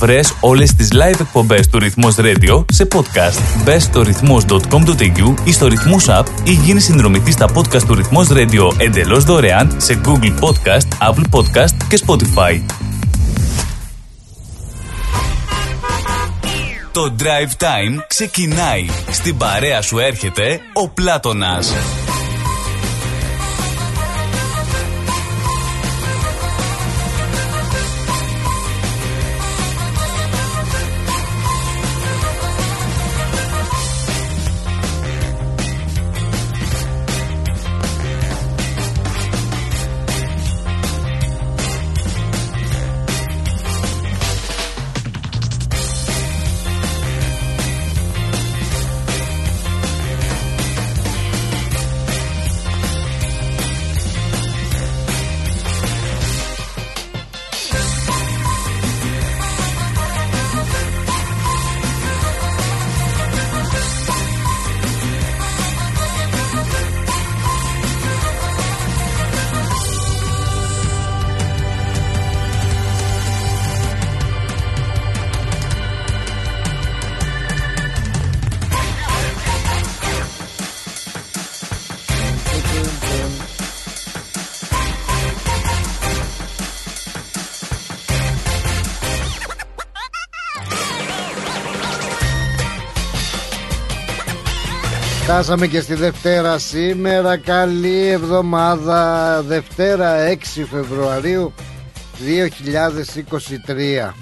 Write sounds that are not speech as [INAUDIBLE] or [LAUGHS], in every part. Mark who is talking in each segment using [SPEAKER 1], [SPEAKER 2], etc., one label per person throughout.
[SPEAKER 1] Βρες όλες τις live εκπομπές του Ρυθμός Radio σε podcast. Μπες στο ρυθμός.com.au ή στο Ρυθμός App ή γίνεις συνδρομητής στα podcast του Ρυθμός Radio εντελώς δωρεάν σε Google Podcast, Apple Podcast και Spotify. Το Drive Time ξεκινάει. Στην παρέα σου έρχεται ο Πλάτωνας.
[SPEAKER 2] Φτάσαμε και στη Δευτέρα σήμερα. Καλή εβδομάδα. Δευτέρα 6 Φεβρουαρίου 2023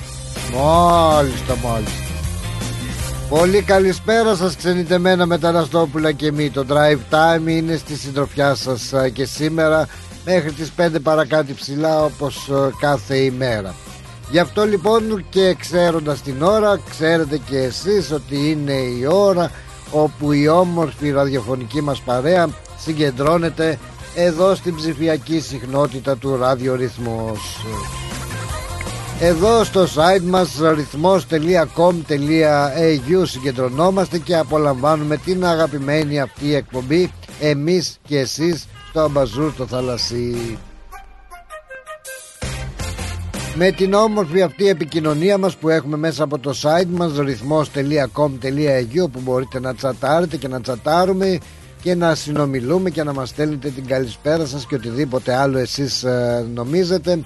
[SPEAKER 2] Μάλιστα μάλιστα. Πολύ καλησπέρα σας ξενιτεμένα μεταναστόπουλα και μη. Το Drive Time είναι στη συντροφιά σας και σήμερα μέχρι τις 5 παρακάτω ψηλά όπως κάθε ημέρα. Γι' αυτό λοιπόν και ξέροντας την ώρα ξέρετε και εσείς ότι είναι η ώρα όπου η όμορφη ραδιοφωνική μας παρέα συγκεντρώνεται εδώ στην ψηφιακή συχνότητα του ραδιορυθμός. Εδώ στο site μας ρυθμός.com.au συγκεντρωνόμαστε και απολαμβάνουμε την αγαπημένη αυτή εκπομπή εμείς και εσείς στο αμπαζούρ το θαλασσί με την όμορφη αυτή επικοινωνία μας που έχουμε μέσα από το site μας ρυθμός.com.au που μπορείτε να τσατάρετε και να τσατάρουμε και να συνομιλούμε και να μας στέλνετε την καλησπέρα σας και οτιδήποτε άλλο εσείς ε, νομίζετε.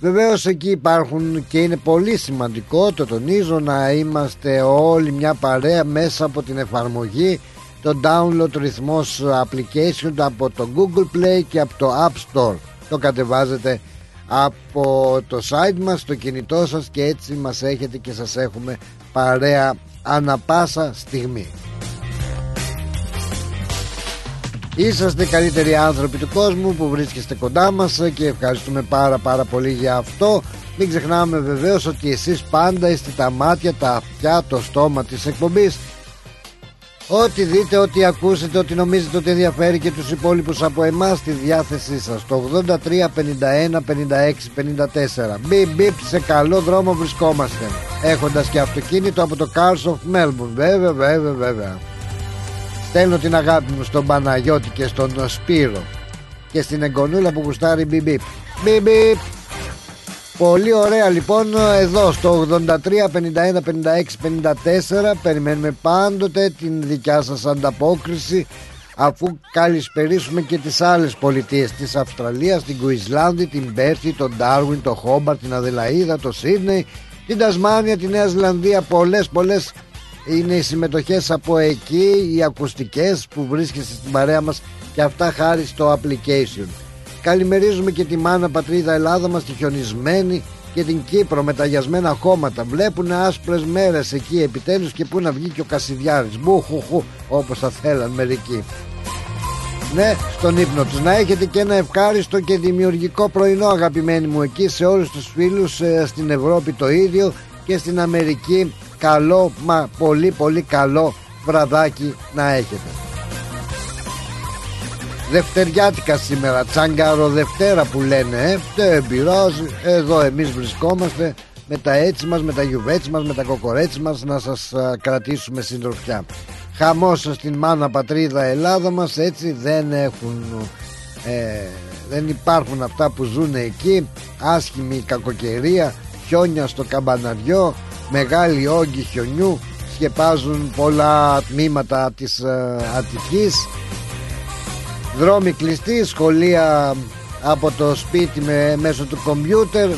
[SPEAKER 2] Βεβαίως εκεί υπάρχουν και είναι πολύ σημαντικό το τονίζω να είμαστε όλοι μια παρέα μέσα από την εφαρμογή το download ρυθμός application από το Google Play και από το App Store. Το κατεβάζετε από το site μας, το κινητό σας και έτσι μας έχετε και σας έχουμε παρέα ανα πάσα στιγμή. Είσαστε οι καλύτεροι άνθρωποι του κόσμου που βρίσκεστε κοντά μας και ευχαριστούμε πάρα πάρα πολύ για αυτό. Μην ξεχνάμε βεβαίως ότι εσείς πάντα είστε τα μάτια, τα αυτιά, το στόμα της εκπομπής Ό,τι δείτε, ό,τι ακούσετε, ό,τι νομίζετε ότι ενδιαφέρει και τους υπόλοιπους από εμάς στη διάθεσή σας. Το 83 51 56 54 Μπιπ μπιπ σε καλό δρόμο βρισκόμαστε. Έχοντας και αυτοκίνητο από το Cars of Melbourne. Βέβαια βέβαια βέβαια. Στέλνω την αγάπη μου στον Παναγιώτη και στον Σπύρο. Και στην εγγονούλα που γουστάρει μπιπ μπιπ Μπιπ μπιπ Πολύ ωραία λοιπόν εδώ στο 83 51 56 54 περιμένουμε πάντοτε την δικιά σας ανταπόκριση αφού καλησπερίσουμε και τις άλλες πολιτείες της Αυστραλίας, την Κουισλάνδη, την Πέρθη, τον Ντάρουιν, τον Χόμπαρ, την Αδελαίδα, το Σίδνεϊ, την Τασμάνια, τη Νέα Ζηλανδία, πολλές πολλές είναι οι συμμετοχές από εκεί, οι ακουστικές που βρίσκεστε στην παρέα μας και αυτά χάρη στο application. Καλημερίζουμε και τη μάνα πατρίδα Ελλάδα μας τη χιονισμένη και την Κύπρο. Με τα γιασμένα χώματα βλέπουν άσπρες μέρες εκεί επιτέλους και πού να βγει και ο Κασιδιάρης. Μπουχουχου όπως θα θέλαν μερικοί. Ναι, στον ύπνο τους. Να έχετε και ένα ευχάριστο και δημιουργικό πρωινό αγαπημένοι μου εκεί σε όλους τους φίλους ε, στην Ευρώπη το ίδιο και στην Αμερική. Καλό, μα πολύ πολύ καλό βραδάκι να έχετε. Δευτεριάτικα σήμερα Τσάγκαρο Δευτέρα που λένε ε, Δεν πειράζει Εδώ εμείς βρισκόμαστε Με τα έτσι μας, με τα γιουβέτσι μας Με τα κοκορέτσι μας Να σας κρατήσουμε συντροφιά. Χαμός στην μάνα πατρίδα Ελλάδα μας Έτσι δεν έχουν ε, Δεν υπάρχουν αυτά που ζουν εκεί. Άσχημη κακοκαιρία χιόνια στο καμπαναριό μεγάλοι όγκοι χιονιού σκεπάζουν πολλά τμήματα της ε, Αττικής δρόμοι κλειστοί σχολεία από το σπίτι με, μέσω του κομπιούτερ.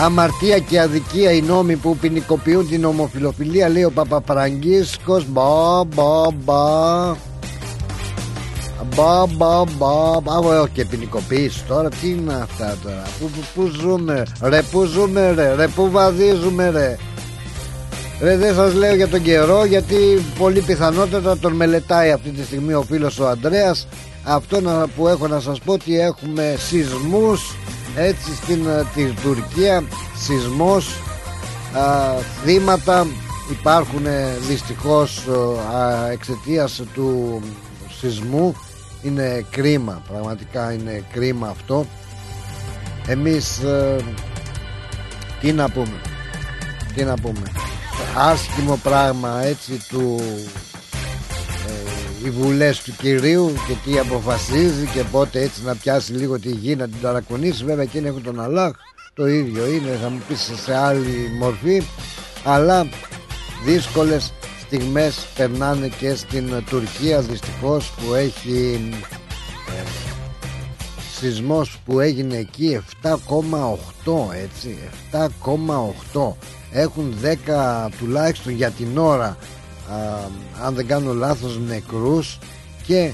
[SPEAKER 2] Αμαρτία και αδικία οι νόμοι που ποινικοποιούν την ομοφιλοφιλία λέει ο Παπαπραγκίσκος μπα μπα μπα. Μπα μπα μπα μπα. Και ποινικοποίηση τώρα τι είναι αυτά τώρα. Που, που, που ζούμε ρε που ζούμε ρε ρε που βαδίζουμε ρε Ρε δεν σας λέω για τον καιρό γιατί πολύ πιθανότατα τον μελετάει αυτή τη στιγμή ο φίλος ο Ανδρέας. Αυτό που έχω να σας πω ότι έχουμε σεισμούς έτσι στην τη Τουρκία σεισμός α, θύματα. Υπάρχουν δυστυχώς α, εξαιτίας του σεισμού. Είναι κρίμα πραγματικά είναι κρίμα αυτό. Εμείς τι να πούμε τι να πούμε άσχημο πράγμα έτσι του ε, οι βουλές του κυρίου και τι αποφασίζει και πότε έτσι να πιάσει λίγο τη γη να την ταρακονίσει βέβαια εκείνοι έχουν τον Αλλάχ το ίδιο είναι θα μου πεις σε άλλη μορφή. Αλλά δύσκολες στιγμές περνάνε και στην Τουρκία δυστυχώς που έχει ε, σεισμός που έγινε εκεί 7,8 έτσι 7,8 έχουν 10 τουλάχιστον για την ώρα αν δεν κάνω λάθος νεκρούς και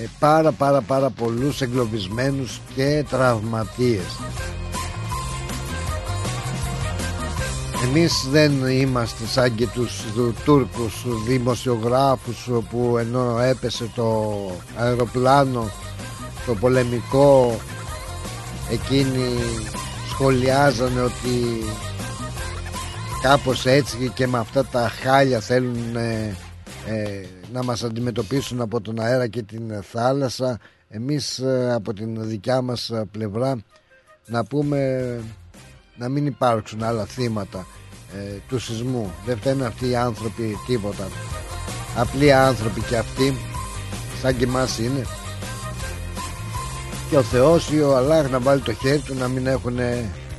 [SPEAKER 2] ε, πάρα πάρα πάρα πολλούς εγκλωβισμένους και τραυματίες. Εμείς δεν είμαστε σαν και τους Τούρκους δημοσιογράφους που ενώ έπεσε το αεροπλάνο το πολεμικό εκείνοι σχολιάζανε ότι κάπως έτσι και με αυτά τα χάλια θέλουν ε, ε, να μας αντιμετωπίσουν από τον αέρα και την θάλασσα. Εμείς ε, από την δικιά μας πλευρά να πούμε να μην υπάρξουν άλλα θύματα ε, του σεισμού. Δεν φταίνουν αυτοί οι άνθρωποι τίποτα. Απλοί άνθρωποι και αυτοί σαν και εμάς είναι. Και ο Θεός ή ο Αλλάχ να βάλει το χέρι του να μην έχουν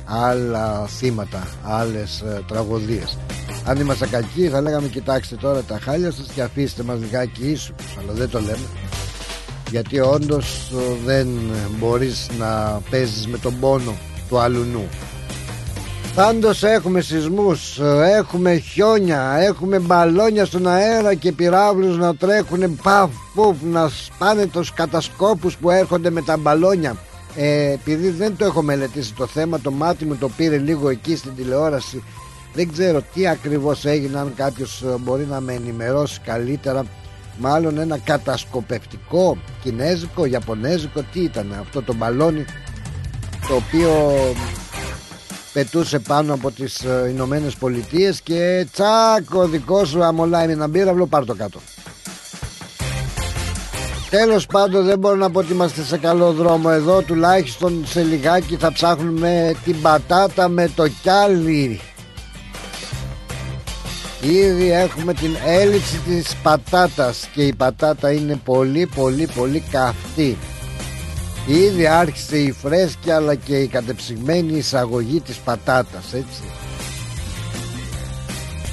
[SPEAKER 2] άλλα θύματα, άλλες ε, τραγωδίες. Αν είμαστε κακοί θα λέγαμε κοιτάξτε τώρα τα χάλια σας και αφήστε μας λιγάκι ήσυχους, αλλά δεν το λέμε. Γιατί όντως ε, δεν μπορείς να παίζεις με τον πόνο του αλουνού. Πάντως έχουμε σεισμούς, ε, έχουμε χιόνια, έχουμε μπαλόνια στον αέρα και πυράβλους να τρέχουν παφ πουφ να σπάνε τους κατασκόπους που έρχονται με τα μπαλόνια ε, επειδή δεν το έχω μελετήσει το θέμα το μάτι μου το πήρε λίγο εκεί στην τηλεόραση. Δεν ξέρω τι ακριβώς έγινε αν κάποιος ε, μπορεί να με ενημερώσει καλύτερα. Μάλλον ένα κατασκοπευτικό κινέζικο, ιαπωνέζικο τι ήταν αυτό το μπαλόνι το οποίο πετούσε πάνω από τις ε, Ηνωμένες Πολιτείες και τσάκ ο δικός σου αμολάει ένα μπύραυλο πάρ το κάτω Τέλος πάντων δεν μπορώ να πω ότι είμαστε σε καλό δρόμο εδώ. Τουλάχιστον σε λιγάκι θα ψάχνουμε την πατάτα με το κιάλι. Ήδη έχουμε την έλλειψη της πατάτας Και η πατάτα είναι πολύ πολύ πολύ καυτή. Ήδη άρχισε η φρέσκια αλλά και η κατεψυγμένη εισαγωγή της πατάτας έτσι.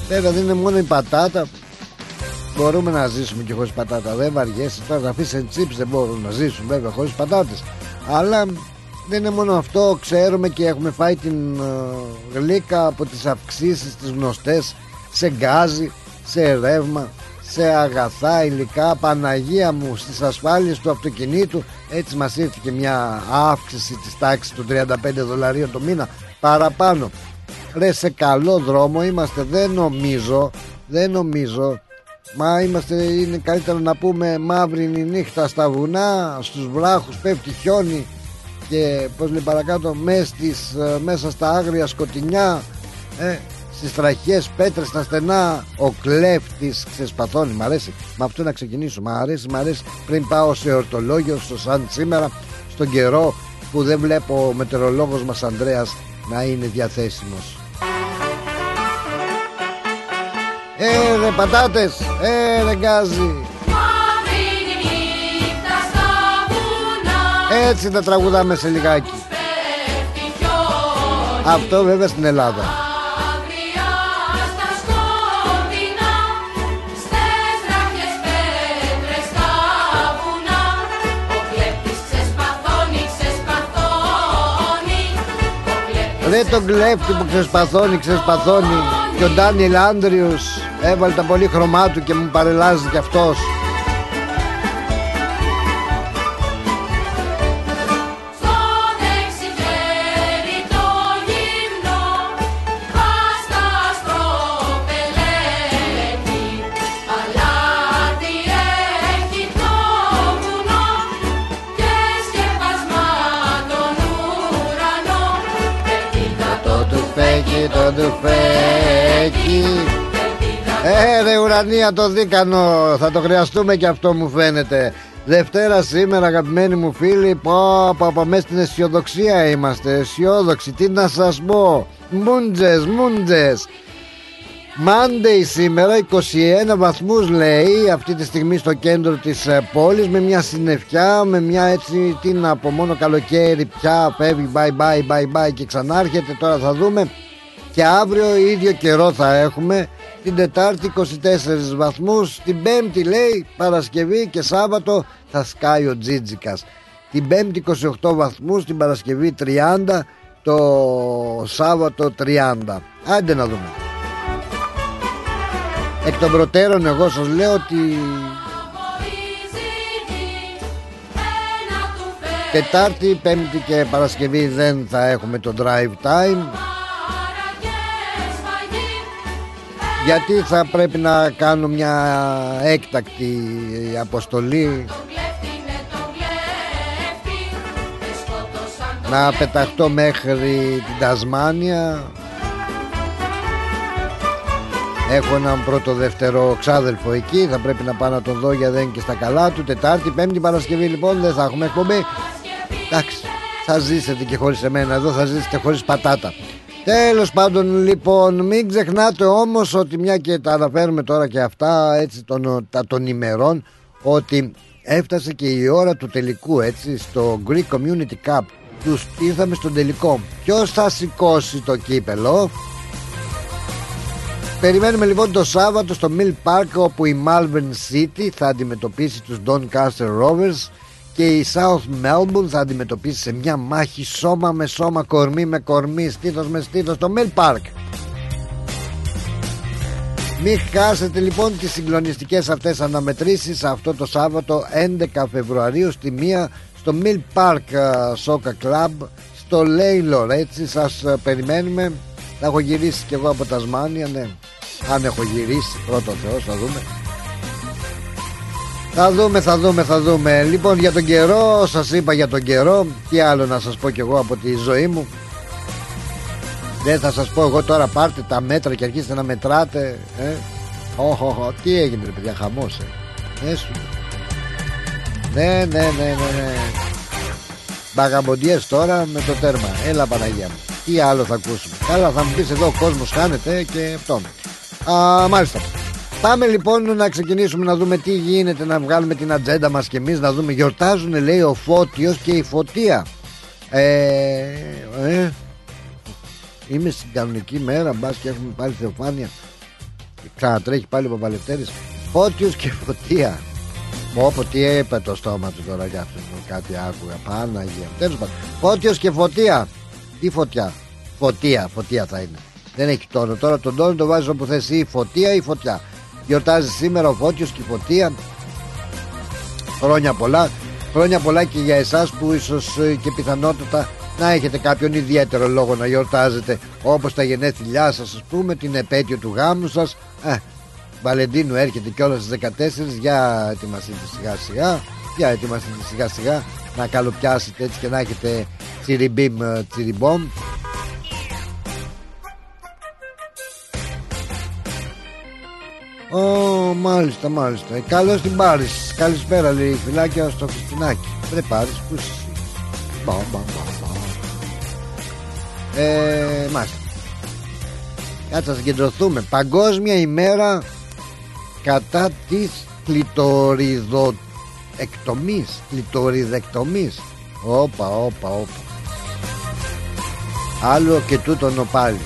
[SPEAKER 2] Βέβαια δεν είναι μόνο η πατάτα Μπορούμε να ζήσουμε και χωρίς πατάτα. Δεν βαριέσαι. Τώρα να αφήσει τσίπς δεν μπορούν να ζήσουν βέβαια χωρίς πατάτες. Αλλά δεν είναι μόνο αυτό. Ξέρουμε και έχουμε φάει την ε, γλύκα από τις αυξήσεις τις γνωστές Σε γκάζι, σε ρεύμα σε αγαθά υλικά. Παναγία μου στις ασφάλειες του αυτοκινήτου. Έτσι μας ήρθε και μια αύξηση της τάξης των 35 δολαρίων το μήνα. Παραπάνω. Ρε σε καλό δρόμο είμαστε. Δεν νομίζω δεν νομίζω Μα είμαστε, είναι καλύτερο να πούμε μαύρη νύχτα στα βουνά, στους βράχους πέφτει χιόνι και πώς λέει παρακάτω μέσα, ε, μέσα στα άγρια σκοτεινιά ε, στις τραχιές πέτρες στα στενά ο κλέφτης ξεσπαθώνει. Μ' αρέσει. Με αυτό να ξεκινήσω. Μ' αρέσει μ' αρέσει. Πριν πάω σε ορτολόγιο στο σαν σήμερα στον καιρό που δεν βλέπω ο μετεωρολόγος μας Ανδρέας να είναι διαθέσιμος Ε ρε πατάτες, ε ρε γκάζι. Έτσι θα τραγουδάμε σε λιγάκι. Αυτό βέβαια στην Ελλάδα.
[SPEAKER 3] Αυριά στα σκοτεινά, στες ράχες πέτρες στα βουνά. Ο κλέπτης ξεσπαθώνει, ξεσπαθώνει. Ο κλέπτης
[SPEAKER 2] Ρε τον κλέφτη που ξεσπαθώνει, ξεσπαθώνει. Και ο Ντάνιελ Άντριους έβαλε τα πολύ χρώμά του και μου παρελάζει κι αυτός.
[SPEAKER 3] Στο δεξί
[SPEAKER 2] Ε ρε ουρανία το δίκανο. Θα το χρειαστούμε και αυτό μου φαίνεται. Δευτέρα σήμερα αγαπημένοι μου φίλοι Πω πω πω μέσα στην αισιοδοξία είμαστε. Αισιόδοξοι τι να σας πω. Μούντζες μούντζες. Monday σήμερα 21 βαθμούς λέει αυτή τη στιγμή στο κέντρο της ε, πόλης με μια συννεφιά, με μια έτσι τι να πω μόνο καλοκαίρι πια φεύγει bye bye bye bye και ξανάρχεται. Τώρα θα δούμε και αύριο ίδιο καιρό θα έχουμε την Τετάρτη 24 βαθμούς. Την Πέμπτη λέει Παρασκευή και Σάββατο θα σκάει ο Τζίτζικας. Την Πέμπτη 28 βαθμούς. Την Παρασκευή 30 το Σάββατο 30 άντε να δούμε. Εκ των προτέρων εγώ σας λέω ότι
[SPEAKER 3] ένα του φέρει
[SPEAKER 2] Τετάρτη, Πέμπτη και Παρασκευή δεν θα έχουμε το drive time γιατί θα πρέπει να κάνω μια έκτακτη αποστολή;
[SPEAKER 3] Τον κλέφτη, ναι τον κλέφτη, και σκότωσαν τον
[SPEAKER 2] να πεταχτώ μέχρι την Τασμάνια. Έχω έναν πρώτο δεύτερο ξάδελφο εκεί. Θα πρέπει να πάω να τον δω για δεν είναι και στα καλά του. Τετάρτη, Πέμπτη, Παρασκευή λοιπόν δεν θα έχουμε εκπομπή. Εντάξει, θα ζήσετε και χωρίς εμένα εδώ θα ζήσετε χωρίς πατάτα Τέλος πάντων λοιπόν μην ξεχνάτε όμως ότι μια και τα αναφέρουμε τώρα και αυτά έτσι των, τα των ημερών ότι έφτασε και η ώρα του τελικού έτσι στο Greek Community Cup. Τους ήρθαμε στον τελικό. Ποιος θα σηκώσει το κύπελο; Περιμένουμε λοιπόν το Σάββατο στο Mill Park όπου η Malvern City θα αντιμετωπίσει τους Doncaster Rovers και η South Melbourne θα αντιμετωπίσει σε μια μάχη σώμα με σώμα, κορμί με κορμί, στήθος με στήθος στο Mill Park. Μην χάσετε λοιπόν τις συγκλονιστικές αυτές αναμετρήσεις αυτό το Σάββατο 11 Φεβρουαρίου στη μία στο Mill Park ε, Soccer Club στο Λέιλορ έτσι σας ε, περιμένουμε. Θα έχω γυρίσει κι εγώ από τα Σμάνια ναι. Αν έχω γυρίσει πρώτο Θεός θα δούμε θα δούμε, θα δούμε, θα δούμε. Λοιπόν, για τον καιρό, σας είπα για τον καιρό. Τι άλλο να σας πω κι εγώ από τη ζωή μου. Δεν θα σας πω εγώ τώρα πάρτε τα μέτρα και αρχίστε να μετράτε. Ε. Οχ, οχ, οχ. Τι έγινε ρε παιδιά, χαμός. Ε. Ε, σου. Ναι, ναι, ναι, ναι, ναι. Μπαγαμποντιές τώρα με το τέρμα. Έλα Παναγία μου. Τι άλλο θα ακούσουμε. Καλά θα μου πεις εδώ ο κόσμος χάνεται και αυτό. Α, μάλιστα. Πάμε λοιπόν να ξεκινήσουμε να δούμε τι γίνεται να βγάλουμε την ατζέντα μας και εμείς να δούμε. Γιορτάζουν λέει ο Φώτιος και η Φωτία. Ε, ε, είμαι στην κανονική μέρα μπας και έχουμε πάλι θεοφάνεια. Ξανατρέχει πάλι ο Παπαλευτέρης. Φώτιος και Φωτία. Όπω τι είπε το στόμα του τώρα για αυτό κάτι άκουγα. Παναγία Τέλος πάντων. Φώτιος και Φωτία. Τι φωτιά. Φωτία, φωτία θα είναι. Δεν έχει τόνο. Τώρα τον τόνο το βάζεις όπου θες ή η φωτία ή η φωτιά. Γιορτάζει σήμερα ο Φώτιος και η Φωτία. Χρόνια πολλά. Χρόνια πολλά και για εσάς που ίσως ε, και πιθανότατα να έχετε κάποιον ιδιαίτερο λόγο να γιορτάζετε όπως τα γενέθλιά σας ας πούμε την επέτειο του γάμου σας ε, Βαλεντίνου έρχεται κιόλας στις 14 για ετοιμαστείτε σιγά σιγά για ετοιμαστείτε σιγά σιγά να καλοπιάσετε έτσι και να έχετε τσιριμπίμ ε, τσιριμπόμ Ω, μάλιστα, μάλιστα. Καλώς την πάρεις. Καλησπέρα, λέει φυλάκια στο Χριστινάκι. Δεν πάρεις, πού είσαι. Μπα, μπα, μπα, μπα. Ε, μάλιστα. Κάτσε να συγκεντρωθούμε. Παγκόσμια ημέρα κατά της κλειτοριδοεκτομής. Κλειτοριδεκτομής. Όπα, όπα, όπα. Άλλο και τούτο πάλι.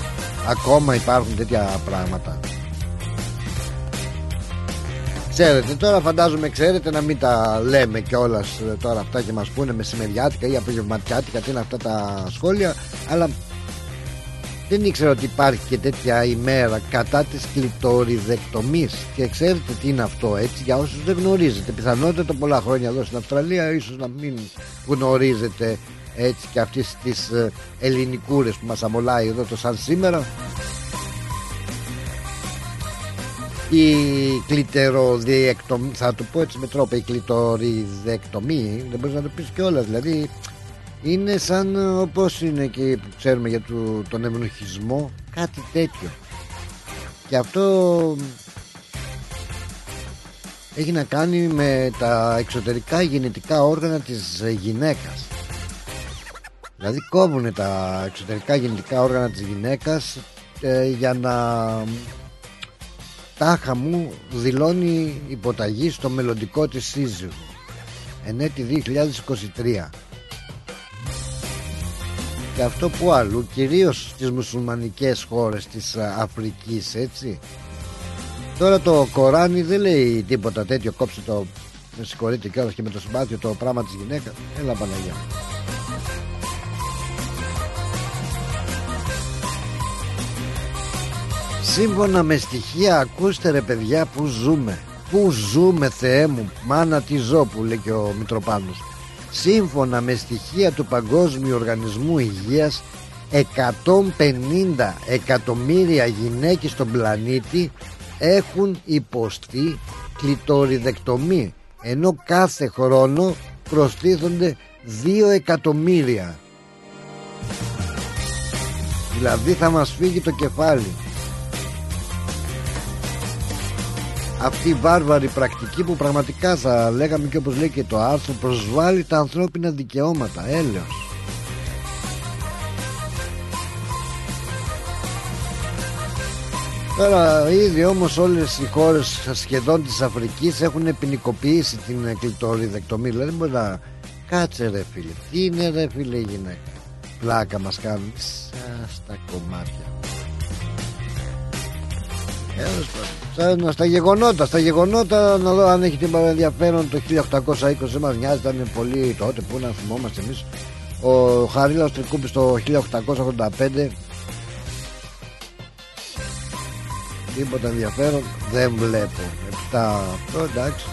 [SPEAKER 2] Ακόμα υπάρχουν τέτοια πράγματα. Ξέρετε, τώρα φαντάζομαι ξέρετε να μην τα λέμε κιόλας τώρα αυτά και μας πούνε μεσημεριάτικα ή απογευματιάτικα τι είναι αυτά τα σχόλια αλλά δεν ήξερα ότι υπάρχει και τέτοια ημέρα κατά της κλειτοριδεκτομής και ξέρετε τι είναι αυτό έτσι για όσους δεν γνωρίζετε. Πιθανότατα πολλά χρόνια εδώ στην Αυστραλία ίσως να μην γνωρίζετε έτσι και αυτές τις ε, ελληνικούρες που μας αμολάει εδώ το σαν σήμερα η κλιτεροδιεκτομή θα το πω έτσι με τρόπο η κλειτοριδεκτομή δεν μπορείς να το πεις κιόλας δηλαδή είναι σαν ε, όπως είναι και που ξέρουμε για το, τον ευνοχισμό κάτι τέτοιο. Και αυτό έχει να κάνει με τα εξωτερικά γενετικά όργανα της γυναίκας. Δηλαδή κόβουν τα εξωτερικά γενετικά όργανα της γυναίκας ε, για να τάχα μου δηλώνει υποταγή στο μελλοντικό της σύζυγο εν έτη 2023 και αυτό που αλλού κυρίως στις μουσουλμανικές χώρες της Αφρικής έτσι. Τώρα το Κοράνι δεν λέει τίποτα τέτοιο κόψε το με συγχωρείτε κιόλας και με το συμπάθειο το πράγμα της γυναίκας. Έλα Παναγιά Σύμφωνα με στοιχεία ακούστε ρε παιδιά που ζούμε. Πού ζούμε Θεέ μου Μάνα τη ζω που λέει και ο Μητροπάνος. Σύμφωνα με στοιχεία του Παγκόσμιου Οργανισμού Υγείας 150 εκατομμύρια γυναίκες στον πλανήτη έχουν υποστεί κλειτοριδεκτομή ενώ κάθε χρόνο προστίθονται 2 εκατομμύρια. Δηλαδή θα μας φύγει το κεφάλι αυτή η βάρβαρη πρακτική που πραγματικά θα λέγαμε και όπως λέει και το άρθρο προσβάλλει τα ανθρώπινα δικαιώματα έλεος. Τώρα ήδη όμως όλες οι χώρες σχεδόν της Αφρικής έχουν ποινικοποιήσει την κλειτοριδεκτομή Δηλαδή μπορεί να κάτσε ρε φίλε Τι είναι ρε φίλε η γυναίκα Πλάκα μας κάνουν στα κομμάτια Έλος πάντων στα, στα γεγονότα, στα γεγονότα να δω αν έχει τίποτα ενδιαφέρον το 1820 δεν μας νοιάζει, ήταν πολύ τότε που να θυμόμαστε εμείς. Ο Χαρίλαος Τρικούπης το 1885 τίποτα ενδιαφέρον δεν βλέπω. Επτά αυτό εντάξει.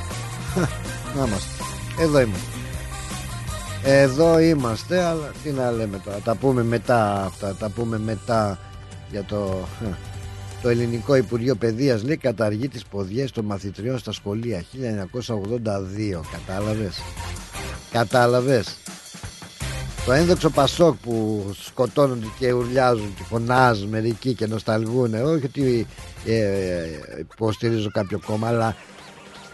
[SPEAKER 2] [LAUGHS] Να είμαστε. Εδώ είμαστε. Εδώ είμαστε αλλά τι να λέμε τώρα. Τα πούμε μετά αυτά τα πούμε μετά για το το Ελληνικό Υπουργείο Παιδείας λέει καταργεί τις ποδιές των μαθητριών στα σχολεία. 1982 Κατάλαβες; Κατάλαβες; Το ένδοξο Πασόκ που σκοτώνονται και ουρλιάζουν και φωνάζουν μερικοί και νοσταλγούν Όχι ότι ε, ε, υποστηρίζω κάποιο κόμμα αλλά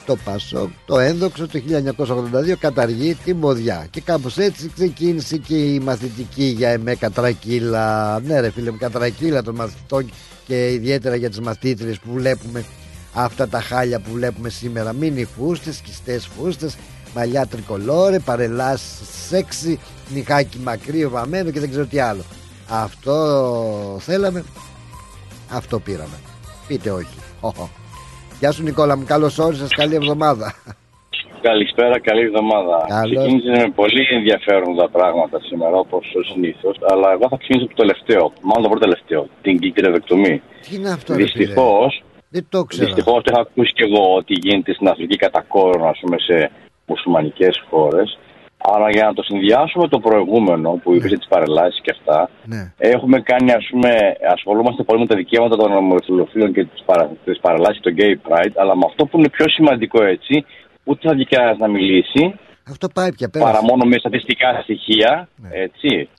[SPEAKER 2] το Πασόκ το ένδοξο το 1982 καταργεί την ποδιά και κάπως έτσι ξεκίνησε και η μαθητική για εμέ κατρακύλα. Ναι ρε φίλε μου κατρακύλα των μαθητών και ιδιαίτερα για τις μαθήτριες που βλέπουμε αυτά τα χάλια που βλέπουμε σήμερα. Μίνι φούστες, κιστές φούστες μαλλιά τρικολόρε, παρελάς σεξι νυχάκι μακρύ, βαμμένο και δεν ξέρω τι άλλο. Αυτό θέλαμε αυτό πήραμε. Πείτε όχι Γεια σου Νικόλα μου, καλώς όρισες, καλή εβδομάδα
[SPEAKER 4] Καλησπέρα, καλή εβδομάδα.
[SPEAKER 2] Καλώς.
[SPEAKER 4] Ξεκίνησε με πολύ ενδιαφέροντα πράγματα σήμερα, όπως συνήθως. Αλλά εγώ θα ξεκινήσω από το τελευταίο. Μάλλον το πρώτο τελευταίο. Την κλειτροδεκτομή.
[SPEAKER 2] Τι είναι αυτό ρε φίλε;
[SPEAKER 4] Δυστυχώς,
[SPEAKER 2] Δεν το ξέρω
[SPEAKER 4] δυστυχώς έχω ακούσει κι εγώ ότι γίνεται στην Αφρική κατά κόρον, ας πούμε, σε μουσουλμανικές χώρες. Αλλά για να το συνδυάσουμε το προηγούμενο που είπε για τις παρελάσεις και αυτά,
[SPEAKER 2] Ναι,
[SPEAKER 4] έχουμε κάνει, ας πούμε, ασχολούμαστε πολύ με τα δικαιώματα των ομοφυλοφίλων και τις παρα, τις παρελάσεις, το gay pride, αλλά με αυτό που είναι πιο σημαντικό έτσι, ούτε θα βγει κανένας να μιλήσει,
[SPEAKER 2] αυτό πάει πια πέρα
[SPEAKER 4] παρά μόνο με στατιστικά στοιχεία,
[SPEAKER 2] Ναι.
[SPEAKER 4] έτσι.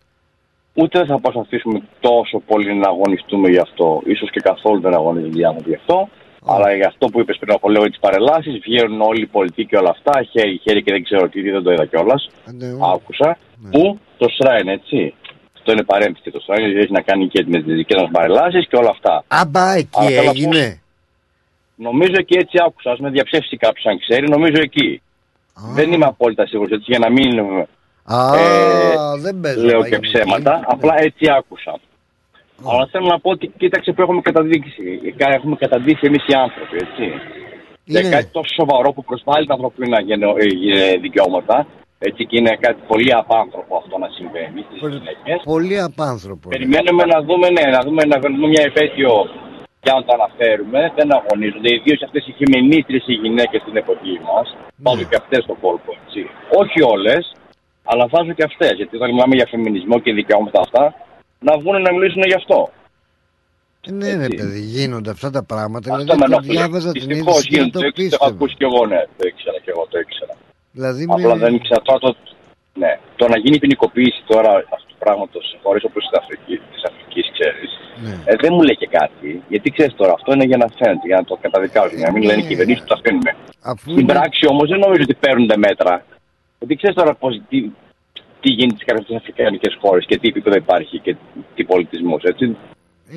[SPEAKER 4] Ούτε δεν θα προσπαθήσουμε τόσο πολύ να αγωνιστούμε γι' αυτό. Ίσως και καθόλου δεν αγωνίζονται οι άνθρωποι γι' αυτό. Αλλά για αυτό που είπες πριν από λίγο τις παρελάσεις, βγαίνουν όλοι οι πολιτικοί και όλα αυτά. Χέρι, χέρι και δεν ξέρω τι, δεν το είδα κιόλας.
[SPEAKER 2] Ναι,
[SPEAKER 4] Άκουσα.
[SPEAKER 2] Ναι.
[SPEAKER 4] Που το Shrine, έτσι. Αυτό είναι παρένθεση. Το Shrine έχει να κάνει και με τις δικές μας παρελάσεις και όλα αυτά.
[SPEAKER 2] Άμπα εκεί
[SPEAKER 4] Αλλά θέλω να πω-
[SPEAKER 2] έγινε
[SPEAKER 4] Νομίζω και έτσι άκουσα. Α με διαψεύσει κάποιος αν ξέρει, νομίζω εκεί.
[SPEAKER 2] Α,
[SPEAKER 4] Δεν είμαι απόλυτα σίγουρος έτσι για να μην
[SPEAKER 2] Α,
[SPEAKER 4] Ε,
[SPEAKER 2] δεν παίζω.
[SPEAKER 4] Λέω
[SPEAKER 2] πάει
[SPEAKER 4] και
[SPEAKER 2] για
[SPEAKER 4] ψέματα,
[SPEAKER 2] μουσική.
[SPEAKER 4] απλά έτσι άκουσα. Αλλά θέλω να πω ότι κοίταξε που έχουμε καταδείξει. Έχουμε καταδείξει εμείς οι άνθρωποι, έτσι.
[SPEAKER 2] Είναι.
[SPEAKER 4] Για κάτι τόσο σοβαρό που προσβάλλει τα ανθρωπίνα γενο- ε, ε, δικαιώματα. Έτσι και είναι κάτι πολύ απάνθρωπο αυτό να συμβαίνει στις
[SPEAKER 2] Πολύ-
[SPEAKER 4] γυναίκες.
[SPEAKER 2] Πολύ απάνθρωπο.
[SPEAKER 4] Περιμένουμε να δούμε, ναι, να δούμε, να δούμε μια επέτειο για να το αναφέρουμε. Δεν αγωνίζονται. Ιδίως αυτές οι χειμενίτριε οι γυναίκες στην εποχή μας. Βάζω και αυτές στον κόλπο, έτσι. Όχι όλες, αλλά βάζω και αυτές. Γιατί όταν μιλάμε για φεμινισμό και δικαιώματα αυτά, να βγουν να μιλήσουν γι' αυτό.
[SPEAKER 2] Ε, Ναι, ρε
[SPEAKER 4] Έτσι.
[SPEAKER 2] παιδί, γίνονται αυτά τα πράγματα.
[SPEAKER 4] Αυτό
[SPEAKER 2] Δηλαδή,
[SPEAKER 4] με
[SPEAKER 2] το
[SPEAKER 4] ενοχλεί.
[SPEAKER 2] διάβαζα την
[SPEAKER 4] Δυστυχώς
[SPEAKER 2] είδηση και δεν
[SPEAKER 4] γίνεται,
[SPEAKER 2] το
[SPEAKER 4] το έχω
[SPEAKER 2] πίστευα.
[SPEAKER 4] ακούσει κι εγώ, ναι. Το ήξερα κι εγώ, το ήξερα.
[SPEAKER 2] Δηλαδή,
[SPEAKER 4] Απλά
[SPEAKER 2] με-
[SPEAKER 4] δεν ήξερα τώρα το. Ναι. Το να γίνει ποινικοποίηση τώρα αυτού του πράγματος σε χώρε όπως η Αφρική, της Αφρικής, ξέρεις,
[SPEAKER 2] Ναι.
[SPEAKER 4] ε, δεν μου λέει και κάτι. Γιατί ξέρεις τώρα, αυτό είναι για να φαίνεται, για να το καταδικάζουν, για να μην
[SPEAKER 2] Ναι.
[SPEAKER 4] λένε οι κυβερνήσεις που τα αφήνουμε.
[SPEAKER 2] Αφού
[SPEAKER 4] Στην
[SPEAKER 2] είναι-
[SPEAKER 4] πράξη όμως δεν νομίζω ότι παίρνουν μέτρα. Γιατί ξέρεις τώρα πώς, τι, τι γίνεται στι κάποιες αφρικανικές χώρες και τι επίπεδο υπάρχει και τι πολιτισμός.
[SPEAKER 2] ε,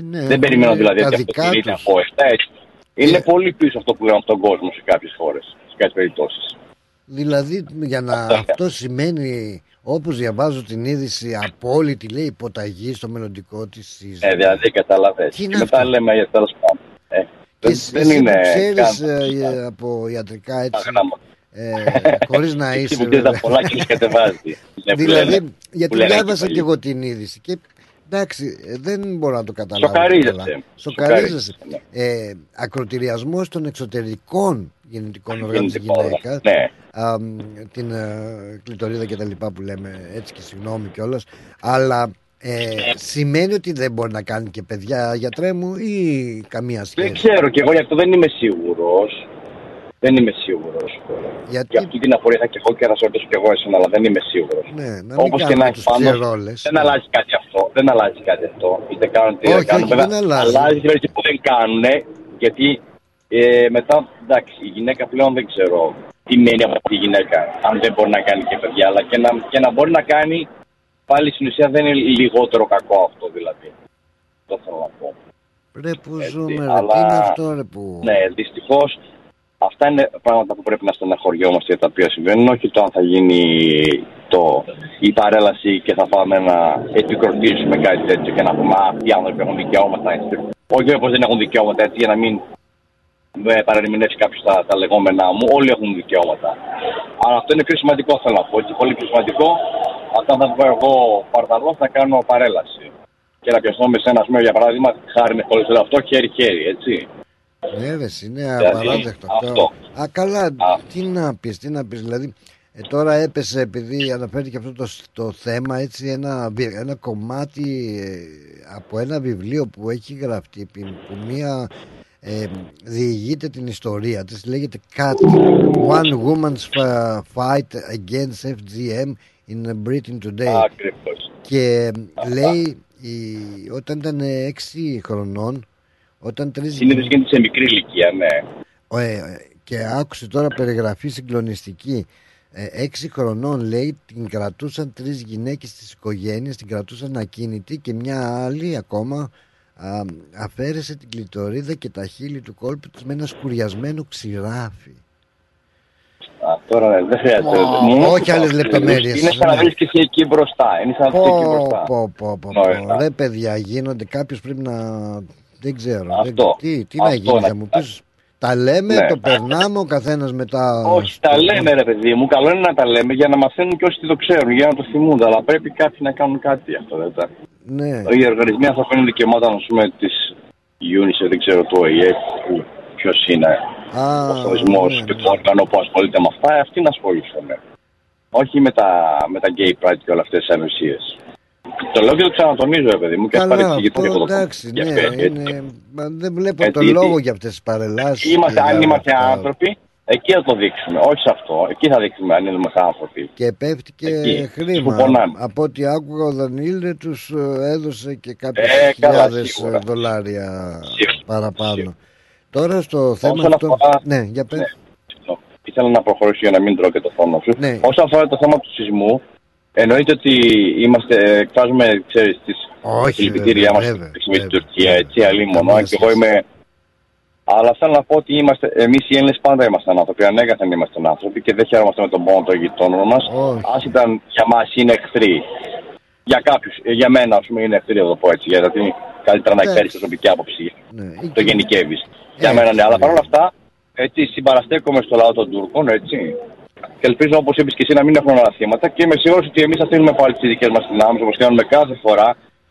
[SPEAKER 2] ναι,
[SPEAKER 4] Δεν περιμένω
[SPEAKER 2] έχουν
[SPEAKER 4] δηλαδή
[SPEAKER 2] τα
[SPEAKER 4] ότι αυτό
[SPEAKER 2] δικά
[SPEAKER 4] τηρείται
[SPEAKER 2] τους.
[SPEAKER 4] από 7 έτσι. Είναι
[SPEAKER 2] Ε.
[SPEAKER 4] πολύ πίσω αυτό που λέμε από τον κόσμο σε κάποιες χώρες, σε κάποιες περιπτώσεις.
[SPEAKER 2] Δηλαδή για να
[SPEAKER 4] Αυτό.
[SPEAKER 2] αυτό σημαίνει όπως διαβάζω την είδηση απόλυτη λέει υποταγή στο μελλοντικό της σύζυγος.
[SPEAKER 4] Ε, δηλαδή κατάλαβε.
[SPEAKER 2] Τι
[SPEAKER 4] Και
[SPEAKER 2] είναι
[SPEAKER 4] μετά
[SPEAKER 2] αυτό;
[SPEAKER 4] λέμε για τέλος πάντων. Ε,
[SPEAKER 2] Και
[SPEAKER 4] δεν,
[SPEAKER 2] εσύ,
[SPEAKER 4] δεν
[SPEAKER 2] εσύ
[SPEAKER 4] είναι.
[SPEAKER 2] που ξέρεις
[SPEAKER 4] καν-
[SPEAKER 2] ε, ε, από ιατρικά έτσι;
[SPEAKER 4] Γράμματα.
[SPEAKER 2] Ε, χωρίς να [LAUGHS]
[SPEAKER 4] Εκεί
[SPEAKER 2] είσαι
[SPEAKER 4] που ξέρει τα
[SPEAKER 2] βέβαια.
[SPEAKER 4] πολλά και τους κατεβάζει. [LAUGHS] Ναι, που λένε-
[SPEAKER 2] δηλαδή
[SPEAKER 4] που
[SPEAKER 2] γιατί
[SPEAKER 4] λένε
[SPEAKER 2] διάβασα
[SPEAKER 4] εκεί
[SPEAKER 2] και
[SPEAKER 4] παλιοί.
[SPEAKER 2] εγώ την είδηση και εντάξει ε, δεν μπορώ να το καταλάβω
[SPEAKER 4] Σοκαρίζεσαι.
[SPEAKER 2] καλά.
[SPEAKER 4] Σοκαρίζεσαι,
[SPEAKER 2] Σοκαρίζεσαι ε, ακροτηριασμός των εξωτερικών γεννητικών οργάνων της
[SPEAKER 4] Γεννητικών
[SPEAKER 2] γυναίκας
[SPEAKER 4] Ναι.
[SPEAKER 2] α, μ, την ε, κλειτορίδα και τα λοιπά που λέμε έτσι και συγγνώμη κιόλας αλλά ε, σημαίνει ότι δεν μπορεί να κάνει και παιδιά γιατρέ μου ή καμία
[SPEAKER 4] Δεν
[SPEAKER 2] σχέση;
[SPEAKER 4] ξέρω και εγώ γι' αυτό δεν είμαι σίγουρος. Δεν είμαι σίγουρος.
[SPEAKER 2] γιατί
[SPEAKER 4] Για αυτή την απορία θα και εγώ και θα σε ρωτήσω και εγώ εσένα, αλλά δεν είμαι σίγουρος.
[SPEAKER 2] ναι, να μην
[SPEAKER 4] Όπως και
[SPEAKER 2] κάνουμε
[SPEAKER 4] να
[SPEAKER 2] τους
[SPEAKER 4] έχει πάντως,
[SPEAKER 2] ψερόλες
[SPEAKER 4] Δεν αλλάζει κάτι αυτό. Δεν αλλάζει κάτι αυτό. Είτε κάνουν τι
[SPEAKER 2] Όχι,
[SPEAKER 4] δεν κάνουν.
[SPEAKER 2] όχι,
[SPEAKER 4] Βέβαια,
[SPEAKER 2] δεν αλλάζει.
[SPEAKER 4] αλλάζει τη βάση που δεν κάνουν. Γιατί ε, μετά, εντάξει, η γυναίκα πλέον δεν ξέρω τι μένει από τη γυναίκα. Αν δεν μπορεί να κάνει και παιδιά, αλλά και να, και να μπορεί να κάνει, πάλι στην ουσία δεν είναι λιγότερο κακό αυτό δηλαδή. Το θέλω να πω.
[SPEAKER 2] Ρε που
[SPEAKER 4] Έτσι,
[SPEAKER 2] ζούμε, ρε,
[SPEAKER 4] αλλά-
[SPEAKER 2] τι είναι αυτό ρε που...
[SPEAKER 4] Ναι, δυστυχώς αυτά είναι πράγματα που πρέπει να στεναχωριόμαστε για τα οποία συμβαίνουν. Όχι το αν θα γίνει το, η παρέλαση και θα πάμε να επικροτήσουμε κάτι τέτοιο και να πούμε Α, αυτοί οι άνθρωποι έχουν δικαιώματα. έτσι». Όχι όπω δεν έχουν δικαιώματα έτσι για να μην με παρερμηνεύσει κάποιος τα, τα λεγόμενά μου. Όλοι έχουν δικαιώματα. Αλλά αυτό είναι πιο σημαντικό, θέλω να πω. Έτσι, πολύ πιο σημαντικό όταν θα βγω εγώ παρταλό να κάνω παρέλαση. Και να πιαστώ με σένα, ας πούμε, για παράδειγμα, χάρη με χωρίς αυτό χέρι-χέρι, έτσι.
[SPEAKER 2] Ναι, ρε, είναι απαράδεκτο αυτό.
[SPEAKER 4] αυτό.
[SPEAKER 2] Α, καλά,
[SPEAKER 4] Α.
[SPEAKER 2] τι να πεις, τι να πεις. Δηλαδή, ε, τώρα έπεσε επειδή αναφέρθηκε αυτό το, το θέμα, έτσι, ένα, βι- ένα κομμάτι ε, από ένα βιβλίο που έχει γραφτεί που που μία ε, διηγείται την ιστορία της λέγεται Cat One Woman's Fa- Fight Against FGM in Britain Today
[SPEAKER 4] Ακριβώς.
[SPEAKER 2] και λέει η, όταν ήταν 6 χρονών όταν τρεις
[SPEAKER 4] Συνήθως γίνεται σε μικρή ηλικία, ναι.
[SPEAKER 2] ε, και άκουσε τώρα περιγραφή συγκλονιστική. Ε, έξι χρονών λέει την κρατούσαν τρεις γυναίκες της οικογένειας, την κρατούσαν ακίνητη και μια άλλη ακόμα α, αφαίρεσε την κλειτορίδα και τα χείλη του κόλπου της με ένα σκουριασμένο ξηράφι.
[SPEAKER 4] Α, τώρα ναι, δεν χρειάζεται.
[SPEAKER 2] Ω,
[SPEAKER 4] Μου-
[SPEAKER 2] όχι άλλες λεπτομέρειες,
[SPEAKER 4] Είναι σαν να
[SPEAKER 2] ναι.
[SPEAKER 4] βρεις και εσύ εκεί μπροστά. Είναι σαν να βρεις εκεί
[SPEAKER 2] Πω,
[SPEAKER 4] μπροστά.
[SPEAKER 2] πω, πω, πω,
[SPEAKER 4] Νόημα.
[SPEAKER 2] πω. Ρε παιδιά γίνονται κάποιος πρέπει να δεν ξέρω
[SPEAKER 4] Αυτό.
[SPEAKER 2] δεν- τι, τι να
[SPEAKER 4] Αυτό
[SPEAKER 2] γίνει
[SPEAKER 4] να
[SPEAKER 2] θα μου
[SPEAKER 4] κοιτάξεις.
[SPEAKER 2] πεις τα λέμε,
[SPEAKER 4] Ναι.
[SPEAKER 2] το περνάμε ο καθένας μετά
[SPEAKER 4] Όχι, τα λέμε ρε παιδί μου. Καλό είναι να τα λέμε για να μαθαίνουν και όσοι το ξέρουν, για να το θυμούνται. Αλλά πρέπει κάποιοι να κάνουν κάτι γι' αυτό. Δεν τα...
[SPEAKER 2] ναι.
[SPEAKER 4] Οι οργανισμοί ανθρωπίνων δικαιωμάτων, ας πούμε, της UNICEF, δεν ξέρω το ΟΗΕ, ποιος είναι
[SPEAKER 2] Α,
[SPEAKER 4] ο οργανισμός
[SPEAKER 2] ναι,
[SPEAKER 4] και
[SPEAKER 2] ναι.
[SPEAKER 4] το όργανο που ασχολείται με αυτά, αυτοί να ασχοληθούν. Όχι με τα, με τα gay pride και όλα αυτές τις ανοσίε. Το λέω και το ξανατονίζω, ρε παιδί μου, και ας
[SPEAKER 2] Καλά,
[SPEAKER 4] παρεξηγηθώ και
[SPEAKER 2] αυτό
[SPEAKER 4] εγώ το
[SPEAKER 2] εντάξει,
[SPEAKER 4] για
[SPEAKER 2] ναι,
[SPEAKER 4] αυτό, έτσι.
[SPEAKER 2] είναι, μα δεν βλέπω
[SPEAKER 4] Έτσι,
[SPEAKER 2] το
[SPEAKER 4] γιατί-
[SPEAKER 2] λόγο για αυτές τις παρελάσεις.
[SPEAKER 4] Είμαστε,
[SPEAKER 2] και
[SPEAKER 4] αν
[SPEAKER 2] για
[SPEAKER 4] είμαστε
[SPEAKER 2] αυτά.
[SPEAKER 4] άνθρωποι, εκεί θα το δείξουμε. Όχι σε αυτό. Εκεί θα δείξουμε αν είμαστε άνθρωποι.
[SPEAKER 2] Και πέφτει και
[SPEAKER 4] Εκεί,
[SPEAKER 2] χρήμα.
[SPEAKER 4] που πονάνε.
[SPEAKER 2] Από ό,τι άκουγα ο Δανίλ τους ε, έδωσε και κάποιες
[SPEAKER 4] Ε, καλά,
[SPEAKER 2] χιλιάδες
[SPEAKER 4] σίγουρα.
[SPEAKER 2] ε, δολάρια
[SPEAKER 4] Σίγουρα,
[SPEAKER 2] παραπάνω.
[SPEAKER 4] σίγουρα.
[SPEAKER 2] Τώρα στο θέμα
[SPEAKER 4] Όσον
[SPEAKER 2] αυτό...
[SPEAKER 4] αφορά-
[SPEAKER 2] Ναι, για πες.
[SPEAKER 4] Ναι. Ήθελα να προχωρήσω για να μην τρώω και το φόνο σου.
[SPEAKER 2] Ναι.
[SPEAKER 4] Όσον αφορά το θέμα του σεισμού, εννοείται ότι είμαστε, εκφράζουμε, ξέρεις, τις
[SPEAKER 2] Όχι,
[SPEAKER 4] συλληπιτήριά
[SPEAKER 2] βέβαια,
[SPEAKER 4] μας
[SPEAKER 2] βέβαια,
[SPEAKER 4] στη με την
[SPEAKER 2] βέβαια.
[SPEAKER 4] Τουρκία, έτσι, αλλήμον.
[SPEAKER 2] Καμία
[SPEAKER 4] Και εγώ
[SPEAKER 2] σχέση.
[SPEAKER 4] είμαι Αλλά θέλω να πω ότι είμαστε, εμείς οι Έλληνες πάντα ήμασταν άνθρωποι. Ανέκαθεν ήμασταν άνθρωποι και δεν χαίρομαστε με τον πόνο των γειτόνων μας.
[SPEAKER 2] Όχι.
[SPEAKER 4] Α ήταν για μας είναι εχθροί. Για κάποιους, για μένα, ας πούμε, είναι εχθροί, να το πω έτσι. Γιατί καλύτερα να
[SPEAKER 2] Ναι.
[SPEAKER 4] εκφέρεις προσωπική άποψη.
[SPEAKER 2] Ναι, ή
[SPEAKER 4] Το
[SPEAKER 2] και-
[SPEAKER 4] γενικεύεις. Για
[SPEAKER 2] Ε,
[SPEAKER 4] μένα ναι. Αλλά
[SPEAKER 2] ναι.
[SPEAKER 4] παρόλα αυτά, έτσι συμπαραστέκομαι στο λαό των Τούρκων, έτσι. Και ελπίζω, όπως είπες και εσύ, να μην έχουν άλλα θύματα. Και είμαι σίγουρος ότι εμείς θα στείλουμε πάλι τις δικέ μας δυνάμεις, όπως κάνουμε κάθε φορά.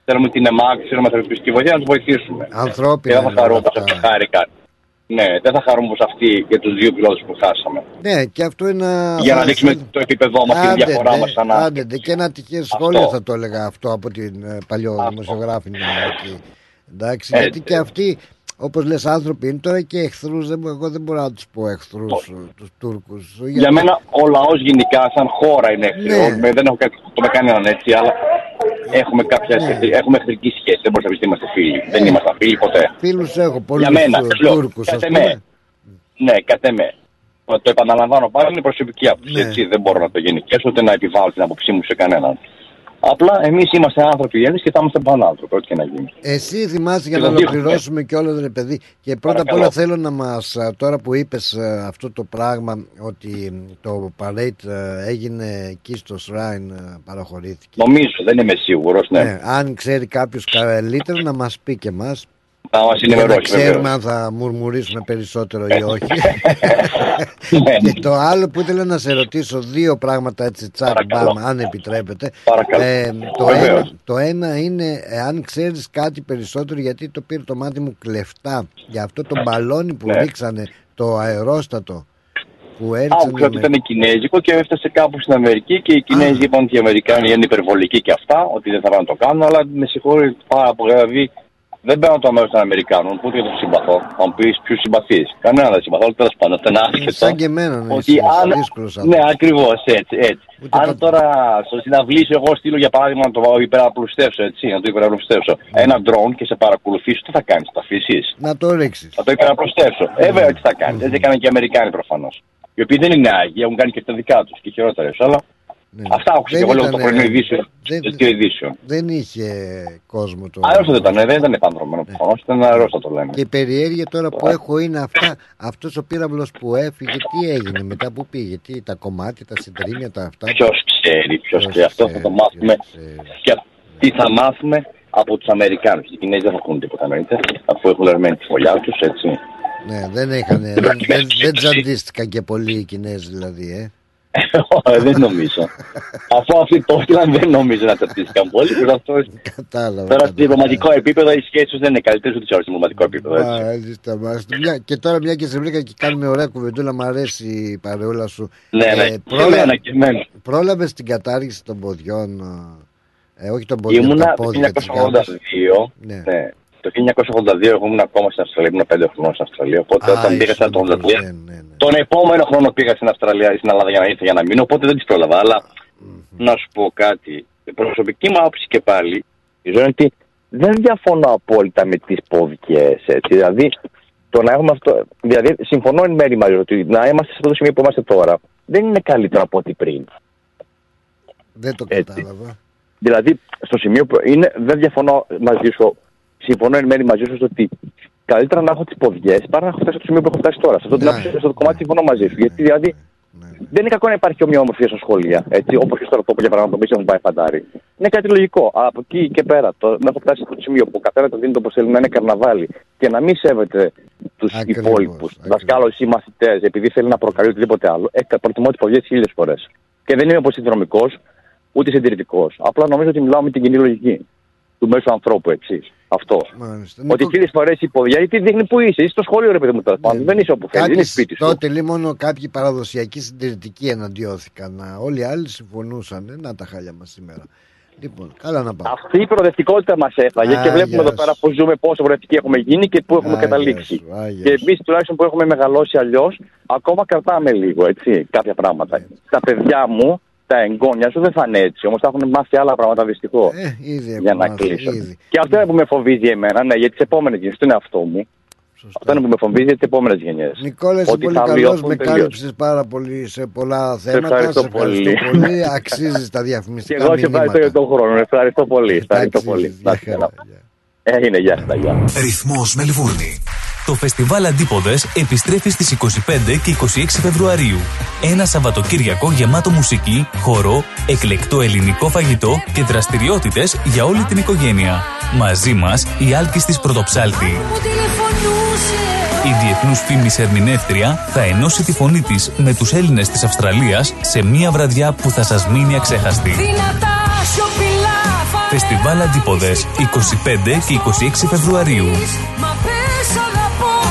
[SPEAKER 4] Θέλουμε την ΕΜΑΚ, θέλουμε ανθρωπιστική βοήθεια να τους βοηθήσουμε. Και
[SPEAKER 2] Ανθρώπινα
[SPEAKER 4] δεν θα
[SPEAKER 2] είναι
[SPEAKER 4] χαρούμε
[SPEAKER 2] όλα
[SPEAKER 4] όπω
[SPEAKER 2] αυτά.
[SPEAKER 4] αυτοί χάρηκαν. Ναι, δεν θα χαρούμε όπως αυτοί για τους δύο πιλότους που χάσαμε.
[SPEAKER 2] Ναι, και αυτό είναι. ένα-
[SPEAKER 4] Για να
[SPEAKER 2] θα-
[SPEAKER 4] δείξουμε το επίπεδό μας και τη
[SPEAKER 2] Άντε,
[SPEAKER 4] διαφορά
[SPEAKER 2] ντε,
[SPEAKER 4] μας σαν
[SPEAKER 2] άντε, ντε, και ένα τυχαίο σχόλιο
[SPEAKER 4] Αυτό.
[SPEAKER 2] θα το έλεγα αυτό από την ε, παλιό
[SPEAKER 4] Αυτό.
[SPEAKER 2] δημοσιογράφη εκεί. Εντάξει,
[SPEAKER 4] Έτσι.
[SPEAKER 2] γιατί και αυτοί, όπως λες άνθρωποι είναι τώρα και εχθρούς. Εγώ δεν μπορώ να τους πω εχθρούς τους Τούρκους.
[SPEAKER 4] Για μένα ο λαός γενικά σαν χώρα είναι εχθρός.
[SPEAKER 2] Ναι.
[SPEAKER 4] Με- Δεν έχω κάτι το με κανέναν έτσι, αλλά έχουμε, κάποια,
[SPEAKER 2] Ναι.
[SPEAKER 4] έχουμε εχθρική σχέση. Δεν μπορείς να πεις ότι είμαστε φίλοι. Δεν ήμασταν φίλοι ποτέ.
[SPEAKER 2] Φίλους έχω πολλούς
[SPEAKER 4] Για μένα, λέω,
[SPEAKER 2] Τούρκους, ας
[SPEAKER 4] κατ'
[SPEAKER 2] πούμε.
[SPEAKER 4] εμέ. Ναι, κατ' εμέ. Το το επαναλαμβάνω πάλι, είναι προσωπική άποψη.
[SPEAKER 2] Ναι.
[SPEAKER 4] Έτσι, δεν μπορώ να το γενικέσω ούτε να επιβάλλω την άποψή μου σε κανέναν. Απλά εμείς είμαστε άνθρωποι Έλληνε και θα είμαστε πάντα άνθρωποι, ό,τι και να γίνει.
[SPEAKER 2] Εσύ θυμάσαι για
[SPEAKER 4] Και
[SPEAKER 2] να
[SPEAKER 4] το δείχνουμε.
[SPEAKER 2] ολοκληρώσουμε και όλο ρε παιδί. Και πρώτα απ'
[SPEAKER 4] Παρακαλώ.
[SPEAKER 2] όλα θέλω να μας, τώρα που είπες αυτό το πράγμα, ότι το parade ε, έγινε εκεί στο Shrine, ε, παραχωρήθηκε.
[SPEAKER 4] Νομίζω, δεν είμαι σίγουρος. Ναι.
[SPEAKER 2] Ναι, αν ξέρει κάποιος καλύτερο να μας πει και εμάς.
[SPEAKER 4] Θα μας
[SPEAKER 2] Για να
[SPEAKER 4] ενημερώσει.
[SPEAKER 2] ξέρουμε
[SPEAKER 4] βεβαίως.
[SPEAKER 2] αν θα μουρμουρίσουμε περισσότερο ή όχι. [LAUGHS]
[SPEAKER 4] Ναι.
[SPEAKER 2] και το άλλο που ήθελα να σε ρωτήσω, δύο πράγματα έτσι τσακ
[SPEAKER 4] Παρακαλώ.
[SPEAKER 2] μπαμ, αν επιτρέπετε.
[SPEAKER 4] Παρακαλώ.
[SPEAKER 2] Ε, το,
[SPEAKER 4] Βεβαίως.
[SPEAKER 2] ένα, το ένα είναι ε, αν ξέρεις κάτι περισσότερο γιατί το πήρε το μάτι μου κλεφτά για αυτό το μπαλόνι που
[SPEAKER 4] Ναι.
[SPEAKER 2] ρίξανε το αερόστατο που
[SPEAKER 4] Α,
[SPEAKER 2] έριξαν
[SPEAKER 4] ξέρω ότι ήταν κινέζικο και έφτασε κάπου στην Αμερική και οι Κινέζοι είπαν ότι οι Αμερικάνοι είναι υπερβολικοί και αυτά, ότι δεν θα πάνε να το κάνουν, αλλά με συγχωρείτε πάρα πολύ. Δηλαδή δεν παίρνω το μέρος των Αμερικάνων, ούτε για το συμπαθώ. Θα μου πεις ποιους συμπαθείς. Κανένα δεν συμπαθώ, τέλος πάντων. Αυτό είναι άσχετο.
[SPEAKER 2] Σαν και εμένα να
[SPEAKER 4] Ότι
[SPEAKER 2] είσαι
[SPEAKER 4] αν...
[SPEAKER 2] δύσκολος
[SPEAKER 4] Ναι,
[SPEAKER 2] άνθρωπος.
[SPEAKER 4] ακριβώς έτσι. έτσι.
[SPEAKER 2] Ούτε
[SPEAKER 4] αν
[SPEAKER 2] το-
[SPEAKER 4] τώρα στο συναυλί σου εγώ στείλω για παράδειγμα να το υπεραπλουστεύσω, έτσι, να το υπεραπλουστεύσω.
[SPEAKER 2] Ναι.
[SPEAKER 4] Ένα drone και σε παρακολουθήσω, τι θα κάνεις, θα αφήσεις;
[SPEAKER 2] Να το ρίξεις
[SPEAKER 4] Θα το υπεραπλουστεύσω. Ε, βέβαια, τι θα κάνεις; Έτσι έκαναν και οι Αμερικάνοι προφανώς. Οι οποίοι δεν είναι άγιοι, έχουν κάνει και τα δικά τους και χειρότερε. Αλλά
[SPEAKER 2] Ναι.
[SPEAKER 4] αυτά άκουσα και
[SPEAKER 2] Δεν
[SPEAKER 4] εγώ λόγω
[SPEAKER 2] ήτανε-
[SPEAKER 4] των πρωινών ειδήσεων.
[SPEAKER 2] δεν-
[SPEAKER 4] των δύο ειδήσεων.
[SPEAKER 2] Δεν είχε κόσμο το
[SPEAKER 4] Αερόστατο ήταν, δεν ήταν επανδρομένο προφανώς. Ήταν αερόστατο λέμε.
[SPEAKER 2] Και η περιέργεια τώρα που έχω είναι αυτά, αυτός ο πύραυλος που έφυγε, τι έγινε μετά που πήγε, τι, τα κομμάτια, τα συντρίμια, τα αυτά;
[SPEAKER 4] Ποιος ξέρει, ποιος
[SPEAKER 2] Ποιος
[SPEAKER 4] ξέρει. Αυτό θα το
[SPEAKER 2] ξέρει,
[SPEAKER 4] μάθουμε.
[SPEAKER 2] ποιος ξέρει.
[SPEAKER 4] Και τι θα μάθουμε από τους Αμερικάνους. Οι Κινέζοι δεν θα πούνε τίποτα εννοείται, αφού έχουν λερμένη τη φωλιά τους, έτσι.
[SPEAKER 2] Ναι, δεν είχαν, δεν, δεν, δεν τζαντίστηκαν και πολλοί οι Κινέζοι δηλαδή, ε.
[SPEAKER 4] Ε, δεν νομίζω. Αφού αυτοί το έστειλαν, δεν νομίζω να τσατίστηκαν πολύ. Και αυτό [LAUGHS]
[SPEAKER 2] Κατάλαβα.
[SPEAKER 4] τώρα στο
[SPEAKER 2] κατάλαβα.
[SPEAKER 4] διπλωματικό επίπεδο οι σχέσεις του δεν είναι καλύτερες ούτε σε όλο στο διπλωματικό επίπεδο. έτσι.
[SPEAKER 2] Μάλιστα, μάλιστα. Μια- Και τώρα μια και σε βρήκα και κάνουμε ωραία κουβεντούλα, μου αρέσει η παρεούλα σου.
[SPEAKER 4] Ναι, ναι.
[SPEAKER 2] Ε,
[SPEAKER 4] Και
[SPEAKER 2] πρόλα-
[SPEAKER 4] εμένα και εμένα.
[SPEAKER 2] Πρόλαβες την κατάργηση των ποδιών, ε, όχι των ποδιών,
[SPEAKER 4] Ήμουνα
[SPEAKER 2] τα
[SPEAKER 4] το
[SPEAKER 2] πόδια της γάμπης.
[SPEAKER 4] 1982.
[SPEAKER 2] Ναι.
[SPEAKER 4] Ναι. Το 1982 εγώ ήμουν ακόμα στην Αυστραλία, ήμουν 5 χρονών στην Αυστραλία. Οπότε
[SPEAKER 2] Α,
[SPEAKER 4] όταν πήγα
[SPEAKER 2] ήσουν
[SPEAKER 4] στο 83,
[SPEAKER 2] ναι, ναι, ναι.
[SPEAKER 4] τον επόμενο χρόνο πήγα στην Αυστραλία ή στην Ελλάδα για να ήρθα για να μείνω, οπότε δεν τις πρόλαβα. Αλλά να σου πω κάτι. Η προσωπική μου άποψη και πάλι η ζωή είναι ότι δεν διαφωνώ απόλυτα με τις πόδιε. Δηλαδή, το να έχουμε αυτό. Δηλαδή, συμφωνώ εν μέρη μαζί ότι να είμαστε σε αυτό το σημείο που είμαστε τώρα δεν είναι καλύτερο από ό,τι πριν.
[SPEAKER 2] Δεν το
[SPEAKER 4] Έτσι.
[SPEAKER 2] κατάλαβα.
[SPEAKER 4] Δηλαδή, στο σημείο που είναι, δεν διαφωνώ μαζί σου. Συμφωνώ εν μέρη μαζί σου στο ότι καλύτερα να έχω τις ποδιές παρά να έχω φτάσει στο σημείο που έχω φτάσει τώρα. Σε αυτό, την
[SPEAKER 2] Ναι.
[SPEAKER 4] άποψη, στο κομμάτι συμφωνώ μαζί σου. Γιατί δηλαδή
[SPEAKER 2] Ναι.
[SPEAKER 4] δεν είναι κακό να υπάρχει ομοιόμορφια στα σχολεία. Έτσι, όπως και τώρα το πω για παράδειγμα, το πίσω μου πάει φαντάρι. Είναι κάτι λογικό. Αλλά από εκεί και πέρα, το, να έχω φτάσει στο σημείο που ο καθένας το δίνει όπω θέλει να είναι καρναβάλι και να μην σέβεται τους
[SPEAKER 2] Ακριβώς,
[SPEAKER 4] υπόλοιπους,
[SPEAKER 2] ακριβώς.
[SPEAKER 4] δασκάλου ή μαθητές, επειδή θέλει να προκαλεί οτιδήποτε άλλο. Ε, προτιμώ τις ποδιές χίλιες φορές. Και δεν είμαι συνδρομικός ούτε συντηρητικός. Απλά νομίζω ότι μιλάω με την κοινή λογική του μέσου ανθρώπου εξή. Αυτό.
[SPEAKER 2] Μάλιστα.
[SPEAKER 4] Ότι
[SPEAKER 2] Νίκο-
[SPEAKER 4] χίλιες φορές η ποδιά, γιατί δείχνει που είσαι. Είσαι στο σχολείο, ρε παιδί μου, τέλος πάντων. Δεν είσαι όπου θέλεις, δεν είναι
[SPEAKER 2] Κάποιοι-
[SPEAKER 4] σπίτι σου.
[SPEAKER 2] Τότε λέει μόνο κάποιοι παραδοσιακοί συντηρητικοί εναντιώθηκαν. Να- Όλοι οι άλλοι συμφωνούσαν. Ε, Να τα χάλια μας σήμερα. Λοιπόν, καλά να πάμε.
[SPEAKER 4] Αυτή η προοδευτικότητα μας έφαγε
[SPEAKER 2] Α,
[SPEAKER 4] και βλέπουμε
[SPEAKER 2] γεια
[SPEAKER 4] εδώ
[SPEAKER 2] σου.
[SPEAKER 4] πέρα πώς ζούμε, πόσο προοδευτικοί έχουμε γίνει και πού έχουμε
[SPEAKER 2] Α,
[SPEAKER 4] καταλήξει.
[SPEAKER 2] γεια σου, α, γεια
[SPEAKER 4] Και
[SPEAKER 2] σου.
[SPEAKER 4] εμείς τουλάχιστον που έχουμε μεγαλώσει αλλιώς, ακόμα κρατάμε λίγο έτσι, κάποια πράγματα.
[SPEAKER 2] Ναι.
[SPEAKER 4] Τα παιδιά μου, τα εγγόνια σου δεν θα είναι έτσι. Όμως θα έχουν μάθει άλλα πράγματα δυστυχώς.
[SPEAKER 2] Ε, ήδη
[SPEAKER 4] για
[SPEAKER 2] έχουμε
[SPEAKER 4] να
[SPEAKER 2] μάθει,
[SPEAKER 4] κλείσω.
[SPEAKER 2] ήδη.
[SPEAKER 4] Και αυτό είναι που με φοβίζει εμένα, ναι, για τι επόμενες γενιές, τον εαυτό μου.
[SPEAKER 2] Σωστά.
[SPEAKER 4] Αυτό είναι που με φοβίζει για τις επόμενες γενιές.
[SPEAKER 2] Νικόλα, είσαι πολύ καλός. Με κάλυψες πάρα πολύ σε πολλά θέματα.
[SPEAKER 4] ευχαριστώ
[SPEAKER 2] Σε ευχαριστώ
[SPEAKER 4] πολύ.
[SPEAKER 2] πολύ. Αξίζεις τα
[SPEAKER 4] Και
[SPEAKER 2] διαφημιστικά
[SPEAKER 4] εγώ σε ευχαριστώ για
[SPEAKER 2] μηνύματα.
[SPEAKER 4] τον χρόνο. Ευχαριστώ πολύ.
[SPEAKER 2] Τα
[SPEAKER 4] Ευχαριστώ
[SPEAKER 2] αξίζεις.
[SPEAKER 4] πολύ.
[SPEAKER 2] Γεια
[SPEAKER 4] Να είστε
[SPEAKER 2] χαρά,
[SPEAKER 4] καλά.
[SPEAKER 2] γεια.
[SPEAKER 4] Έγινε, γεια σας. Γεια.
[SPEAKER 5] Ρυθμός Μελβούρνη
[SPEAKER 1] Το φεστιβάλ Αντίποδες επιστρέφει στις 25 και 26 Φεβρουαρίου. Ένα Σαββατοκύριακο γεμάτο μουσική, χορό, εκλεκτό ελληνικό φαγητό και δραστηριότητες για όλη την οικογένεια. Μαζί μας η Άλκης της Πρωτοψάλτη. Η διεθνούς φήμης ερμηνεύτρια θα ενώσει τη φωνή της με τους Έλληνες της Αυστραλίας σε μια βραδιά που θα σας μείνει αξέχαστη. Φεστιβάλ Αντίποδες 25 και 26 Φεβρουαρίου.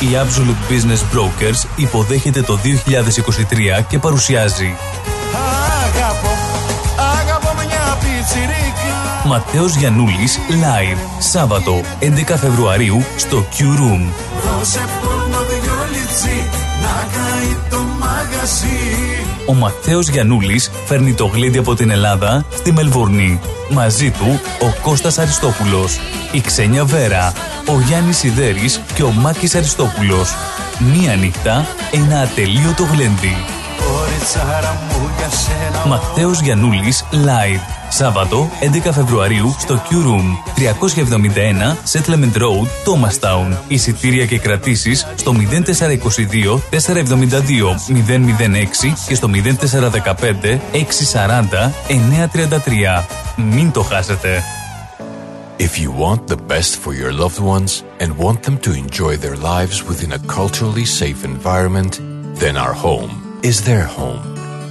[SPEAKER 1] Η Absolute Business Brokers υποδέχεται το 2023 και παρουσιάζει.
[SPEAKER 6] Αγαπώ, αγαπώ μια πιτσιρίκα.
[SPEAKER 1] Ματέος Γιαννούλης Live Σάββατο 11 Φεβρουαρίου στο Q Room.
[SPEAKER 6] Δώσε πόνο δυο λιτσί, να καεί το μαγαζί
[SPEAKER 1] Ο Ματέος Γιαννούλης φέρνει το γλέντι από την Ελλάδα στη Μελβορνή. Μαζί του ο Κώστας Αριστόπουλος, η Ξένια Βέρα, ο Γιάννης Σιδέρης και ο Μάκης Αριστόπουλος. Μία νύχτα, ένα ατελείωτο γλέντι.
[SPEAKER 6] Κοριτσάρα μου για σένα
[SPEAKER 1] Ματέος Γιαννούλης Live. Σάββατο 11 Φεβρουαρίου στο Q Room 371 Settlement Road, Thomastown. Εισιτήρια και κρατήσεις στο 0422 472 006 και στο 0415 640 933. Μην το χάσετε.
[SPEAKER 7] If you want the best for your loved ones and want them to enjoy their lives within a culturally safe environment, then our home is their home.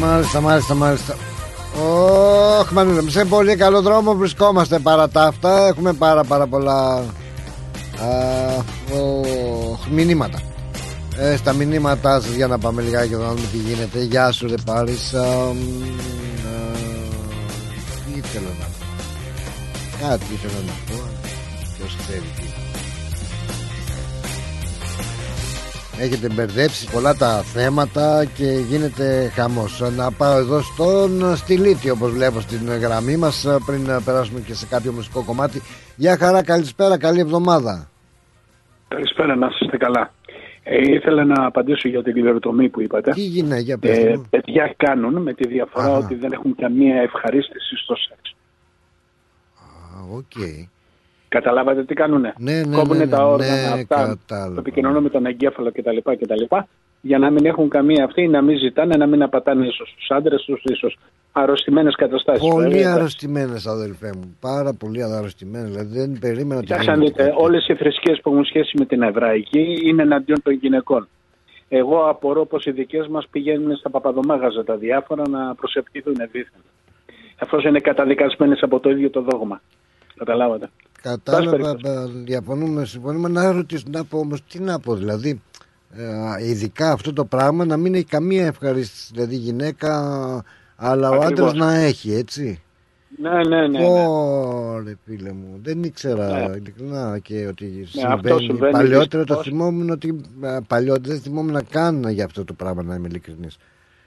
[SPEAKER 2] Μάλιστα, μάλιστα, μάλιστα. Ωχ, Μανούλα, σε πολύ καλό δρόμο βρισκόμαστε παρά τα αυτά. Έχουμε πάρα πάρα πολλά α, ωχ, μηνύματα. Ε, στα μηνύματά σας για να πάμε λιγάκι εδώ να δούμε τι γίνεται. Γεια σου ρε Πάρης. Α, μ, α, Τι ήθελα να πω. Κάτι ήθελα να πω. Ποιος ξέρει Έχετε μπερδέψει πολλά τα θέματα και γίνεται χαμός Να πάω εδώ στον Στυλίτη όπως βλέπω στην γραμμή μας Πριν περάσουμε και σε κάποιο μουσικό κομμάτι Γεια χαρά καλησπέρα καλή εβδομάδα
[SPEAKER 8] Καλησπέρα, να είστε καλά. Ε, ήθελα να απαντήσω για την κληροτομή που είπατε.
[SPEAKER 2] Τι γίνεται για πες
[SPEAKER 8] Ε,
[SPEAKER 2] μου.
[SPEAKER 8] παιδιά κάνουν με τη διαφορά
[SPEAKER 2] Αχα.
[SPEAKER 8] ότι δεν έχουν καμία ευχαρίστηση στο σεξ.
[SPEAKER 2] Α, Οκ
[SPEAKER 8] Καταλάβατε τι κάνουνε;
[SPEAKER 2] Ναι, ναι,
[SPEAKER 8] Κόβουνε
[SPEAKER 2] ναι, ναι,
[SPEAKER 8] τα όργανα
[SPEAKER 2] ναι,
[SPEAKER 8] αυτά,
[SPEAKER 2] κατάλαβα.
[SPEAKER 8] το επικοινωνώ με τον εγκέφαλο κτλ. κτλ για να μην έχουν καμία αυτή, να μην ζητάνε, να μην απατάνε ίσως στους άντρες τους, ίσως αρρωστημένες καταστάσεις.
[SPEAKER 2] Πολύ
[SPEAKER 8] βέβαια.
[SPEAKER 2] αρρωστημένες αδελφέ μου Πάρα πολύ αρρωστημένες Δηλαδή δεν περίμενα ότι
[SPEAKER 8] Κοιτάξτε, αν
[SPEAKER 2] γίνεται
[SPEAKER 8] δείτε,
[SPEAKER 2] κάτι.
[SPEAKER 8] όλες οι θρησκείες που έχουν σχέση με την Εβραϊκή είναι εναντίον των γυναικών. Εγώ απορώ πως οι δικές μας πηγαίνουν στα παπαδομάγαζα τα διάφορα να προσευχηθούν δίθεν. Εφόσον είναι καταδικασμένες από το ίδιο το δόγμα. Καταλάβατε. Πάση
[SPEAKER 2] Κατάλαβα,
[SPEAKER 8] περιπτώσει.
[SPEAKER 2] μπα, διαφωνούμε, συμφωνούμε. Να ρωτήσω, να πω όμως, τι να πω, δηλαδή, ε, ειδικά αυτό το πράγμα να μην έχει καμία ευχαρίστηση, δηλαδή η γυναίκα, αλλά ο
[SPEAKER 8] Ακριβώς.
[SPEAKER 2] άντρας να έχει, έτσι.
[SPEAKER 8] Ναι, ναι, ναι. ναι.
[SPEAKER 2] Ωρε φίλε μου, δεν ήξερα
[SPEAKER 8] Ναι.
[SPEAKER 2] ειλικρινά και ότι
[SPEAKER 8] αυτό
[SPEAKER 2] συμβαίνει.
[SPEAKER 8] συμβαίνει
[SPEAKER 2] Παλιότερα το
[SPEAKER 8] δυστυχώς.
[SPEAKER 2] θυμόμουν ότι, ε, παλιότερα δεν θυμόμουν καν για αυτό το πράγμα να είμαι ειλικρινής.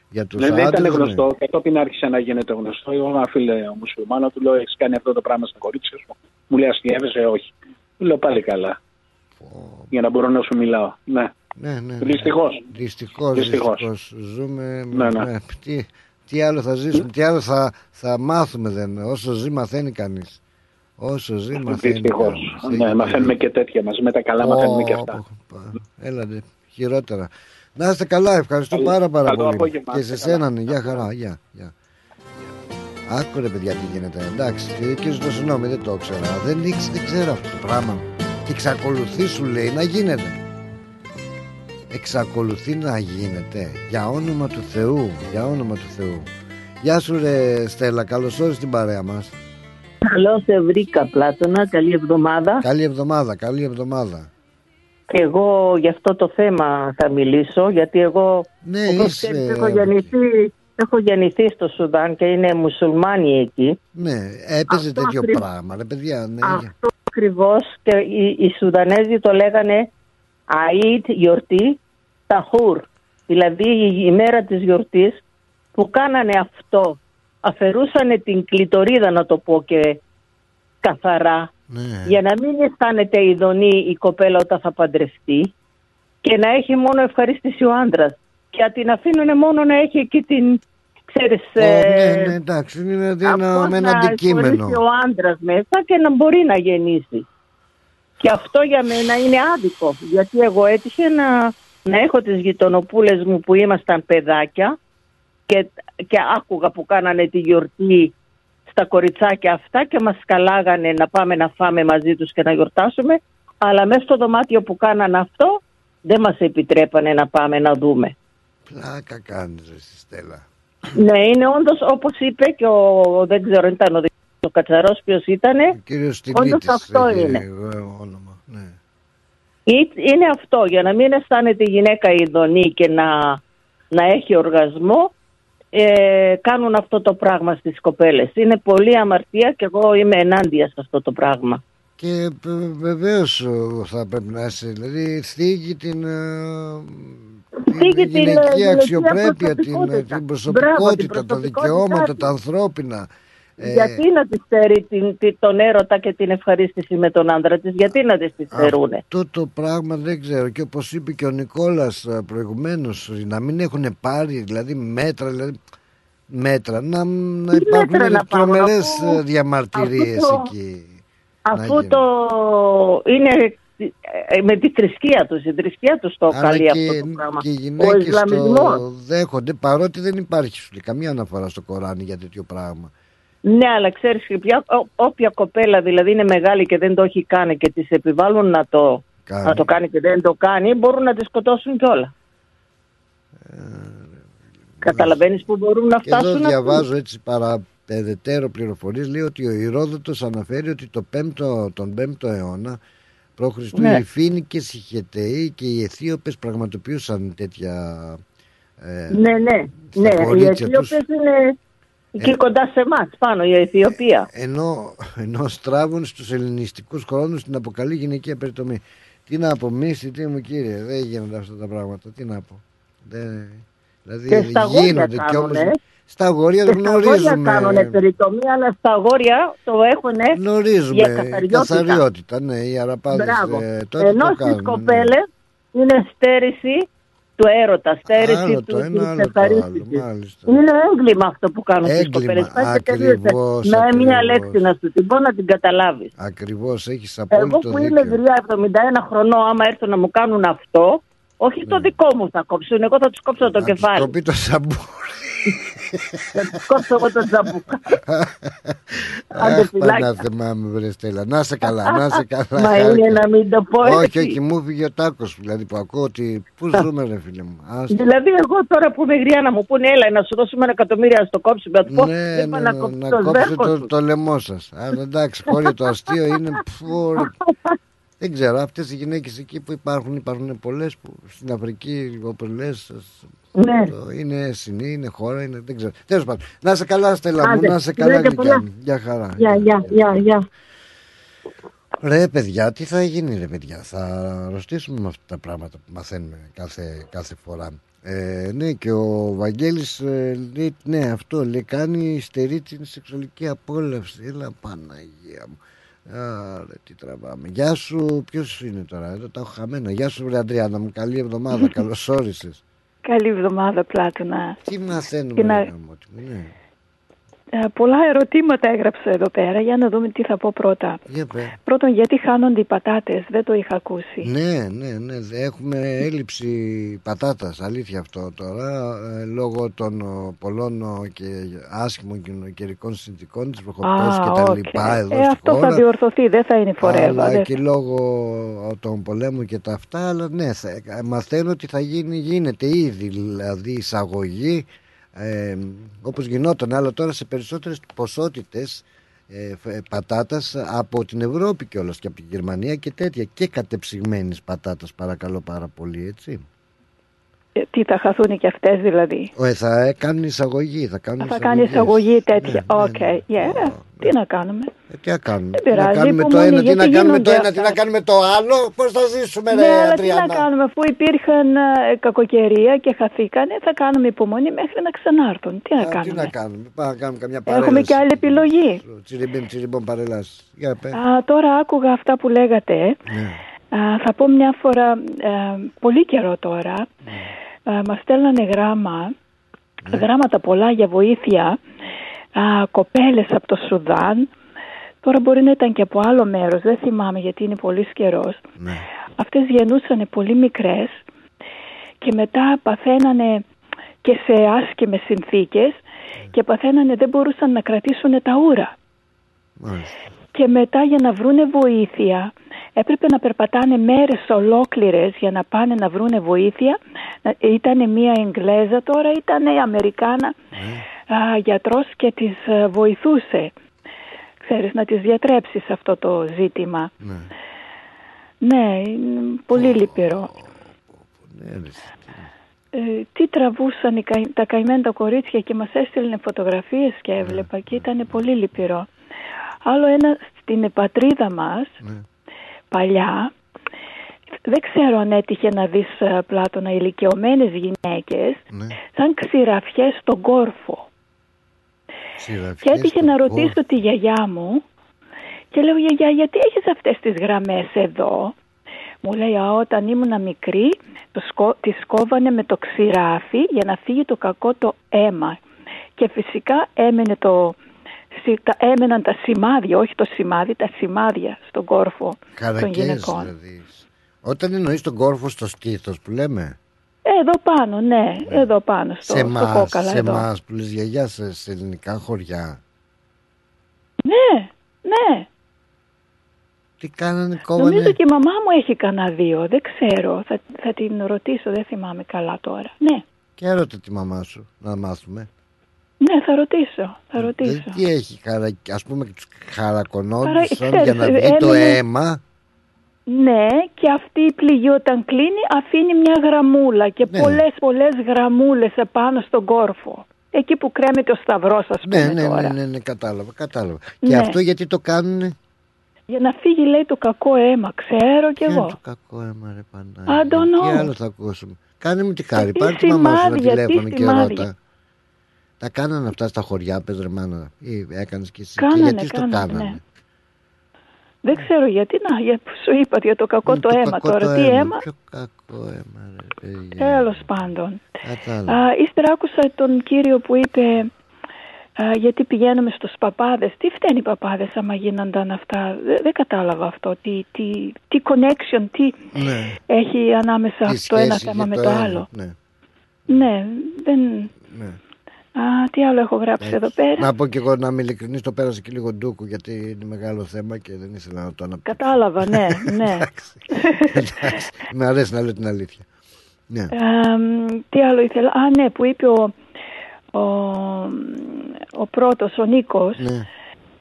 [SPEAKER 2] Για τους
[SPEAKER 8] Ναι, δεν ήταν
[SPEAKER 2] άντρες, ναι.
[SPEAKER 8] γνωστό. Κατόπιν άρχισε να γίνεται γνωστό. Εγώ ένα φίλε ο μουσουλμάνο του λέω: Έχεις κάνει αυτό το πράγμα στα κορίτσια σου. Μου λέει: Αστιεύεσαι, όχι. Του λέω πάλι καλά. Για να μπορώ να σου μιλάω. Ναι.
[SPEAKER 2] Ναι, ναι.
[SPEAKER 8] Δυστυχώς.
[SPEAKER 2] Δυστυχώς,
[SPEAKER 8] Δυστυχώς.
[SPEAKER 2] δυστυχώς. Ζούμε.
[SPEAKER 8] Ναι, ναι.
[SPEAKER 2] Τι, τι άλλο θα ζήσουμε, τι άλλο θα, θα μάθουμε δεν. Όσο ζει μαθαίνει κανείς. Όσο ζει μαθαίνει
[SPEAKER 8] Δυστυχώς.
[SPEAKER 2] κανείς.
[SPEAKER 8] Ναι, μαθαίνουμε και τέτοια μαζί. Με τα καλά μαθαίνουμε και αυτά.
[SPEAKER 2] Έλατε, χειρότερα. Να είστε καλά, ευχαριστώ πάρα πάρα
[SPEAKER 8] Καλό
[SPEAKER 2] πολύ.
[SPEAKER 8] απόγευμα,
[SPEAKER 2] Και
[SPEAKER 8] είστε
[SPEAKER 2] σε σένα, ναι, γεια χαρά, γεια. γεια. Άκου ρε παιδιά τι γίνεται, εντάξει, και, και ζητώ συγγνώμη, δεν το ήξερα. Δεν, ήξ- δεν ξέρω αυτό το πράγμα. Και εξακολουθεί σου λέει να γίνεται. Εξακολουθεί να γίνεται. Για όνομα του Θεού, για όνομα του Θεού. Γεια σου ρε Στέλλα, καλώς όρισες στην παρέα μας.
[SPEAKER 9] Καλώς σε βρήκα, Πλάτωνα. Καλή εβδομάδα.
[SPEAKER 2] Καλή εβδομάδα, καλή εβδομάδα.
[SPEAKER 9] Εγώ για αυτό το θέμα θα μιλήσω, γιατί εγώ
[SPEAKER 2] Ναι,
[SPEAKER 9] όπως
[SPEAKER 2] είσαι-
[SPEAKER 9] ξέρεις, έχω, γεννηθεί, έχω γεννηθεί στο Σουδάν και είναι μουσουλμάνοι εκεί.
[SPEAKER 2] Ναι, έπαιζε
[SPEAKER 9] Αυτό
[SPEAKER 2] τέτοιο
[SPEAKER 9] ακριβώς.
[SPEAKER 2] πράγμα, ρε παιδιά. Ναι,
[SPEAKER 9] Αυτό ακριβώς και οι, οι Σουδανέζοι το λέγανε Αΐτ γιορτή Ταχούρ. Δηλαδή η ημέρα της γιορτής που κάνανε αυτό. Αφαιρούσανε την κλητορίδα να το πω και καθαρά
[SPEAKER 2] ναι.
[SPEAKER 9] για να μην αισθάνεται ειδονή η κοπέλα όταν θα παντρευτεί και να έχει μόνο ευχαρίστηση ο άντρας. Και να την αφήνουν μόνο να έχει εκεί την, ξέρεις,
[SPEAKER 2] Ω,
[SPEAKER 9] ε,
[SPEAKER 2] ναι, ναι, εντάξει, είναι δηλαδή ένα,
[SPEAKER 9] αυτός
[SPEAKER 2] με ένα
[SPEAKER 9] να
[SPEAKER 2] αντικείμενο.
[SPEAKER 9] εφορήσει ο άντρας μέσα και να μπορεί να γεννήσει. Και αυτό για μένα είναι άδικο, γιατί εγώ έτυχε να, να έχω τις γειτονοπούλες μου που ήμασταν παιδάκια και, και άκουγα που κάνανε τη γιορτή στα κοριτσάκια αυτά και μας καλάγανε να πάμε να φάμε μαζί τους και να γιορτάσουμε αλλά μέσα στο δωμάτιο που κάνανε αυτό δεν μας επιτρέπανε να πάμε να δούμε.
[SPEAKER 2] Πλάκα κάνεις ρε στη Στέλλα.
[SPEAKER 9] Ναι, είναι όντως όπως είπε και ο, δεν ξέρω, ήταν ο, ο Κατσαρός ποιος ήτανε.
[SPEAKER 2] Κύριος
[SPEAKER 9] Όντως
[SPEAKER 2] Στυλίτης
[SPEAKER 9] αυτό
[SPEAKER 2] έχει
[SPEAKER 9] είναι.
[SPEAKER 2] ε, όνομα. Ναι.
[SPEAKER 9] Ή- Είναι αυτό, για να μην αισθάνεται η γυναίκα ειδονή και να, να έχει οργασμό, ε, κάνουν αυτό το πράγμα στις κοπέλες. Είναι πολύ αμαρτία και εγώ είμαι ενάντια σε αυτό το πράγμα.
[SPEAKER 2] Και βεβαίως θα πρέπει να είσαι, δηλαδή θίγει την, ε,
[SPEAKER 9] Θίγει την, ε,
[SPEAKER 2] γυναικεία
[SPEAKER 9] γυναικεία
[SPEAKER 2] αξιοπρέπεια, την,
[SPEAKER 9] προσωπικότητα.
[SPEAKER 2] την
[SPEAKER 9] Μπράβο, την
[SPEAKER 2] προσωπικότητα, τα
[SPEAKER 9] προσωπικότητά
[SPEAKER 2] δικαιώματα,
[SPEAKER 9] της.
[SPEAKER 2] τα ανθρώπινα. Ε,
[SPEAKER 9] Γιατί να της στερεί την, τη- τον έρωτα και την ευχαρίστηση με τον άντρα της, γιατί να της τη στερούνε.
[SPEAKER 2] Αυτό το πράγμα δεν ξέρω και όπως είπε και ο Νικόλας ε, προηγουμένως να μην έχουν πάρει δηλαδή μέτρα δηλαδή, μέτρα να, να
[SPEAKER 9] Τι
[SPEAKER 2] υπάρχουν
[SPEAKER 9] μέτρα να πάρουν,
[SPEAKER 2] τρομερές
[SPEAKER 9] αφού-
[SPEAKER 2] ε, διαμαρτυρίες
[SPEAKER 9] αφού το-
[SPEAKER 2] εκεί
[SPEAKER 9] Αφού
[SPEAKER 2] γίνουν.
[SPEAKER 9] το είναι ε, με τη θρησκεία τους, η θρησκεία τους το
[SPEAKER 2] Αλλά
[SPEAKER 9] καλεί
[SPEAKER 2] και,
[SPEAKER 9] αυτό το πράγμα.
[SPEAKER 2] και οι
[SPEAKER 9] Ο
[SPEAKER 2] γυναίκες
[SPEAKER 9] Ισλαμισμός.
[SPEAKER 2] το δέχονται παρότι δεν υπάρχει σου λέει, καμία αναφορά στο Κοράνι για τέτοιο πράγμα.
[SPEAKER 9] Ναι, αλλά ξέρεις και πια, ό- όποια κοπέλα δηλαδή είναι μεγάλη και δεν το έχει κάνει και της επιβάλλουν να το,
[SPEAKER 2] Κάνει.
[SPEAKER 9] να το κάνει και δεν το κάνει, μπορούν να τη σκοτώσουν κιόλα. Καταλαβαίνεις που μπορούν να
[SPEAKER 2] Και εδώ
[SPEAKER 9] φτάσουν αυτοί;
[SPEAKER 2] διαβάζω έτσι παραπεραιτέρω πληροφορίες λέει ότι ο Ηρόδοτος αναφέρει ότι το 5ο, τον 5ο αιώνα π.Χ.
[SPEAKER 9] Ναι.
[SPEAKER 2] οι Φίνικες, οι Χεταίοι και οι Αιθίωπες πραγματοποιούσαν τέτοια ε,
[SPEAKER 9] Ναι, ναι, ναι. Οι
[SPEAKER 2] κορίτσια
[SPEAKER 9] Αιθίωπες
[SPEAKER 2] τους.
[SPEAKER 9] είναι εκεί
[SPEAKER 2] Ε.
[SPEAKER 9] κοντά σε εμάς, πάνω η Αιθιοπία.
[SPEAKER 2] ενώ, ενώ στράβουν στους ελληνιστικούς χρόνους την αποκαλεί γυναικεία περιτομή. Τι να πω, μίση, τι μου κύριε, δεν γίνονται αυτά τα πράγματα, τι να πω. Δεν, δηλαδή
[SPEAKER 9] Και στα αγόρια
[SPEAKER 2] γίνονται κι όμως,
[SPEAKER 9] κάνουνε.
[SPEAKER 2] στα αγόρια
[SPEAKER 9] Και
[SPEAKER 2] δεν
[SPEAKER 9] στα αγόρια
[SPEAKER 2] γνωρίζουμε.
[SPEAKER 9] κάνουν περιτομή, αλλά στα αγόρια το έχουν
[SPEAKER 2] Γνωρίζουμε
[SPEAKER 9] για καθαριότητα.
[SPEAKER 2] καθαριότητα, ναι, οι αραπάδες
[SPEAKER 9] Μπράβο.
[SPEAKER 2] ε, τότε
[SPEAKER 9] Ενώ
[SPEAKER 2] το
[SPEAKER 9] στις
[SPEAKER 2] κάνουν. ναι.
[SPEAKER 9] κοπέλες είναι στέρηση του έρωτα, στέρηση
[SPEAKER 2] Άλλο
[SPEAKER 9] του
[SPEAKER 2] το ένα,
[SPEAKER 9] της
[SPEAKER 2] άλλο το
[SPEAKER 9] ευχαρίστησης.
[SPEAKER 2] άλλο, μάλιστα.
[SPEAKER 9] Είναι έγκλημα αυτό που κάνουν στις
[SPEAKER 2] Έγκλημα,
[SPEAKER 9] κοπέλες. Πάει και τελείωσε.
[SPEAKER 2] ακριβώς,
[SPEAKER 9] Με μία
[SPEAKER 2] ακριβώς.
[SPEAKER 9] λέξη να σου την πω να την καταλάβεις.
[SPEAKER 2] Ακριβώς, έχεις
[SPEAKER 9] Εγώ
[SPEAKER 2] απόλυτο
[SPEAKER 9] που είμαι
[SPEAKER 2] δίκιο.
[SPEAKER 9] γριά 71 χρονών, άμα έρθουν να μου κάνουν αυτό, όχι το δικό μου θα κόψουν, εγώ θα τους κόψω το
[SPEAKER 2] Ναι. Να τους
[SPEAKER 9] κεφάλι.
[SPEAKER 2] κοπεί το σαμπού.
[SPEAKER 9] Θα τους κόψω εγώ το τζαμπούκα. Άντε,
[SPEAKER 2] Αχ,
[SPEAKER 9] φυλάκια.
[SPEAKER 2] πανά θυμάμαι βρε Στέλλα. Να σε καλά, να σε καλά.
[SPEAKER 9] Μα
[SPEAKER 2] χάρηκα.
[SPEAKER 9] είναι να μην το πω
[SPEAKER 2] Όχι,
[SPEAKER 9] έτσι.
[SPEAKER 2] όχι, μου φύγε ο τάκος δηλαδή που ακούω ότι πού ζούμε ρε φίλε μου. Άστα.
[SPEAKER 9] Δηλαδή, εγώ τώρα που είμαι γριά να μου πούνε, έλα να σου δώσουμε ένα εκατομμύριο να στο κόψουμε. Να του πω,
[SPEAKER 2] Ναι,
[SPEAKER 9] δεν
[SPEAKER 2] ναι,
[SPEAKER 9] πάει
[SPEAKER 2] ναι,
[SPEAKER 9] να κόψει
[SPEAKER 2] να
[SPEAKER 9] το
[SPEAKER 2] κόψει
[SPEAKER 9] σβέρκο
[SPEAKER 2] το,
[SPEAKER 9] σου.
[SPEAKER 2] το λαιμό σας. Αλλά εντάξει, χώρια το αστείο είναι [LAUGHS] πφου, ρε. Δεν ξέρω, αυτές οι γυναίκες εκεί που υπάρχουν, υπάρχουν πολλές που στην Αφρική, όπως λες,
[SPEAKER 9] Ναι.
[SPEAKER 2] το είναι συνή, είναι χώρα, είναι, δεν ξέρω. Τέλος πάντων, να είσαι καλά Στέλλα μου,
[SPEAKER 9] Άντε,
[SPEAKER 2] να είσαι καλά
[SPEAKER 9] φιλάκια
[SPEAKER 2] γλυκιά
[SPEAKER 9] πολλά.
[SPEAKER 2] μου. Γεια χαρά.
[SPEAKER 9] Γεια, γεια, γεια, γεια.
[SPEAKER 2] Ρε παιδιά, τι θα γίνει ρε παιδιά, θα αρρωστήσουμε με αυτά τα πράγματα που μαθαίνουμε κάθε, κάθε φορά. Ε, ναι και ο Βαγγέλης ε, λέει ναι αυτό λέει κάνει στερή την σεξουαλική απόλαυση. Έλα Παναγία μου. Άρα τι τραβάμε. Γεια σου, ποιος είναι τώρα, εδώ τα έχω χαμένα. Γεια σου ρε Αντριάννα μου, καλή εβδομάδα, [LAUGHS] καλώς όρισες.
[SPEAKER 10] Καλή εβδομάδα, Πλάτωνα.
[SPEAKER 2] Τι μαθαίνουμε
[SPEAKER 10] Και να-
[SPEAKER 2] ρε γαμώτη μου, ναι.
[SPEAKER 10] Ε, πολλά ερωτήματα έγραψα εδώ πέρα. Για να δούμε τι θα πω πρώτα.
[SPEAKER 2] Για πέ.
[SPEAKER 10] Πρώτον, γιατί χάνονται οι πατάτες; Δεν το είχα ακούσει.
[SPEAKER 2] Ναι, ναι, ναι. δε- Έχουμε έλλειψη πατάτας, αλήθεια αυτό τώρα, ε, λόγω των ο, πολλών ο, και άσχημων κοινο- καιρικών συνθηκών της βροχοπτώσης και τα
[SPEAKER 10] οκ.
[SPEAKER 2] λοιπά εδώ
[SPEAKER 10] ε,
[SPEAKER 2] στη
[SPEAKER 10] αυτό
[SPEAKER 2] χώρα.
[SPEAKER 10] θα διορθωθεί. Δεν θα είναι forever.
[SPEAKER 2] αλλά
[SPEAKER 10] Δεν-
[SPEAKER 2] και λόγω των πολέμων και τα αυτά, αλλά ναι, θα, μαθαίνω ότι θα γίνει, γίνεται ήδη δηλαδή εισαγωγή ε, όπως γινόταν, αλλά τώρα σε περισσότερες ποσότητες ε, φ- ε, πατάτας από την Ευρώπη κιόλας και από την Γερμανία και τέτοια και κατεψυγμένης πατάτας παρακαλώ πάρα πολύ έτσι.
[SPEAKER 10] Ε, Τι θα χαθούν και αυτές δηλαδή;
[SPEAKER 2] Ε, θα κάνουν εισαγωγή, θα κάνουν
[SPEAKER 10] Θα κάνει
[SPEAKER 2] εισαγωγές.
[SPEAKER 10] εισαγωγή τέτοια.
[SPEAKER 2] Ναι,
[SPEAKER 10] Οκ. Yeah. Τι να κάνουμε;
[SPEAKER 2] Ε, τι να κάνουμε,
[SPEAKER 10] Δεν
[SPEAKER 2] τι να
[SPEAKER 10] πειράζει,
[SPEAKER 2] κάνουμε το
[SPEAKER 10] υπομονή,
[SPEAKER 2] ένα, τι
[SPEAKER 10] γιατί
[SPEAKER 2] να κάνουμε το
[SPEAKER 10] γίνονται
[SPEAKER 2] ένα, τι
[SPEAKER 10] αυτά.
[SPEAKER 2] να κάνουμε το άλλο, πώς θα ζήσουμε
[SPEAKER 10] Ναι,
[SPEAKER 2] ρε
[SPEAKER 10] αλλά τι
[SPEAKER 2] Αντριάννα;
[SPEAKER 10] να κάνουμε, αφού υπήρχαν ε, κακοκαιρία και χαθήκανε, θα κάνουμε υπομονή μέχρι να ξανάρθουν. Τι να
[SPEAKER 2] Α, Τι
[SPEAKER 10] κάνουμε.
[SPEAKER 2] να κάνουμε, πάμε να κάνουμε καμιά παρέλαση.
[SPEAKER 10] Έχουμε και άλλη επιλογή.
[SPEAKER 2] Τσιριμπίμ, τσιριμπόμ παρελάσεις. Για πε.
[SPEAKER 10] Α, τώρα άκουγα αυτά που λέγατε.
[SPEAKER 2] Ναι.
[SPEAKER 10] Α, θα πω μια φορά, ε, πολύ καιρό τώρα,
[SPEAKER 2] Ναι.
[SPEAKER 10] α, μας στέλνανε γράμμα, γράμματα πολλά για βοήθεια, α, κοπέλες από το Σουδάν, τώρα μπορεί να ήταν και από άλλο μέρος, δεν θυμάμαι γιατί είναι πολύς καιρός.
[SPEAKER 2] Ναι.
[SPEAKER 10] Αυτές γεννούσαν πολύ μικρές και μετά παθαίνανε και σε άσκημες συνθήκες και παθαίνανε δεν μπορούσαν να κρατήσουν τα ούρα.
[SPEAKER 2] Μάλιστα.
[SPEAKER 10] Και μετά για να βρούνε βοήθεια έπρεπε να περπατάνε μέρες ολόκληρες για να πάνε να βρούνε βοήθεια. Ήταν μία Εγγλέζα τώρα, ήταν η Αμερικάνα α, γιατρός και τις α, βοηθούσε. Ξέρεις, να τις διατρέψεις αυτό το ζήτημα.
[SPEAKER 2] Ναι.
[SPEAKER 10] Ναι, είναι πολύ λυπηρό.
[SPEAKER 2] Ναι, ρε.
[SPEAKER 10] Ε, τι τραβούσαν οι καη- τα καημένα τα κορίτσια και μας έστειλαν φωτογραφίες και
[SPEAKER 2] Ναι.
[SPEAKER 10] έβλεπα και ήταν πολύ λυπηρό. Άλλο ένα στην πατρίδα μας,
[SPEAKER 2] Ναι.
[SPEAKER 10] παλιά, δεν ξέρω αν έτυχε να δεις ε, Πλάτωνα ηλικιωμένες γυναίκες
[SPEAKER 2] Ναι.
[SPEAKER 10] σαν ξηραφιές στον κόρφο. Και έτυχε να ρωτήσω τη γιαγιά μου και λέω γιαγιά γιατί έχεις αυτές τις γραμμές εδώ; Μου λέει «Α, όταν ήμουν μικρή το σκο... τις κόβανε με το ξηράφι για να φύγει το κακό το αίμα. Και φυσικά έμενε το... σι- τα- έμεναν τα σημάδια, όχι το σημάδι, τα σημάδια στον κόρφο των
[SPEAKER 2] Χαρακές
[SPEAKER 10] γυναικών.
[SPEAKER 2] δηλαδή. Όταν εννοείς τον κόρφο στο στήθος που λέμε.
[SPEAKER 10] Εδώ πάνω, ναι, εδώ πάνω στο,
[SPEAKER 2] σε
[SPEAKER 10] στο
[SPEAKER 2] εμάς,
[SPEAKER 10] κόκαλα
[SPEAKER 2] σε
[SPEAKER 10] εδώ.
[SPEAKER 2] εμάς που λες γιαγιά σε, σε ελληνικά χωριά.
[SPEAKER 10] Ναι, ναι.
[SPEAKER 2] Τι κάνανε, κόβανε;
[SPEAKER 10] Νομίζω και η μαμά μου έχει κανένα δύο, δεν ξέρω. Θα, θα την ρωτήσω, δεν θυμάμαι καλά τώρα. Ναι,
[SPEAKER 2] Και έρωτα τη μαμά σου να μάθουμε.
[SPEAKER 10] ναι, θα ρωτήσω, θα ρωτήσω.
[SPEAKER 2] Δηλαδή, τι έχει, χαρα... ας πούμε τους χαρακωνόντουσαν
[SPEAKER 10] Χαρα-
[SPEAKER 2] για να βγει
[SPEAKER 10] ξέρεις,
[SPEAKER 2] το
[SPEAKER 10] έμεινε-
[SPEAKER 2] αίμα.
[SPEAKER 10] Ναι, και αυτή η πληγή όταν κλείνει αφήνει μια γραμμούλα και
[SPEAKER 2] Ναι.
[SPEAKER 10] πολλές πολλές γραμμούλες επάνω στον κόρφο. Εκεί που κρέμεται ο σταυρός ας πούμε
[SPEAKER 2] Ναι, ναι,
[SPEAKER 10] τώρα.
[SPEAKER 2] ναι, ναι, ναι, κατάλαβα, κατάλαβα.
[SPEAKER 10] Ναι.
[SPEAKER 2] Και αυτό γιατί το κάνουνε;
[SPEAKER 10] Για να φύγει λέει το κακό αίμα, ξέρω κι
[SPEAKER 2] Ποιο είναι
[SPEAKER 10] εγώ.
[SPEAKER 2] το κακό αίμα ρε Πανάγια.
[SPEAKER 10] I don't
[SPEAKER 2] Τι
[SPEAKER 10] know.
[SPEAKER 2] άλλο θα ακούσουμε; Κάνε μου τη χάρη,
[SPEAKER 10] Τι
[SPEAKER 2] πάρε τη μαμά σου ένα
[SPEAKER 10] σημάδια, τι
[SPEAKER 2] τηλέφωνο και
[SPEAKER 10] σημάδια.
[SPEAKER 2] ρώτα. Τα κάνανε αυτά στα χωριά, πες ρε μάνα. Ή έκανες και εσύ.
[SPEAKER 10] Κάνανε,
[SPEAKER 2] και γιατί το
[SPEAKER 10] κάνανε,
[SPEAKER 2] κάνανε;
[SPEAKER 10] ναι. Δεν ξέρω γιατί να, για, σου είπα για το κακό το, αίμα
[SPEAKER 2] κακό
[SPEAKER 10] τώρα.
[SPEAKER 2] το
[SPEAKER 10] Τι
[SPEAKER 2] αίμα.
[SPEAKER 10] αίμα,
[SPEAKER 2] Ποιο κακό αίμα ρε παιδιά.
[SPEAKER 10] τέλος πάντων.
[SPEAKER 2] Κατάλαβα.
[SPEAKER 10] Α, ύστερα άκουσα τον κύριο που είπε α, γιατί πηγαίνουμε στους παπάδες. Τι φταίνει οι παπάδες άμα γίνονταν αυτά; Δεν, δεν κατάλαβα αυτό. Τι, τι, τι connection, τι
[SPEAKER 2] Ναι.
[SPEAKER 10] έχει ανάμεσα
[SPEAKER 2] Τι
[SPEAKER 10] το ένα
[SPEAKER 2] σχέση
[SPEAKER 10] θέμα
[SPEAKER 2] για
[SPEAKER 10] με το
[SPEAKER 2] αίμα,
[SPEAKER 10] άλλο.
[SPEAKER 2] Ναι.
[SPEAKER 10] Ναι, δεν...
[SPEAKER 2] Ναι.
[SPEAKER 10] Α, τι άλλο έχω γράψει εδώ πέρα;
[SPEAKER 2] Να πω και εγώ να είμαι ειλικρινής, το πέρασε και λίγο ντούκου γιατί είναι μεγάλο θέμα και δεν ήθελα να το αναπτύξω.
[SPEAKER 10] Κατάλαβα, ναι, [LAUGHS] ναι.
[SPEAKER 2] Εντάξει, Με αρέσει να λέω την αλήθεια. Ναι.
[SPEAKER 10] Ε, μ, τι άλλο ήθελα. Α, ναι, που είπε ο, ο, ο πρώτος, ο Νίκος,
[SPEAKER 2] Ναι.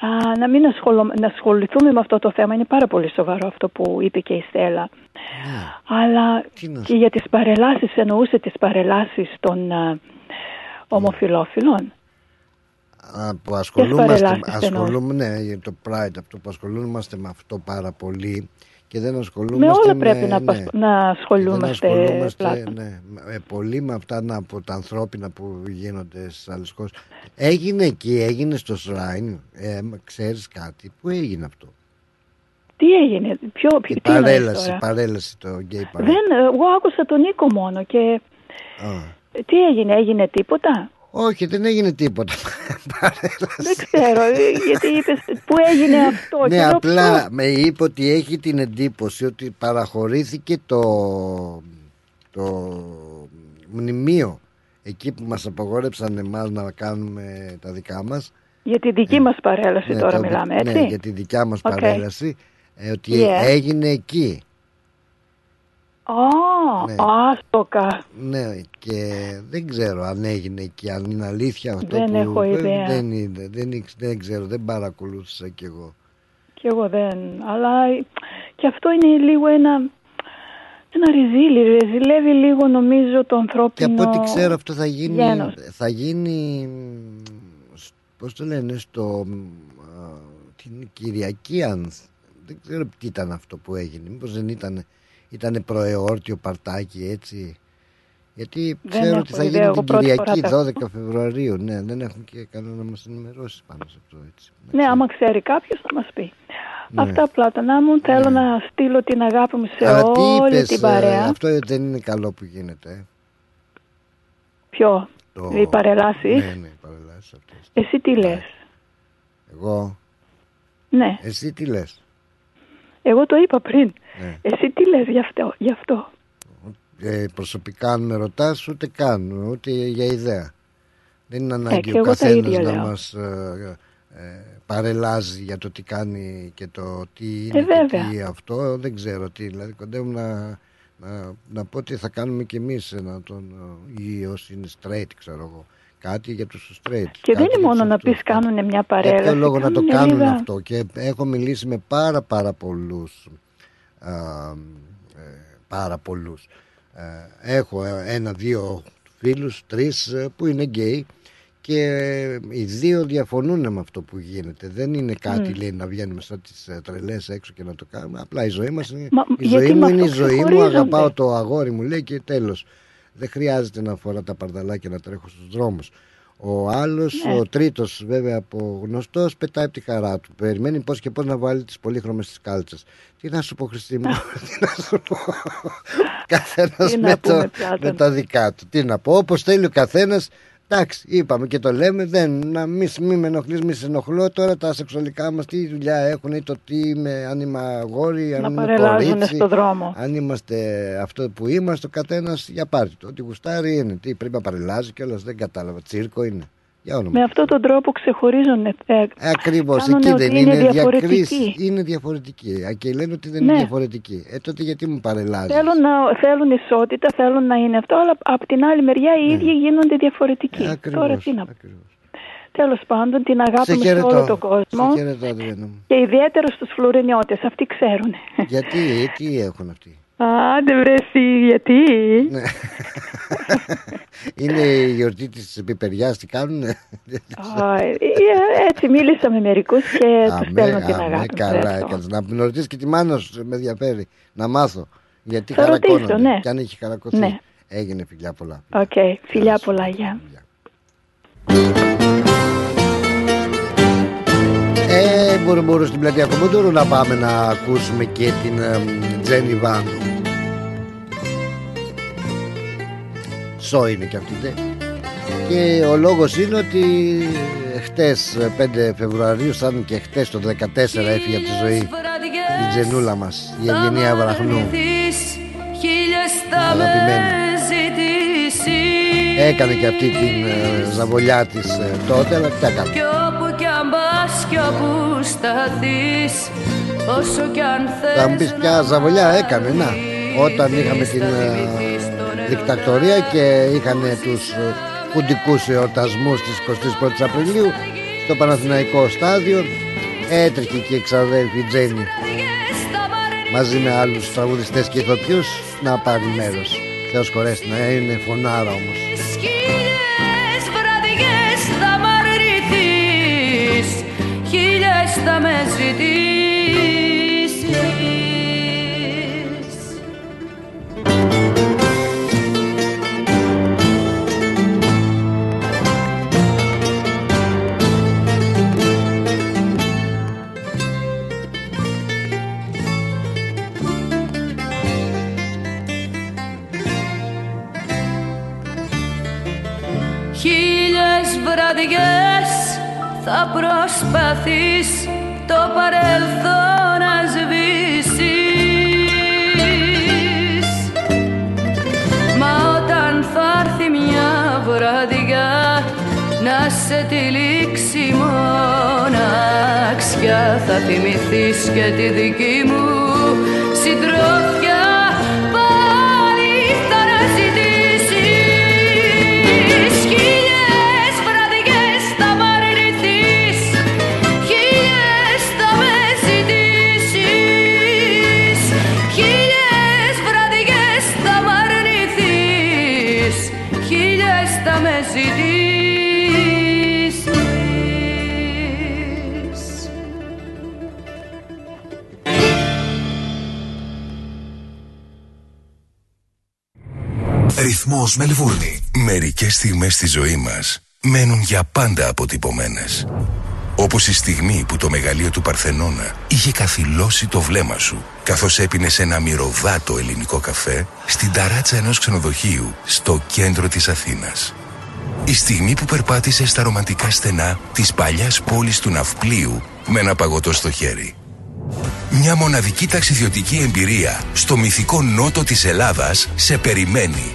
[SPEAKER 10] α, να μην ασχολο- να ασχοληθούμε με αυτό το θέμα. Είναι πάρα πολύ σοβαρό αυτό που είπε και η Στέλλα. Αλλά και για τις παρελάσεις, εννοούσε τις παρελάσεις των α, ομοφιλόφιλων.
[SPEAKER 2] Α, που ασχολούμαστε,
[SPEAKER 10] παρελάσεις
[SPEAKER 2] ασχολούμε, ναι, για το Pride αυτό που ασχολούμαστε με αυτό πάρα πολύ και δεν
[SPEAKER 10] Με
[SPEAKER 2] ασχολούμαστε
[SPEAKER 10] όλα πρέπει να,
[SPEAKER 2] ναι,
[SPEAKER 10] πασ- να ασχολούμαστε,
[SPEAKER 2] δεν ασχολούμαστε
[SPEAKER 10] πλάτα.
[SPEAKER 2] ναι, με- πολύ με αυτά να, από τα ανθρώπινα που γίνονται στις άλλες χώρες. Έγινε εκεί, έγινε στο Σράιν, ε, ξέρεις κάτι, πού έγινε αυτό;
[SPEAKER 10] Τι έγινε, ποιο, ποιο
[SPEAKER 2] Η
[SPEAKER 10] τι εννοείς
[SPEAKER 2] παρέλαση,
[SPEAKER 10] τώρα;
[SPEAKER 2] η παρέλαση, το γκέι
[SPEAKER 10] Δεν,
[SPEAKER 2] παρέλαση.
[SPEAKER 10] εγώ άκουσα τον Νίκο μόνο και
[SPEAKER 2] Α.
[SPEAKER 10] τι έγινε, έγινε τίποτα;
[SPEAKER 2] Όχι, δεν έγινε τίποτα.
[SPEAKER 10] Δεν ξέρω, ε, γιατί είπες πού έγινε αυτό; και
[SPEAKER 2] Ναι,
[SPEAKER 10] λέω,
[SPEAKER 2] απλά με είπε ότι έχει την εντύπωση ότι παραχωρήθηκε το, το μνημείο εκεί που μας απαγόρεψαν εμάς να κάνουμε τα δικά μας.
[SPEAKER 10] Για τη δική μας παρέλαση
[SPEAKER 2] Ναι,
[SPEAKER 10] τώρα
[SPEAKER 2] το-
[SPEAKER 10] μιλάμε, έτσι;
[SPEAKER 2] Ναι, για τη δικιά μας
[SPEAKER 10] Οκ.
[SPEAKER 2] παρέλαση. ε, ότι
[SPEAKER 10] Yeah.
[SPEAKER 2] έγινε εκεί.
[SPEAKER 10] Α,
[SPEAKER 2] Ναι.
[SPEAKER 10] άστο κα.
[SPEAKER 2] Ναι, και δεν ξέρω αν έγινε εκεί, αν είναι αλήθεια αυτό
[SPEAKER 10] Δεν
[SPEAKER 2] που...
[SPEAKER 10] έχω ιδέα.
[SPEAKER 2] Δεν, είναι, δεν, ήξ- δεν ξέρω, δεν παρακολούθησα κι εγώ.
[SPEAKER 10] Και εγώ δεν. Αλλά και αυτό είναι λίγο ένα, ένα ριζίλι. Ριζιλεύει λίγο νομίζω το
[SPEAKER 2] Και
[SPEAKER 10] ανθρώπινο
[SPEAKER 2] από ό,τι ξέρω αυτό θα γίνει,
[SPEAKER 10] γένος.
[SPEAKER 2] θα γίνει, πώς το λένε, στο, α, την Κυριακή αν, δεν ξέρω τι ήταν αυτό που έγινε, μήπως δεν ήταν, ήταν προεόρτιο παρτάκι έτσι, γιατί
[SPEAKER 10] Δεν
[SPEAKER 2] ξέρω
[SPEAKER 10] έχω
[SPEAKER 2] ότι θα
[SPEAKER 10] ιδέα,
[SPEAKER 2] γίνει
[SPEAKER 10] εγώ
[SPEAKER 2] την
[SPEAKER 10] πρώτη φορά
[SPEAKER 2] Κυριακή
[SPEAKER 10] τα
[SPEAKER 2] 12 Φεβρουαρίου, ναι, δεν έχουν και κανένα να μας ενημερώσει πάνω σε αυτό έτσι.
[SPEAKER 10] Ναι, άμα ξέρει κάποιος θα μας πει.
[SPEAKER 2] Ναι.
[SPEAKER 10] Αυτά πλάτωνα μου. Θέλω να στείλω την αγάπη μου σε
[SPEAKER 2] Αλλά τι
[SPEAKER 10] όλη
[SPEAKER 2] είπες,
[SPEAKER 10] την
[SPEAKER 2] ε,
[SPEAKER 10] παρέα.
[SPEAKER 2] αυτό δεν είναι καλό που γίνεται. ε.
[SPEAKER 10] Ποιο,
[SPEAKER 2] Το-
[SPEAKER 10] οι παρελάσεις;
[SPEAKER 2] Ναι, ναι, οι παρελάσεις αυτές.
[SPEAKER 10] Εσύ τι λες;
[SPEAKER 2] Εγώ,
[SPEAKER 10] Ναι,
[SPEAKER 2] εσύ τι λες;
[SPEAKER 10] Εγώ το είπα πριν.
[SPEAKER 2] Ναι.
[SPEAKER 10] Εσύ τι λες γι' αυτό. Γι αυτό;
[SPEAKER 2] ε, προσωπικά αν με ρωτάς ούτε καν ούτε για ιδέα δεν είναι ανάγκη
[SPEAKER 10] Ε, και
[SPEAKER 2] ο
[SPEAKER 10] εγώ τα
[SPEAKER 2] καθένας
[SPEAKER 10] ίδια
[SPEAKER 2] να
[SPEAKER 10] λέω.
[SPEAKER 2] μας ε, ε, παρελάζει για το τι κάνει και το τι είναι
[SPEAKER 10] Ε,
[SPEAKER 2] και
[SPEAKER 10] βέβαια.
[SPEAKER 2] τι αυτό δεν ξέρω τι δηλαδή κοντεύουμε να, να, να πω τι θα κάνουμε κι εμείς ένα, τον, ε, ή όσοι είναι straight ξέρω εγώ κάτι για τους straight
[SPEAKER 10] Και δεν
[SPEAKER 2] κάτι
[SPEAKER 10] είναι
[SPEAKER 2] για
[SPEAKER 10] μόνο
[SPEAKER 2] τους
[SPEAKER 10] να
[SPEAKER 2] αυτούς.
[SPEAKER 10] πεις κάνουν μια
[SPEAKER 2] Για
[SPEAKER 10] παρέλαση.
[SPEAKER 2] ποιο λόγο να το
[SPEAKER 10] κάνουνε
[SPEAKER 2] κάνουν
[SPEAKER 10] λίγα-
[SPEAKER 2] αυτό; Και έχω μιλήσει με πάρα πάρα πολλούς α, ε, πάρα πολλούς Ε, έχω ένα-δύο φίλους, τρεις ε, που είναι γκέι και ε, οι δύο διαφωνούν με αυτό που γίνεται. Δεν είναι κάτι
[SPEAKER 10] Μμ.
[SPEAKER 2] λέει να βγαίνουμε σαν τις ε, τρελές έξω και να το κάνουμε. Απλά η ζωή μας είναι
[SPEAKER 10] Μα,
[SPEAKER 2] η
[SPEAKER 10] γιατί
[SPEAKER 2] ζωή
[SPEAKER 10] με
[SPEAKER 2] μου είναι η
[SPEAKER 10] αυτό
[SPEAKER 2] ζωή μου,
[SPEAKER 10] ξεχωρίζονται;
[SPEAKER 2] αγαπάω το αγόρι μου λέει και τέλος. Δεν χρειάζεται να φορά τα παρδαλάκια να τρέχω στους δρόμους. Ο άλλος,
[SPEAKER 10] Ναι.
[SPEAKER 2] ο τρίτος βέβαια από γνωστός, πετάει από τη χαρά του. Περιμένει πώς και πώς να βάλει τις πολύχρωμες τη κάλτσες. Τι να σου πω, Χριστί μου, [LAUGHS] τι να σου πω. Καθένας
[SPEAKER 10] Τι να
[SPEAKER 2] με,
[SPEAKER 10] πούμε
[SPEAKER 2] το-
[SPEAKER 10] πια,
[SPEAKER 2] με τα δικά του. Τι να πω, όπως θέλει ο καθένας. Εντάξει, είπαμε και το λέμε. Δεν, να μη, μη με ενοχλείς, μη σε ενοχλώ. Τώρα τα σεξουαλικά μας τι δουλειά έχουν ή το τι είμαι, αν είμαι αγόρι, αν
[SPEAKER 10] Να
[SPEAKER 2] είμαι
[SPEAKER 10] παρελάζουν
[SPEAKER 2] κορίτσι.
[SPEAKER 10] στο δρόμο.
[SPEAKER 2] Αν είμαστε αυτό που είμαστε, ο καθένας για πάρτι του. Ό,τι γουστάρει είναι. Τι πρέπει να παρελάζει κιόλας, δεν κατάλαβα. Τσίρκο είναι. Για όνομα.
[SPEAKER 10] Με αυτόν τον τρόπο ξεχωρίζουν. Ε,
[SPEAKER 2] Ακριβώς,
[SPEAKER 10] κάνουν
[SPEAKER 2] εκεί
[SPEAKER 10] ότι
[SPEAKER 2] δεν
[SPEAKER 10] είναι
[SPEAKER 2] είναι
[SPEAKER 10] διαφορετικοί.
[SPEAKER 2] διακρίση. Είναι διαφορετική. Α, Και λένε ότι δεν
[SPEAKER 10] Ναι.
[SPEAKER 2] είναι διαφορετική. Ε, τότε γιατί μου παρελάζεις;
[SPEAKER 10] Θέλουν, να, θέλουν ισότητα, θέλουν να είναι αυτό, αλλά από την άλλη μεριά οι ίδιοι γίνονται διαφορετικοί. Τώρα τι να Τέλος πάντων, την αγάπη
[SPEAKER 2] Σε
[SPEAKER 10] μου σε
[SPEAKER 2] χαιρετώ.
[SPEAKER 10] όλο τον κόσμο
[SPEAKER 2] Σε χαιρετώ, Αδριανό μου.
[SPEAKER 10] και ιδιαίτερα στους φλουρενιώτες, αυτοί ξέρουν.
[SPEAKER 2] Γιατί, τι έχουν αυτοί;
[SPEAKER 10] Άντε βρε εσύ, γιατί;
[SPEAKER 2] Ναι. είναι η γιορτή της πιπεριάς, τι κάνουνε;
[SPEAKER 10] Α, ε, ε, Έτσι μίλησα με μερικούς και τους στέλνω την αγάπη μου.
[SPEAKER 2] καλά
[SPEAKER 10] ευχαριστώ.
[SPEAKER 2] έκανες. Να με ρωτήσεις και τη μάνα σου, με ενδιαφέρει. Να μάθω. Γιατί
[SPEAKER 10] Θα ρωτήσω,
[SPEAKER 2] χαρακώνονται.
[SPEAKER 10] ναι.
[SPEAKER 2] Και αν έχει χαρακωθεί.
[SPEAKER 10] Ναι.
[SPEAKER 2] Έγινε φιλιά πολλά.
[SPEAKER 10] Οκ, φιλιά πολλά, γεια.
[SPEAKER 2] Ε, μπορούμε, μπορούμε στην πλατεία Κομποντούρου να πάμε να ακούσουμε και την ε, Τζένι Βάνου. Σο είναι και αυτή, ναι. Και ο λόγος είναι ότι χτες 5 Φεβρουαρίου, σαν και χτες το 14 έφυγε από τη ζωή η Τζενούλα μας, η Ευγενία Βραχνού. Αγαπημένη. Έκανε και αυτή την ε, ζαβολιά της ε, τότε, αλλά τι θα κάνει.
[SPEAKER 3] Κι όπου κι αν πας κι όπου σταθείς Όσο κι αν θες
[SPEAKER 2] Θα μου πεις ποια ζαβολιά έκανε να. Όταν είχαμε την ε, δικτακτορία και είχαν τους ε, χουντικούς εορτασμούς της 21ης Απριλίου στο Παναθηναϊκό στάδιο έτρεχε και η ξαδέλφη Τζέννη μαζί με άλλους τραγουδιστές και ηθοποιούς να πάρει μέρος. Θεός χωρέσει να είναι φωνάρα όμως.
[SPEAKER 3] Χίλιες βραδιές θα μ' αρνηθείς. Χίλιες θα με ζητήσεις βραδιές θα προσπαθείς το παρελθόν να σβήσεις. Μα όταν θα έρθει μια βραδιά να σε τυλίξει μοναξιά θα θυμηθείς και τη δική μου
[SPEAKER 11] Ρυθμός Μελβούρνη. Μερικές στιγμές στη ζωή μας μένουν για πάντα αποτυπωμένες. Όπως η στιγμή που το μεγαλείο του Παρθενώνα είχε καθυλώσει το βλέμμα σου καθώς έπινες ένα μυρωδάτο ελληνικό καφέ στην ταράτσα ενός ξενοδοχείου στο κέντρο της Αθήνας. Η στιγμή που περπάτησες στα ρομαντικά στενά της παλιάς πόλης του Ναυπλίου με ένα παγωτό στο χέρι. Μια μοναδική ταξιδιωτική εμπειρία στο μυθικό νότο της Ελλάδας σε περιμένει.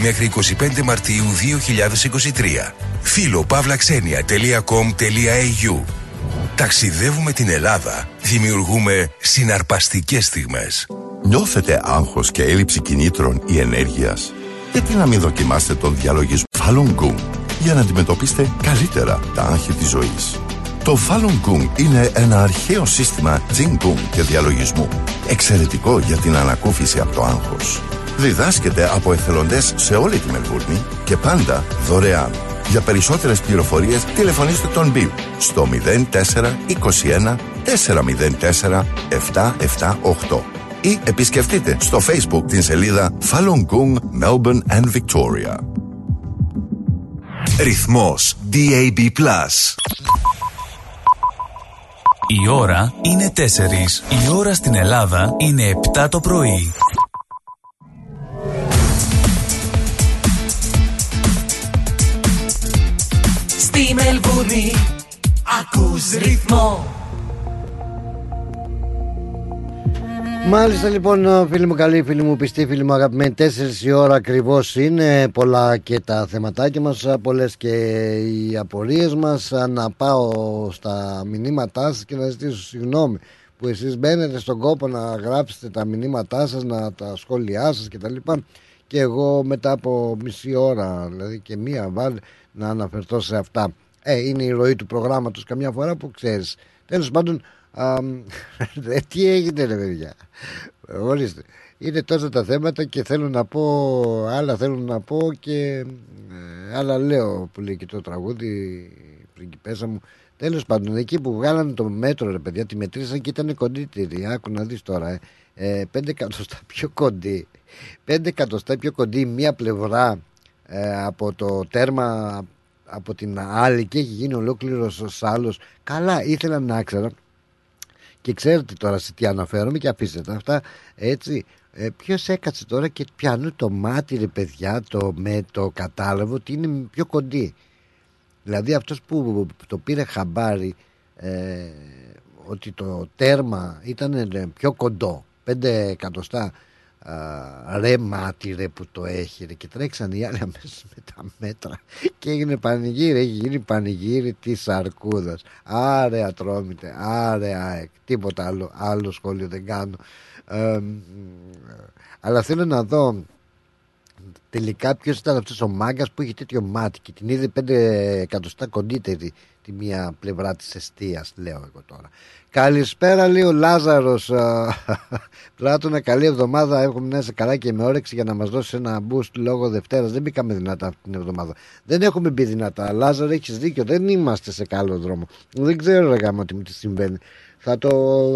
[SPEAKER 11] μέχρι 25 Μαρτίου 2023. Φίλο pavlaxenia.com.au Ταξιδεύουμε την Ελλάδα. Δημιουργούμε συναρπαστικές στιγμές.
[SPEAKER 12] Νιώθετε άγχος και έλλειψη κινήτρων ή ενέργειας; Γιατί να μην δοκιμάσετε τον διαλογισμό Falun Gong.
[SPEAKER 11] για να αντιμετωπίσετε καλύτερα τα άγχη της ζωής; Το Falun Gong είναι ένα αρχαίο σύστημα Jing και διαλογισμού. Εξαιρετικό για την ανακούφιση από το άγχος. Διδάσκεται από εθελοντές σε όλη τη Μελβούρνη και πάντα δωρεάν. Για περισσότερες πληροφορίες τηλεφωνήστε τον Bill στο 0421 404 778 ή επισκεφτείτε στο Facebook την σελίδα Falun Gong Melbourne and Victoria.
[SPEAKER 1] Ρυθμός DAB+. Η ώρα είναι 4. Η ώρα στην Ελλάδα είναι 7 το πρωί.
[SPEAKER 6] Στη Μελβούρνη ακούς ρυθμό.
[SPEAKER 2] Μάλιστα λοιπόν φίλοι μου καλοί, φίλοι μου πιστοί, φίλοι μου αγαπημένοι 4 η ώρα ακριβώς είναι. Πολλά και τα θεματάκια μας, πολλές και οι απορίες μας. Να πάω στα μηνύματά σας και να ζητήσω συγγνώμη που εσείς μπαίνετε στον κόπο να γράψετε τα μηνύματά σας, να τα σχόλιά σας και τα λοιπά. Και εγώ μετά από μισή ώρα δηλαδή και μία βάλει να αναφερθώ σε αυτά. Ε, είναι η ροή του προγράμματος καμιά φορά που ξέρεις. Τέλος πάντων [LAUGHS] ε, τι έγινε ρε παιδιά Ορίστε Είναι τόσα τα θέματα και θέλω να πω Άλλα θέλω να πω και ε, Άλλα λέω που λέει και το τραγούδι Πριγκιπέσα μου Τέλος πάντων, εκεί που βγάλανε το μέτρο, ρε παιδιά, τη μετρήσαν και ήταν κοντύτερη. Άκου να δεις τώρα. Ε. Ε, 5 εκατοστά πιο κοντή. 5 εκατοστά πιο κοντή μία πλευρά ε, από το τέρμα από την άλλη και έχει γίνει ολόκληρος ο άλλο. Καλά, ήθελα να ξέρω και ξέρετε τώρα σε τι αναφέρομαι και αφήστε τα αυτά έτσι. Ε, Ποιος έκατσε τώρα και πιάνει το μάτι ρε παιδιά το, με το κατάλαβο ότι είναι πιο κοντή. Δηλαδή αυτός που το πήρε χαμπάρι ε, ότι το τέρμα ήταν ε, πιο κοντό, πέντε εκατοστά ρε μάτι ρε που το έχει ρε. Και τρέξαν οι άλλοι αμέσως με τα μέτρα. Και έγινε πανηγύρι, έχει γίνει πανηγύρι της αρκούδας άρε ατρόμητε, άρε ΑΕΚ. Τίποτα άλλο, άλλο σχόλιο δεν κάνω. Αλλά θέλω να δω τελικά ποιος ήταν αυτός ο μάγκας που είχε τέτοιο μάτι και την είδε πέντε εκατοστά κοντύτερη τη μία πλευρά της εστίας λέω εγώ τώρα. Καλησπέρα λέει ο Λάζαρος Πλάτωνα καλή εβδομάδα Έχουμε να είσαι καλά και με όρεξη για να μας δώσεις ένα boost λόγω Δευτέρας. Δεν μπήκαμε δυνατά αυτή την εβδομάδα. Δεν έχουμε μπει δυνατά. Λάζαρο έχεις δίκιο Δεν είμαστε σε καλό δρόμο. Δεν ξέρω ρε γάμα τι συμβαίνει θα το,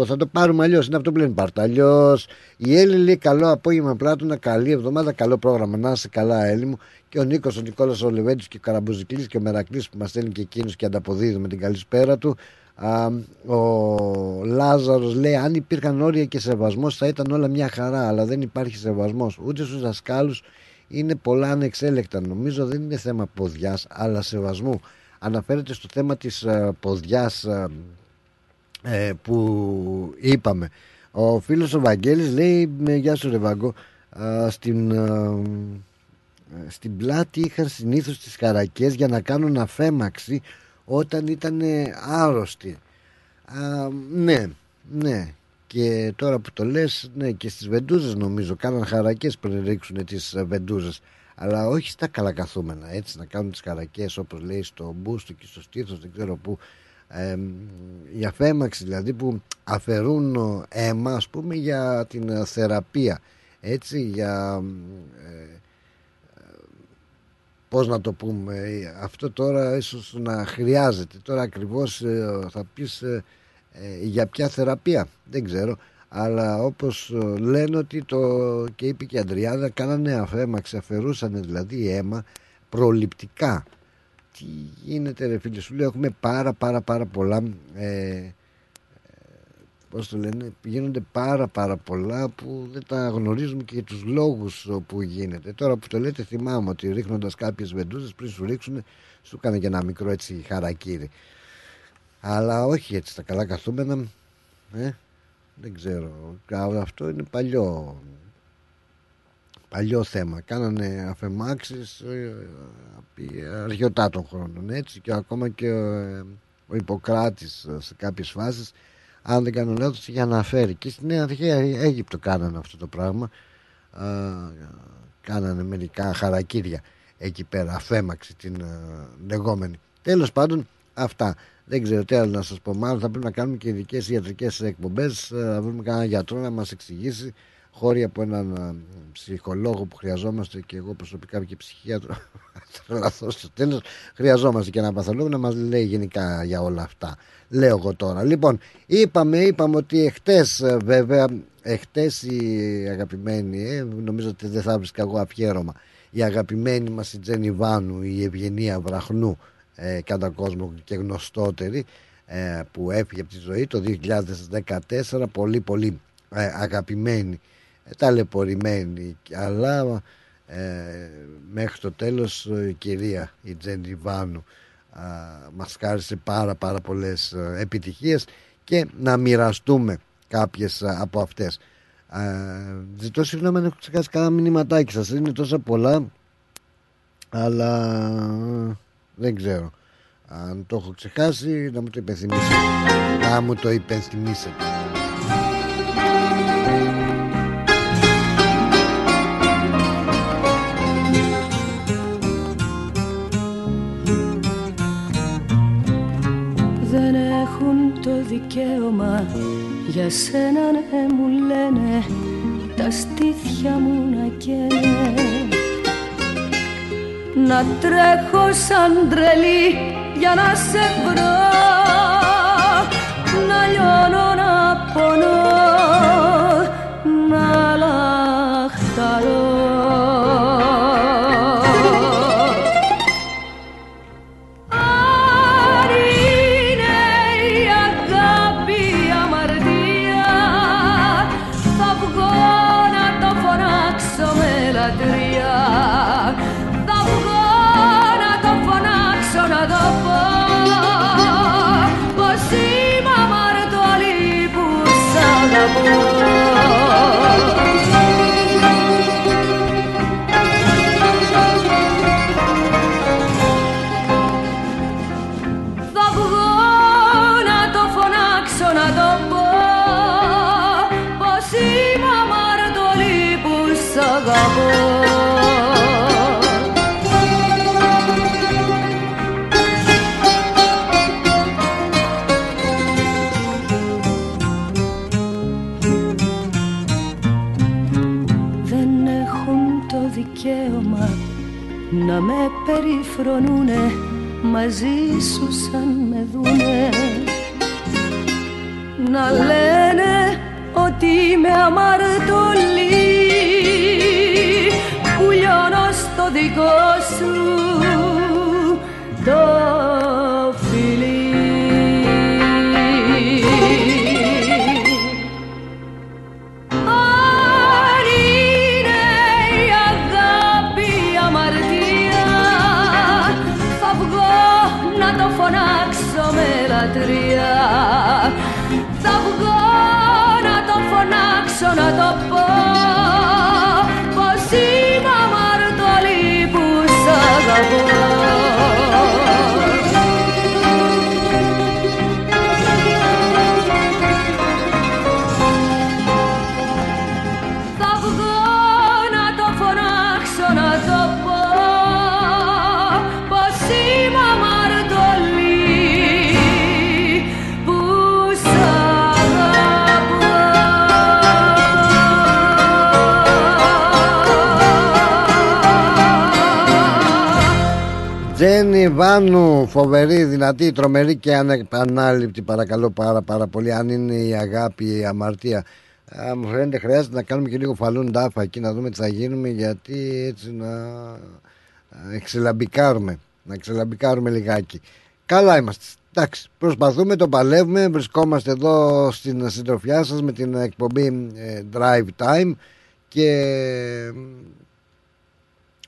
[SPEAKER 2] θα το πάρουμε αλλιώς. Είναι αυτό που λένε πάρτα. Αλλιώς η Έλλη λέει καλό απόγευμα Πλάτωνα, καλή εβδομάδα, καλό πρόγραμμα. Να είσαι καλά, Έλλη μου. Και ο Νίκος, ο Νικόλας, ο Λεβέντης και ο Καραμπουζικλής και ο Μερακλής που μας στέλνει και εκείνος και ανταποδίδει με την καλησπέρα του. Α, ο Λάζαρος λέει αν υπήρχαν όρια και σεβασμός θα ήταν όλα μια χαρά αλλά δεν υπάρχει σεβασμός ούτε στους δασκάλους είναι πολλά ανεξέλεκτα νομίζω δεν είναι θέμα ποδιάς αλλά σεβασμού αναφέρεται στο θέμα της uh, ποδιάς uh, που είπαμε ο φίλος ο Βαγγέλης λέει γεια σου ρε Βαγκό στην, στην πλάτη είχαν συνήθως τις χαρακές για να κάνουν αφέμαξη όταν ήταν άρρωστοι. Α, ναι, ναι. Και τώρα που το λες, ναι, και στις βεντούζες νομίζω κάναν χαρακές πριν ρίξουν τις βεντούζες. Αλλά όχι στα καλακαθούμενα, έτσι να κάνουν τις χαρακές όπως λέει στο μπούστο και στο στήθος, δεν ξέρω πού. Ε, η αφέμαξη δηλαδή που αφαιρούν αίμα ας πούμε για την θεραπεία. Έτσι για ε, πώς να το πούμε αυτό τώρα ίσως να χρειάζεται. Τώρα ακριβώς ε, θα πεις ε, ε, για ποια θεραπεία δεν ξέρω. Αλλά όπως λένε ότι το και είπε και η Αντριάδα κάνανε αφέμα ξαφερούσαν δηλαδή αίμα προληπτικά τι γίνεται ρε φίλε σου λέω έχουμε πάρα πάρα πάρα πολλά ε, πώς το λένε, γίνονται πάρα πάρα πολλά που δεν τα γνωρίζουμε και για τους λόγους που γίνεται. Τώρα που το λέτε θυμάμαι ότι ρίχνοντας κάποιες βεντούζες πριν σου ρίξουν σου έκανε και ένα μικρό έτσι χαρακύρι. Αλλά όχι έτσι τα καλά καθούμενα, ε, δεν ξέρω. Αυτό είναι παλιό, παλιό θέμα. Κάνανε αφεμάξεις ε, αρχαιοτά των χρόνων έτσι και ακόμα και ο, ο Ιπποκράτης σε κάποιες φάσεις αν δεν κάνω λάθος για να φέρει και στην Νέα Αρχαία Αίγυπτο κάνανε αυτό το πράγμα. Α, κάνανε μερικά χαρακύρια εκεί πέρα αφέμαξη την ε, λεγόμενη. Τέλος πάντων αυτά. Δεν ξέρω τι άλλο να σας πω. Μάλλον θα πρέπει να κάνουμε και ειδικές ιατρικές εκπομπές ε, να βρούμε κανένα γιατρό να μας εξηγήσει χώροι από έναν ε, ψυχολόγο που χρειαζόμαστε και εγώ προσωπικά και ψυχίατρο [LAUGHS] τρελαθώ στο τέλος χρειαζόμαστε και ένα παθολόγο να μας λέει γενικά για όλα αυτά. Λέω εγώ τώρα. Λοιπόν είπαμε, είπαμε ότι εχθές ε, βέβαια εχθές η αγαπημένη ε, νομίζω ότι δεν θα βρίσκα εγώ αφιέρωμα η αγαπημένη μας η Τζένι Βάνου η Ευγενία Βραχνού ε, κατά κόσμο και γνωστότερη ε, που έφυγε από τη ζωή το 2014 πολύ πολύ ε, αγαπημένη. ε, ταλαιπωρημένη αλλά ε, μέχρι το τέλος η κυρία η Τζένι Βάνου μας χάρισε πάρα πάρα πολλές επιτυχίες και να μοιραστούμε κάποιες από αυτές. Ζητώ συγγνώμη αν έχω ξεχάσει κανένα μηνυματάκι σας. Είναι τόσα πολλά αλλά δεν ξέρω. Αν το έχω ξεχάσει να μου το υπενθυμίσετε. Να μου το υπενθυμίσετε
[SPEAKER 3] δικαίωμα. Για σένα ναι μου λένε τα στήθια μου να καίνε. Να τρέχω σαν τρελή για να σε βρω. Να λιώνω να πονώ να με περιφρονούνε μαζί σου σαν με δούνε. Να λένε ότι είμαι αμαρτωλή που λιώνω στο δικό σου το
[SPEAKER 2] Τζένι Βάνου, φοβερή, δυνατή, τρομερή και ανεπανάληπτη παρακαλώ πάρα πάρα πολύ. Αν είναι η αγάπη, η αμαρτία Α, μου φαίνεται χρειάζεται να κάνουμε και λίγο φαλούν τάφα εκεί να δούμε τι θα γίνουμε γιατί έτσι να να εξελαμπικάρουμε να εξελαμπικάρουμε λιγάκι. Καλά είμαστε. Εντάξει προσπαθούμε, το παλεύουμε βρισκόμαστε εδώ στην συντροφιά σας με την εκπομπή ε, Drive Time και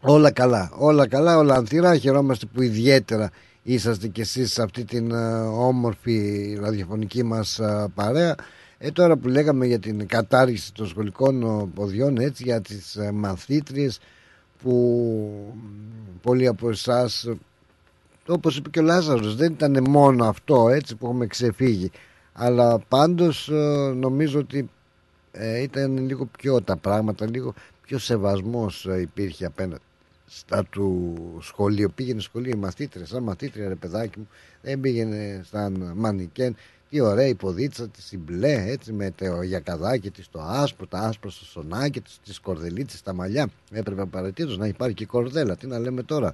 [SPEAKER 2] Όλα καλά, όλα καλά, όλα ανθυρά. Χαιρόμαστε που ιδιαίτερα είσαστε κι εσείς σε αυτή την ε, όμορφη ραδιοφωνική μας ε, παρέα. Ε, τώρα που λέγαμε για την κατάργηση των σχολικών ε, ποδιών, έτσι, για τις ε, μαθήτριες που πολλοί από εσάς, ε, όπως είπε και ο Λάζαρος, δεν ήταν μόνο αυτό έτσι που έχουμε ξεφύγει. Αλλά πάντως ε, νομίζω ότι ε, ήταν λίγο πιο τα πράγματα, λίγο πιο σεβασμός ε, υπήρχε απέναντι στα του σχολείου. Πήγαινε σχολείο η μαθήτρια, σαν μαθήτρια ρε παιδάκι μου. Δεν πήγαινε σαν μανικέν. Τι ωραία η ποδίτσα της, η μπλε, έτσι με το γιακαδάκι της, το άσπρο, τα άσπρο στο σονάκι της, τις κορδελίτσες, τα μαλλιά. Έπρεπε απαραίτητος να υπάρχει και κορδέλα. Τι να λέμε τώρα.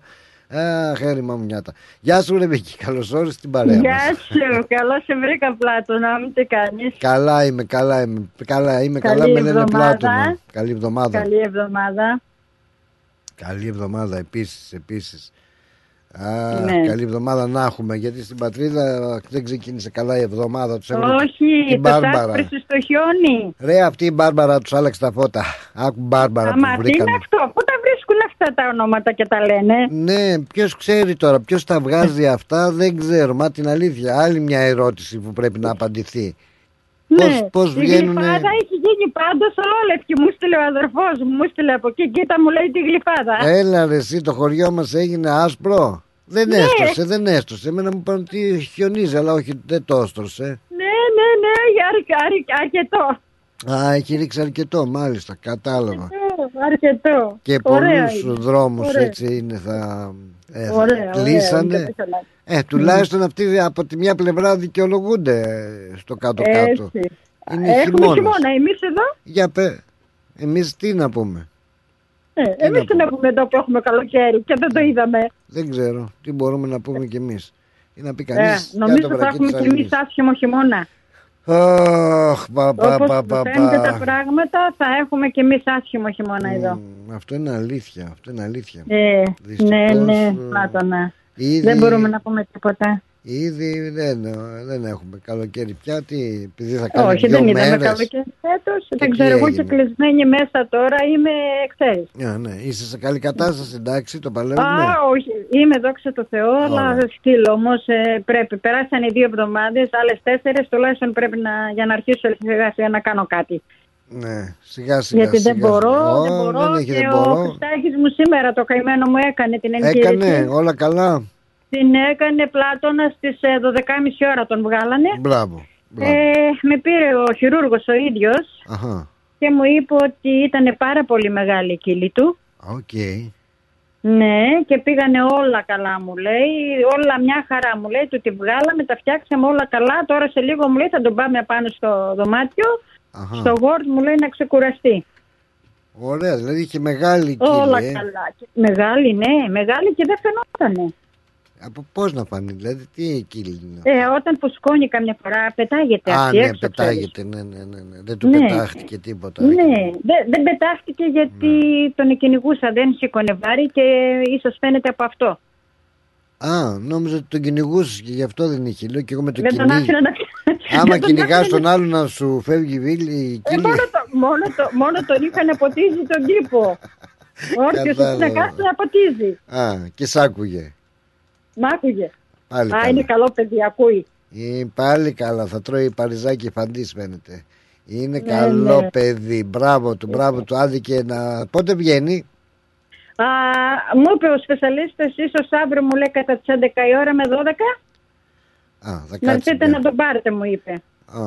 [SPEAKER 2] Αχ, έρημα μου νιάτα. Γεια σου, Ρεβίκη. Καλώς όρισες στην παρέα.
[SPEAKER 9] Γεια
[SPEAKER 2] μας.
[SPEAKER 9] σου, καλώς σε βρήκα πλάτωνα, μου τι κάνεις.
[SPEAKER 2] Καλά είμαι, καλά είμαι. Καλά, είμαι,
[SPEAKER 9] Καλή
[SPEAKER 2] καλά με λένε
[SPEAKER 9] εβδομάδα.
[SPEAKER 2] πλάτωνα. Καλή εβδομάδα.
[SPEAKER 9] Καλή εβδομάδα.
[SPEAKER 2] Καλή εβδομάδα επίσης, επίσης. Α,
[SPEAKER 9] Ναι.
[SPEAKER 2] Καλή εβδομάδα να έχουμε γιατί στην πατρίδα δεν ξεκίνησε καλά η εβδομάδα τους έβγαλε
[SPEAKER 9] Όχι,
[SPEAKER 2] την
[SPEAKER 9] το
[SPEAKER 2] Μπάρμπαρα.
[SPEAKER 9] τάσπρεσαι στο χιόνι.
[SPEAKER 2] Ρε αυτή η Μπάρμπαρα τους άλλαξε τα φώτα. Άκου Μπάρμπαρα
[SPEAKER 9] Αμα,
[SPEAKER 2] που
[SPEAKER 9] τι είναι
[SPEAKER 2] βρήκαμε.
[SPEAKER 9] αυτό, πού τα βρίσκουν αυτά τα ονόματα και τα λένε;
[SPEAKER 2] Ναι, ποιος ξέρει τώρα, ποιος τα βγάζει αυτά δεν ξέρω, μα την αλήθεια. Άλλη μια ερώτηση που πρέπει να απαντηθεί. Πώς,
[SPEAKER 9] ναι,
[SPEAKER 2] πώς
[SPEAKER 9] η
[SPEAKER 2] βγαίνουνε...
[SPEAKER 9] γλυφάδα έχει γίνει πάντως ολόλευκη. Μου στείλε ο αδερφός μου, μου στείλε από εκεί. Κοίτα μου λέει τη γλυφάδα.
[SPEAKER 2] Έλα ρε εσύ το χωριό μας έγινε άσπρο; Δεν
[SPEAKER 9] Ναι.
[SPEAKER 2] έστωσε, δεν έστωσε. Εμένα μου είπαν ότι χιονίζει, αλλά όχι δεν το έστρωσε.
[SPEAKER 9] Ναι, ναι, ναι, αρ- αρ- αρκετό.
[SPEAKER 2] Α, έχει ρίξει αρκετό, μάλιστα, κατάλαβα.
[SPEAKER 9] Ε, Αρκετό.
[SPEAKER 2] Και
[SPEAKER 9] Ωραία
[SPEAKER 2] πολλούς
[SPEAKER 9] είναι.
[SPEAKER 2] δρόμους
[SPEAKER 9] Ωραία.
[SPEAKER 2] έτσι είναι θα, ε, θα
[SPEAKER 9] Ωραία, ωραία,
[SPEAKER 2] κλείσανε.
[SPEAKER 9] είναι καλά.
[SPEAKER 2] Ε, τουλάχιστον αυτοί από τη μια πλευρά δικαιολογούνται ε, στο κάτω-κάτω.
[SPEAKER 9] Έτσι.
[SPEAKER 2] Είναι
[SPEAKER 9] Έχουμε
[SPEAKER 2] χειμώνας.
[SPEAKER 9] χειμώνα. Εμείς εδώ,
[SPEAKER 2] Για πε, εμείς τι να πούμε;
[SPEAKER 9] ε, εμείς τι να πούμε; εδώ που έχουμε καλοκαίρι και δεν το είδαμε.
[SPEAKER 2] Δεν ξέρω τι μπορούμε να πούμε κι εμείς; Ή να πει
[SPEAKER 9] Ε,
[SPEAKER 2] κανείς.
[SPEAKER 9] νομίζω
[SPEAKER 2] κάτω
[SPEAKER 9] θα
[SPEAKER 2] βρακί
[SPEAKER 9] έχουμε
[SPEAKER 2] της
[SPEAKER 9] κι εμείς
[SPEAKER 2] Αλληνής.
[SPEAKER 9] άσχημο χειμώνα.
[SPEAKER 2] Αχ, πα, πα,
[SPEAKER 9] Όπως
[SPEAKER 2] πα, πα,
[SPEAKER 9] φαίνεται τα
[SPEAKER 2] πα.
[SPEAKER 9] πράγματα θα έχουμε κι εμείς άσχημο χειμώνα εδώ.
[SPEAKER 2] Αυτό είναι αλήθεια, αυτό είναι αλήθεια.
[SPEAKER 9] Ε,
[SPEAKER 2] Δυστυχώς,
[SPEAKER 9] ναι, ναι,
[SPEAKER 2] ε,
[SPEAKER 9] Πλάτωνα.
[SPEAKER 2] Ήδη-
[SPEAKER 9] Δεν μπορούμε να πούμε τίποτα.
[SPEAKER 2] Ήδη δεν, δεν έχουμε καλοκαίρι πια. Τι, επειδή θα κάνει
[SPEAKER 9] Όχι,
[SPEAKER 2] δύο
[SPEAKER 9] δεν είδαμε
[SPEAKER 2] μέρες.
[SPEAKER 9] καλοκαίρι φέτος.
[SPEAKER 2] Και
[SPEAKER 9] Δεν
[SPEAKER 2] τι
[SPEAKER 9] ξέρω, εγώ
[SPEAKER 2] έγινε;
[SPEAKER 9] και κλεισμένη μέσα τώρα είμαι, ξέρεις.
[SPEAKER 2] Α, ναι. Είσαι σε καλή κατάσταση, εντάξει, το παλεύουμε.
[SPEAKER 9] Α, όχι. Είμαι δόξα τω Θεώ, αλλά στείλω όμως πρέπει. Περάσαν οι δύο εβδομάδες, άλλες τέσσερι τουλάχιστον πρέπει να, για να αρχίσω σιγά σιγά να κάνω κάτι.
[SPEAKER 2] Ναι, σιγά σιγά.
[SPEAKER 9] Γιατί δεν
[SPEAKER 2] σιγά,
[SPEAKER 9] μπορώ,
[SPEAKER 2] σιγά.
[SPEAKER 9] δεν
[SPEAKER 2] Ω,
[SPEAKER 9] μπορώ.
[SPEAKER 2] δεν έχει,
[SPEAKER 9] και
[SPEAKER 2] δεν
[SPEAKER 9] ο
[SPEAKER 2] μπορώ.
[SPEAKER 9] Χριστάκης μου σήμερα το καημένο μου έκανε την εγχείρηση.
[SPEAKER 2] Έκανε όλα καλά.
[SPEAKER 9] Την έκανε πλάτωνας στις 12.30 ώρα τον βγάλανε.
[SPEAKER 2] Μπράβο.
[SPEAKER 9] Ε, με πήρε ο χειρούργος ο ίδιος
[SPEAKER 2] Αχα.
[SPEAKER 9] και μου είπε ότι ήταν πάρα πολύ μεγάλη η κήλη του.
[SPEAKER 2] Οκ.
[SPEAKER 9] Ναι, και πήγανε όλα καλά μου λέει. Όλα μια χαρά μου λέει. Του τη βγάλαμε, τα φτιάξαμε όλα καλά. Τώρα σε λίγο μου λέει θα τον πάμε πάνω στο δωμάτιο.
[SPEAKER 2] Αχα.
[SPEAKER 9] Στο Word μου λέει να ξεκουραστεί.
[SPEAKER 2] Ωραία, δηλαδή είχε μεγάλη κύλη.
[SPEAKER 9] όλα
[SPEAKER 2] ε.
[SPEAKER 9] καλά. Μεγάλη, ναι, μεγάλη και δεν φαινότανε.
[SPEAKER 2] Από πώς να φανεί, δηλαδή, τι κύλη είναι.
[SPEAKER 9] Ε, όταν φουσκώνει καμιά φορά πετάγεται
[SPEAKER 2] Α,
[SPEAKER 9] αυτή
[SPEAKER 2] ναι,
[SPEAKER 9] έξω. ξέρεις.
[SPEAKER 2] πετάγεται, ναι, ναι, ναι, ναι. Δεν του
[SPEAKER 9] Ναι.
[SPEAKER 2] πετάχτηκε τίποτα.
[SPEAKER 9] Ναι, δεν, δεν πετάχτηκε γιατί τον κυνηγούσα, δεν σήκωνε βάρη και ίσως φαίνεται από αυτό.
[SPEAKER 2] Α, νόμιζα ότι τον κυνηγούσες και γι' αυτό δεν είχε. Λέω και εγώ με το
[SPEAKER 9] δεν τον
[SPEAKER 2] κυνήγι.
[SPEAKER 9] άφηνα να
[SPEAKER 2] Άμα
[SPEAKER 9] δεν τον
[SPEAKER 2] κυνηγάς
[SPEAKER 9] άφηνα
[SPEAKER 2] τον άλλον να σου φεύγει η βίλη, η
[SPEAKER 9] Ε,
[SPEAKER 2] κύλη.
[SPEAKER 9] μόνο, το, μόνο, το, μόνο τον είχαν ποτίζει τον κήπο. [LAUGHS] Όρθιος
[SPEAKER 2] Κατάλαβα.
[SPEAKER 9] να κάθεται να ποτίζει.
[SPEAKER 2] Α, και σ' άκουγε.
[SPEAKER 9] Μ' άκουγε.
[SPEAKER 2] Πάλι
[SPEAKER 9] Α,
[SPEAKER 2] καλά.
[SPEAKER 9] είναι καλό παιδί, ακούει.
[SPEAKER 2] Ε, πάλι καλά, θα τρώει παριζάκι φαντής φαίνεται. Είναι
[SPEAKER 9] Ναι,
[SPEAKER 2] καλό
[SPEAKER 9] ναι.
[SPEAKER 2] παιδί, μπράβο του, μπράβο του. Άδικε να. Πότε βγαίνει,
[SPEAKER 9] Α, μου είπε ο σπεσαλίστας, ίσως αύριο μου λέει κατά τις 11 η ώρα με 12,
[SPEAKER 2] Α, θα
[SPEAKER 9] να
[SPEAKER 2] κάτσει.
[SPEAKER 9] έρθετε να τον πάρετε μου είπε.
[SPEAKER 2] Α,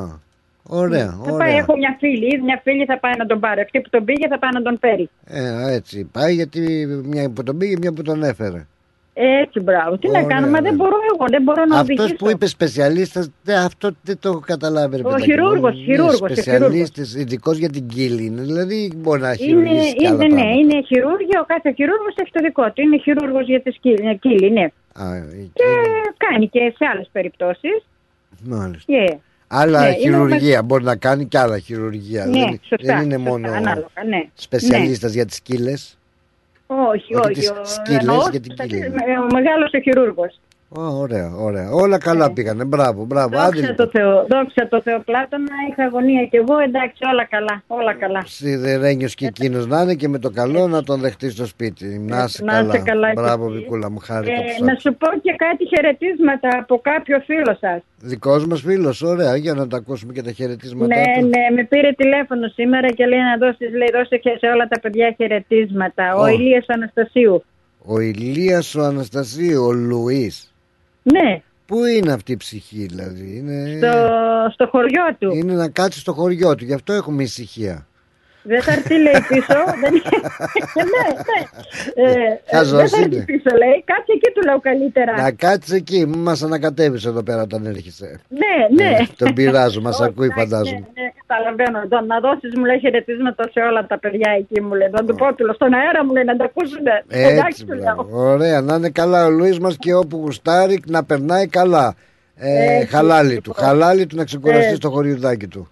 [SPEAKER 2] ωραία,
[SPEAKER 9] Θα πάει,
[SPEAKER 2] ωραία.
[SPEAKER 9] έχω μια φίλη, μια φίλη θα πάει να τον πάρει. Αυτή που τον πήγε θα πάει να τον φέρει.
[SPEAKER 2] Ε, έτσι πάει γιατί μια που τον πήγε, μια που τον έφερε.
[SPEAKER 9] Έτσι, μπράβο. Τι να
[SPEAKER 2] Ωραία,
[SPEAKER 9] κάνω, μα δεν
[SPEAKER 2] ναι.
[SPEAKER 9] μπορώ εγώ, δεν μπορώ να
[SPEAKER 2] Αυτός
[SPEAKER 9] οδηγήσω.
[SPEAKER 2] που είπε σπεσιαλίστας, αυτό δεν το έχω καταλάβει. ρε
[SPEAKER 9] Ο
[SPEAKER 2] παιδάκι μου.
[SPEAKER 9] χειρούργος,
[SPEAKER 2] Είναι
[SPEAKER 9] χειρούργος, ο
[SPEAKER 2] Σπεσιαλίστες, ειδικός για την κύλη είναι. Δηλαδή μπορεί να
[SPEAKER 9] Είναι,
[SPEAKER 2] χειρουργήσει κι άλλα
[SPEAKER 9] είναι, ναι,
[SPEAKER 2] πράγματα.
[SPEAKER 9] είναι χειρούργιο, ο κάθε χειρούργος έχει το δικό του. Είναι χειρούργος για τη σκύλη, κύλη, ναι.
[SPEAKER 2] Α, η
[SPEAKER 9] Και κάνει και σε άλλες περιπτώσεις.
[SPEAKER 2] Μάλιστα.
[SPEAKER 9] Yeah.
[SPEAKER 2] Άλλα
[SPEAKER 9] Ναι, είναι
[SPEAKER 2] χειρουργία μπορεί να κάνει και άλλα χειρουργία.
[SPEAKER 9] Ναι,
[SPEAKER 2] δεν,
[SPEAKER 9] σωστά,
[SPEAKER 2] δεν είναι
[SPEAKER 9] σωστά,
[SPEAKER 2] μόνο
[SPEAKER 9] ανάλογα, ναι.
[SPEAKER 2] σπεσιαλίστας για τις κύλες.
[SPEAKER 9] Όχι,
[SPEAKER 2] Όχι
[SPEAKER 9] όχι.
[SPEAKER 2] τις
[SPEAKER 9] ο-
[SPEAKER 2] σκύλες
[SPEAKER 9] εννοώ
[SPEAKER 2] για την
[SPEAKER 9] στα-
[SPEAKER 2] κύλη.
[SPEAKER 9] Ο μεγάλος ο χειρούργος.
[SPEAKER 2] Ω, ωραία, ωραία. Όλα καλά πήγανε. Μπράβο, μπράβο. Άντε
[SPEAKER 9] Ναι. Δόξα
[SPEAKER 2] λοιπόν.
[SPEAKER 9] τω Θεώ, δόξα τω Θεώ Πλάτωνα, είχα αγωνία κι εγώ, εντάξει όλα καλά, όλα καλά.
[SPEAKER 2] Σιδερένιος και εκείνος να είναι και με το καλό να τον δεχτείς στο σπίτι. Να είσαι
[SPEAKER 9] Να είστε
[SPEAKER 2] καλά.
[SPEAKER 9] καλά και
[SPEAKER 2] Μπράβο,
[SPEAKER 9] εσύ.
[SPEAKER 2] Βικούλα μου, χάρηκα που σ'
[SPEAKER 9] Ε, να
[SPEAKER 2] άκουσα.
[SPEAKER 9] σου πω και κάτι χαιρετίσματα από κάποιο φίλο σας.
[SPEAKER 2] Δικός μας φίλος, ωραία, για να τα ακούσουμε και τα χαιρετίσματά
[SPEAKER 9] Ναι,
[SPEAKER 2] του.
[SPEAKER 9] ναι, με πήρε τηλέφωνο σήμερα και λέει να δώσεις, λέει, δώσε και σε όλα τα παιδιά χαιρετίσματα. Ο
[SPEAKER 2] Ω.
[SPEAKER 9] Ηλίας Αναστασίου.
[SPEAKER 2] Ο Ηλίας ο Αναστασίου, ο Λουίς.
[SPEAKER 9] Ναι,
[SPEAKER 2] Πού είναι αυτή η ψυχή δηλαδή. Είναι,
[SPEAKER 9] στο, στο χωριό του.
[SPEAKER 2] είναι να κάτσει στο χωριό του, γι' αυτό έχουμε ησυχία.
[SPEAKER 9] Δεν θα έρθει, λέει πίσω. δεν... [LAUGHS] ναι, ναι. Ε,
[SPEAKER 2] Χαζός
[SPEAKER 9] δεν θα έρθει
[SPEAKER 2] είναι.
[SPEAKER 9] πίσω, λέει. Κάτσε εκεί του λέω καλύτερα.
[SPEAKER 2] Να κάτσεις εκεί, μην μας ανακατεύεις εδώ πέρα όταν έρχεσαι.
[SPEAKER 9] Ναι, ναι.
[SPEAKER 2] Ε, τον πειράζω, μας ακούει
[SPEAKER 9] Ναι,
[SPEAKER 2] φαντάζομαι.
[SPEAKER 9] ναι, καταλαβαίνω. Τον, να δώσεις μου λέει χαιρετίσματα σε όλα τα παιδιά εκεί μου λέει. Να του πω του λέω στον αέρα μου λέει να τα ακούσουν. Εντάξει
[SPEAKER 2] Έτσι,
[SPEAKER 9] του λέω.
[SPEAKER 2] μπράβο. ωραία, να είναι καλά ο Λουίς μας και όπου γουστάρει να περνάει καλά. Ε,
[SPEAKER 9] Έτσι,
[SPEAKER 2] χαλάλι του, χαλάλι του να ξεκουραστεί
[SPEAKER 9] Έτσι.
[SPEAKER 2] στο χωριουδάκι του.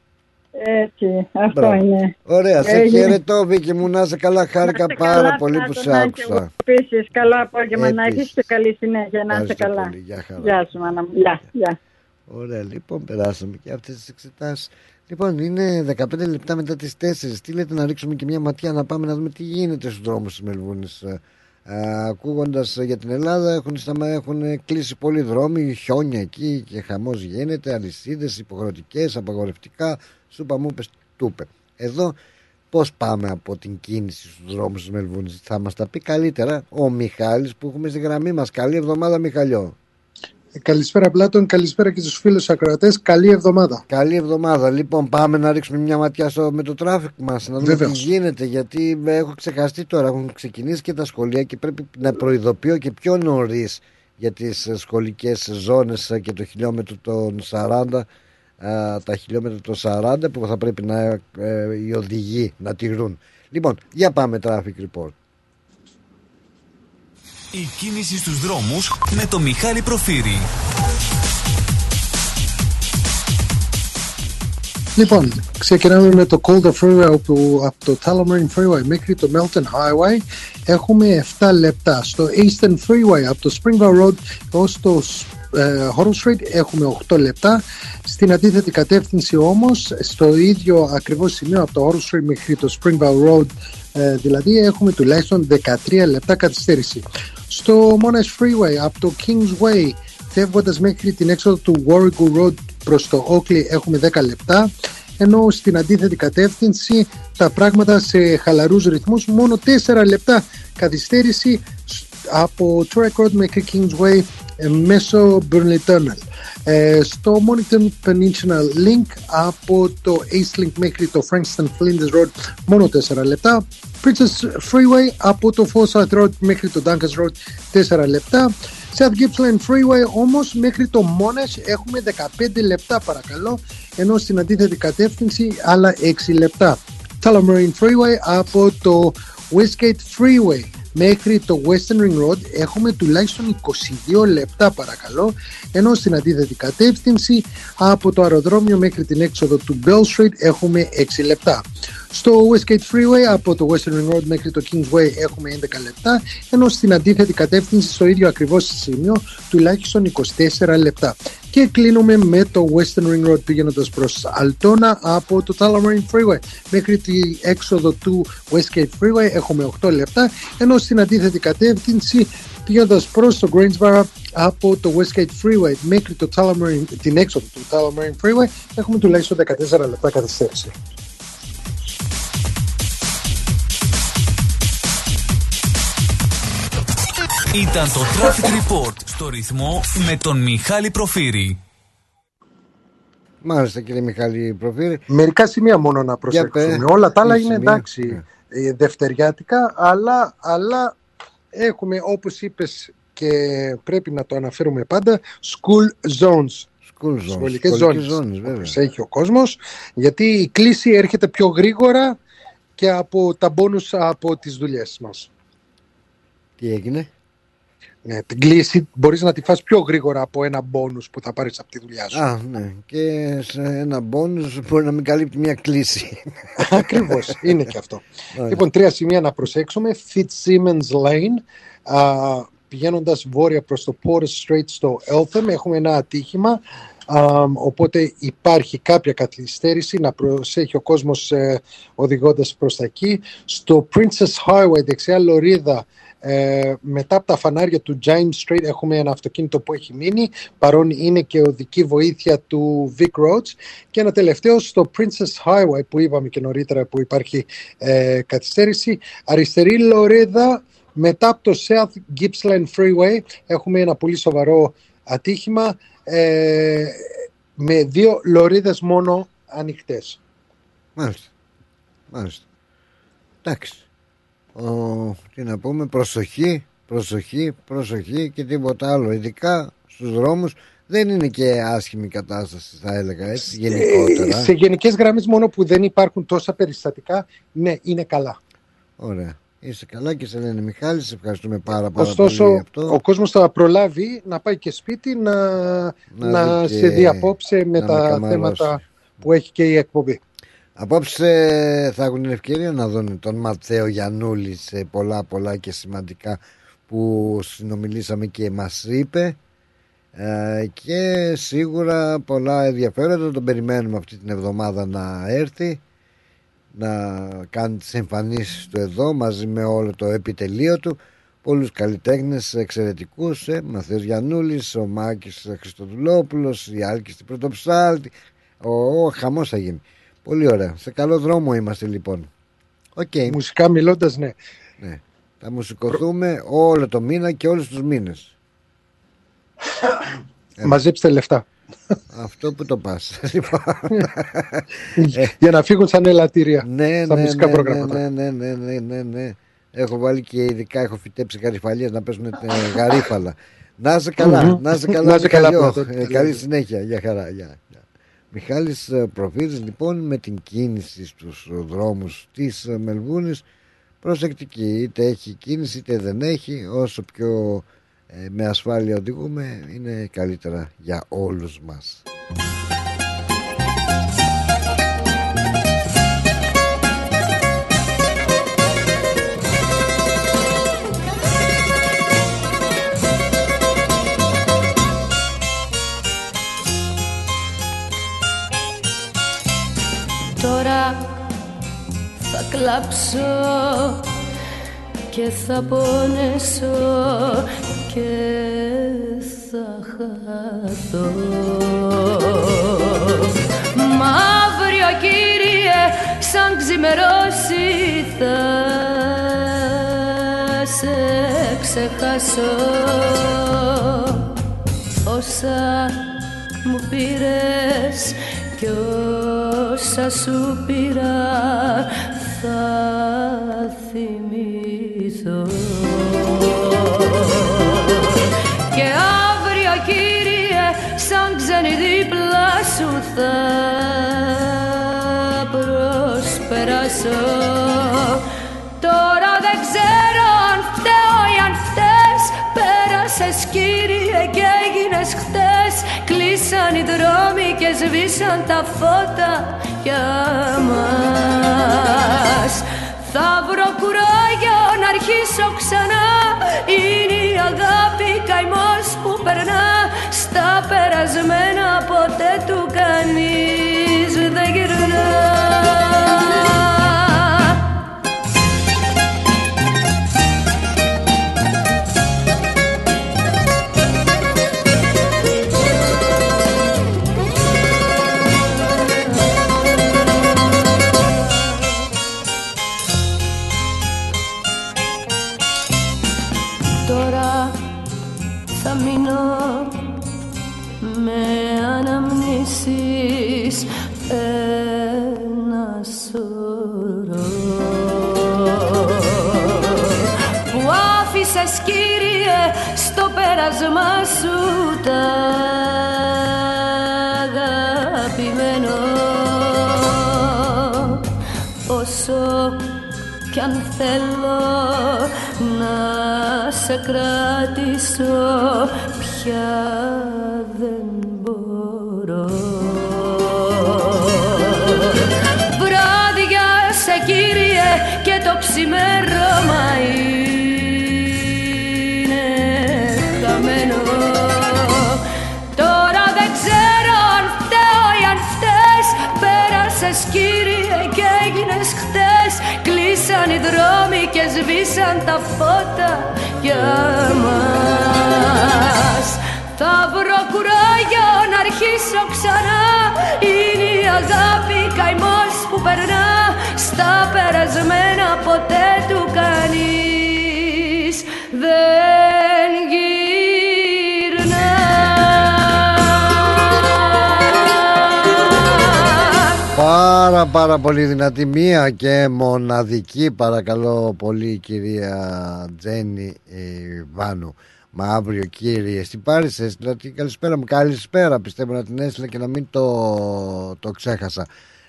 [SPEAKER 9] Έτσι, αυτό
[SPEAKER 2] Μπράβο.
[SPEAKER 9] είναι.
[SPEAKER 2] Ωραία, σε
[SPEAKER 9] Έγινε.
[SPEAKER 2] χαιρετώ Βίκυ μου, να είσαι καλά, χάρηκα πάρα πολύ που σε άκουσα.
[SPEAKER 9] Επίσης, καλό απόγευμα να
[SPEAKER 2] Επίσης.
[SPEAKER 9] έχεις και καλή συνέχεια. Να είσαι
[SPEAKER 2] Ευχαριστώ
[SPEAKER 9] καλά.
[SPEAKER 2] πολύ. Γεια χαρά.
[SPEAKER 9] Γεια σου, μάνα μου. Γεια, γεια.
[SPEAKER 2] Ωραία, λοιπόν, περάσαμε και αυτές τις εξετάσεις. Λοιπόν, είναι 15 λεπτά μετά τις 4. Τι λέτε να ρίξουμε και μια ματιά να πάμε να δούμε τι γίνεται στους δρόμους της Μελβούνης. Ακούγοντας για την Ελλάδα, έχουν, σταμα- έχουν κλείσει πολλοί δρόμοι, χιόνια εκεί και χαμός γίνεται, αλυσίδες υποχρεωτικές, απαγορευτικά. Σούπα μου είπες, τούπε. Εδώ πώς πάμε από την κίνηση στους δρόμους της Μελβούρνης, θα μας τα πει καλύτερα ο Μιχάλης που έχουμε στη γραμμή μας. Καλή εβδομάδα, Μιχαλιό.
[SPEAKER 13] Καλησπέρα Πλάτων, καλησπέρα και στους φίλους ακροατές. Καλή εβδομάδα.
[SPEAKER 2] Καλή εβδομάδα. Λοιπόν, πάμε να ρίξουμε μια ματιά στο, με το traffic μας, να δούμε
[SPEAKER 13] Βεβαίως.
[SPEAKER 2] τι γίνεται. Γιατί με έχω ξεχαστεί τώρα. Έχουν ξεκινήσει και τα σχολεία και πρέπει να προειδοποιώ και πιο νωρίς για τις σχολικές ζώνες και το χιλιόμετρο των 40. Α, τα χιλιόμετρα των 40 που θα πρέπει να ε, οι οδηγοί να τηρούν. Λοιπόν, για πάμε traffic report.
[SPEAKER 1] Η κίνηση στους δρόμους με το Μιχάλη Προφύρη.
[SPEAKER 13] Λοιπόν, ξεκινάμε με το Calder Freeway από, από το Tullamarine Freeway μέχρι το Melton Highway. Έχουμε 7 λεπτά. Στο Eastern Freeway από το Springvale Road ως το ε, Horrell Street έχουμε 8 λεπτά. Στην αντίθετη κατεύθυνση όμως, στο ίδιο ακριβώς σημείο από το Horrell Street μέχρι το Springvale Road ε, δηλαδή έχουμε τουλάχιστον 13 λεπτά καθυστέρηση. Στο Monash Freeway από το Kingsway φεύγοντας μέχρι την έξοδο του Warwick Road προς το Oakley έχουμε 10 λεπτά ενώ στην αντίθετη κατεύθυνση τα πράγματα σε χαλαρούς ρυθμούς μόνο 4 λεπτά καθυστέρηση σ- από Turek Road μέχρι Kingsway ε, μέσω Burnley Tunnel. Ε, στο Mornington Peninsula Link από το East Link μέχρι το Frankston Flinders Road μόνο 4 λεπτά. Princess Freeway από το Forsyth Road μέχρι το Dunkers Road 4 λεπτά. South Gippsland Freeway όμως μέχρι το Monash έχουμε 15 λεπτά παρακαλώ ενώ στην αντίθετη κατεύθυνση άλλα 6 λεπτά. Tullamarine Freeway από το Westgate Freeway μέχρι το Western Ring Road έχουμε τουλάχιστον 22 λεπτά παρακαλώ ενώ στην αντίθετη κατεύθυνση από το αεροδρόμιο μέχρι την έξοδο του Bell Street έχουμε 6 λεπτά. Στο Westgate Freeway από το Western Ring Road μέχρι το Kingsway έχουμε 11 λεπτά ενώ στην αντίθετη κατεύθυνση στο ίδιο ακριβώς σημείο τουλάχιστον 24 λεπτά. Και κλείνουμε με το Western Ring Road πηγαίνοντας προς Altona από το Tullamarine Freeway μέχρι τη έξοδο του Westgate Freeway έχουμε 8 λεπτά ενώ στην αντίθετη κατεύθυνση πηγαίνοντας προς το Greensboro από το Westgate Freeway μέχρι το Tullamarine, την έξοδο του Tullamarine Freeway έχουμε τουλάχιστον 14 λεπτά καθυστέρηση.
[SPEAKER 1] Ήταν το Traffic Report στο ρυθμό με τον Μιχάλη Προφύρη.
[SPEAKER 2] Μάλιστα κύριε Μιχάλη Προφύρη.
[SPEAKER 13] Μερικά σημεία μόνο να προσέξουμε.
[SPEAKER 2] πέ.
[SPEAKER 13] Όλα τα άλλα
[SPEAKER 2] Τι
[SPEAKER 13] είναι
[SPEAKER 2] σημεία;
[SPEAKER 13] εντάξει ε, δευτεριάτικα, αλλά, αλλά έχουμε όπως είπες και πρέπει να το αναφέρουμε πάντα school zones.
[SPEAKER 2] School zones,
[SPEAKER 13] Σχολικές
[SPEAKER 2] σχολικές
[SPEAKER 13] ζώνες.
[SPEAKER 2] ζώνες, βέβαια.
[SPEAKER 13] όπως έχει ο κόσμος, γιατί η κλίση έρχεται πιο γρήγορα και από τα μπόνους από τις δουλειές μας.
[SPEAKER 2] Τι έγινε;
[SPEAKER 13] Ναι, την κλίση μπορείς να τη φας πιο γρήγορα από ένα μπόνους που θα πάρεις από τη δουλειά σου.
[SPEAKER 2] Α, ναι. Και σε ένα μπόνους μπορεί να μην καλύπτει μια κλίση. [LAUGHS]
[SPEAKER 13] Ακριβώς, είναι και αυτό.
[SPEAKER 2] Ωραία.
[SPEAKER 13] Λοιπόν, τρία σημεία να προσέξουμε. Fitzsimmons Lane, α, πηγαίνοντας βόρεια προς το Porter Strait στο Eltham, έχουμε ένα ατύχημα, α, οπότε υπάρχει κάποια καθυστέρηση να προσέχει ο κόσμος ε, οδηγώντας προς τα εκεί. Στο Princess Highway, δεξιά λωρίδα, ε, μετά από τα φανάρια του James Street έχουμε ένα αυτοκίνητο που έχει μείνει παρόν είναι και οδική βοήθεια του Vic Roads και ένα τελευταίο στο Princess Highway που είπαμε και νωρίτερα που υπάρχει ε, καθυστέρηση αριστερή λωρίδα μετά από το South Gippsland Freeway έχουμε ένα πολύ σοβαρό ατύχημα ε, με δύο λωρίδες μόνο ανοιχτές.
[SPEAKER 2] Μάλιστα. Μάλιστα. Εντάξει. Ο, τι να πούμε, προσοχή, προσοχή, προσοχή και τίποτα άλλο. Ειδικά στους δρόμους δεν είναι και άσχημη κατάσταση θα έλεγα έτσι γενικότερα.
[SPEAKER 13] Ε, σε γενικές γραμμές μόνο που δεν υπάρχουν τόσα περιστατικά, ναι, είναι καλά.
[SPEAKER 2] Ωραία. Είσαι καλά και σε λένε Μιχάλη, σε ευχαριστούμε πάρα, πάρα
[SPEAKER 13] Ωστόσο,
[SPEAKER 2] πολύ για αυτό.
[SPEAKER 13] ο κόσμος θα προλάβει να πάει και σπίτι να, να,
[SPEAKER 2] δει και-
[SPEAKER 13] σε δει απόψε με
[SPEAKER 2] να
[SPEAKER 13] τα
[SPEAKER 2] ανακαμαλώσει.
[SPEAKER 13] θέματα που έχει και η εκπομπή.
[SPEAKER 2] Απόψε θα έχουν την ευκαιρία να δουν τον Ματθαίο Γιαννούλη σε πολλά πολλά και σημαντικά που συνομιλήσαμε και μας είπε. Ε, και σίγουρα πολλά ενδιαφέροντα. Τον περιμένουμε αυτή την εβδομάδα να έρθει να κάνει τις εμφανίσεις του εδώ μαζί με όλο το επιτελείο του. Πολλούς καλλιτέχνες εξαιρετικούς ε, Ματθαίος Γιαννούλης, ο Μάκης Χριστοδουλόπουλος η Άλκηστις Πρωτοψάλτη. Ο, ο χαμός θα γίνει πολύ ωραία, σε καλό δρόμο είμαστε λοιπόν Οκ.
[SPEAKER 13] Μουσικά μιλώντας, ναι.
[SPEAKER 2] ναι. Θα μουσικωθούμε όλο το μήνα και όλους τους μήνες [COUGHS]
[SPEAKER 13] Μαζέψτε λεφτά. [COUGHS]
[SPEAKER 2] Αυτό που το πας [LAUGHS] λοιπόν. [COUGHS]
[SPEAKER 13] Για να φύγουν σαν ελατήρια
[SPEAKER 2] ναι,
[SPEAKER 13] στα
[SPEAKER 2] ναι,
[SPEAKER 13] μουσικά
[SPEAKER 2] ναι,
[SPEAKER 13] προγράμματα.
[SPEAKER 2] Ναι, ναι, ναι, ναι, ναι, ναι. Έχω βάλει και ειδικά έχω φυτέψει γαριφαλίες να παίζουν ε, γαρίφαλα. Να είσαι καλά,
[SPEAKER 13] Μμμ.
[SPEAKER 2] να είσαι καλά.
[SPEAKER 13] Να είσαι καλά,
[SPEAKER 2] Μιχαλιό.
[SPEAKER 13] πρώτα.
[SPEAKER 2] Ε, Καλή συνέχεια, για χαρά. Γεια, γεια. Μιχάλης ε, Προφύρης λοιπόν με την κίνηση στους δρόμους της ε, Μελβούνης προσεκτική είτε έχει κίνηση είτε δεν έχει όσο πιο ε, με ασφάλεια οδηγούμε είναι καλύτερα για όλους μας.
[SPEAKER 3] Θα κλάψω και θα πονέσω και θα χαθώ. Μα αύριο κύριε σαν ξημερώσει θα σε ξεχάσω. Όσα μου πήρες κι όσα σου πήρα θα θυμηθώ. Και αύριο κύριε σαν ξένη δίπλα σου θα προσπεράσω. Τώρα δεν ξέρω αν φταίω ή αν φταίς Πέρασες κύριε και έγινες χτες Κλείσαν οι δρόμοι και σβήσαν τα φώτα για μας. Θα βρω κουράγιο να αρχίσω ξανά. Είναι η αγάπη καημός που περνά. Στα περασμένα ποτέ του κανείς θέλω να σε κρατήσω. Πια δεν μπορώ. Βράδια σε κύριε και το ξημέρωμα είναι χαμένο. Τώρα δεν ξέρω αν φταίω ή αν φταίς. Πέρασες κύριε Κλείσαν οι δρόμοι και σβήσαν τα φώτα για μας. Θα βρω κουράγιο να αρχίσω ξανά. Είναι η αγάπη καημός που περνά. Στα περασμένα ποτέ του κανείς. Δεν
[SPEAKER 2] Πάρα πάρα πάρα πολύ δυνατή μία και μοναδική παρακαλώ πολύ κυρία Τζέννη ε, Βάνου Μα αύριο κύριε τι πάρεις δηλαδή καλησπέρα μου καλησπέρα πιστεύω να την έστειλα και να μην το, το ξέχασα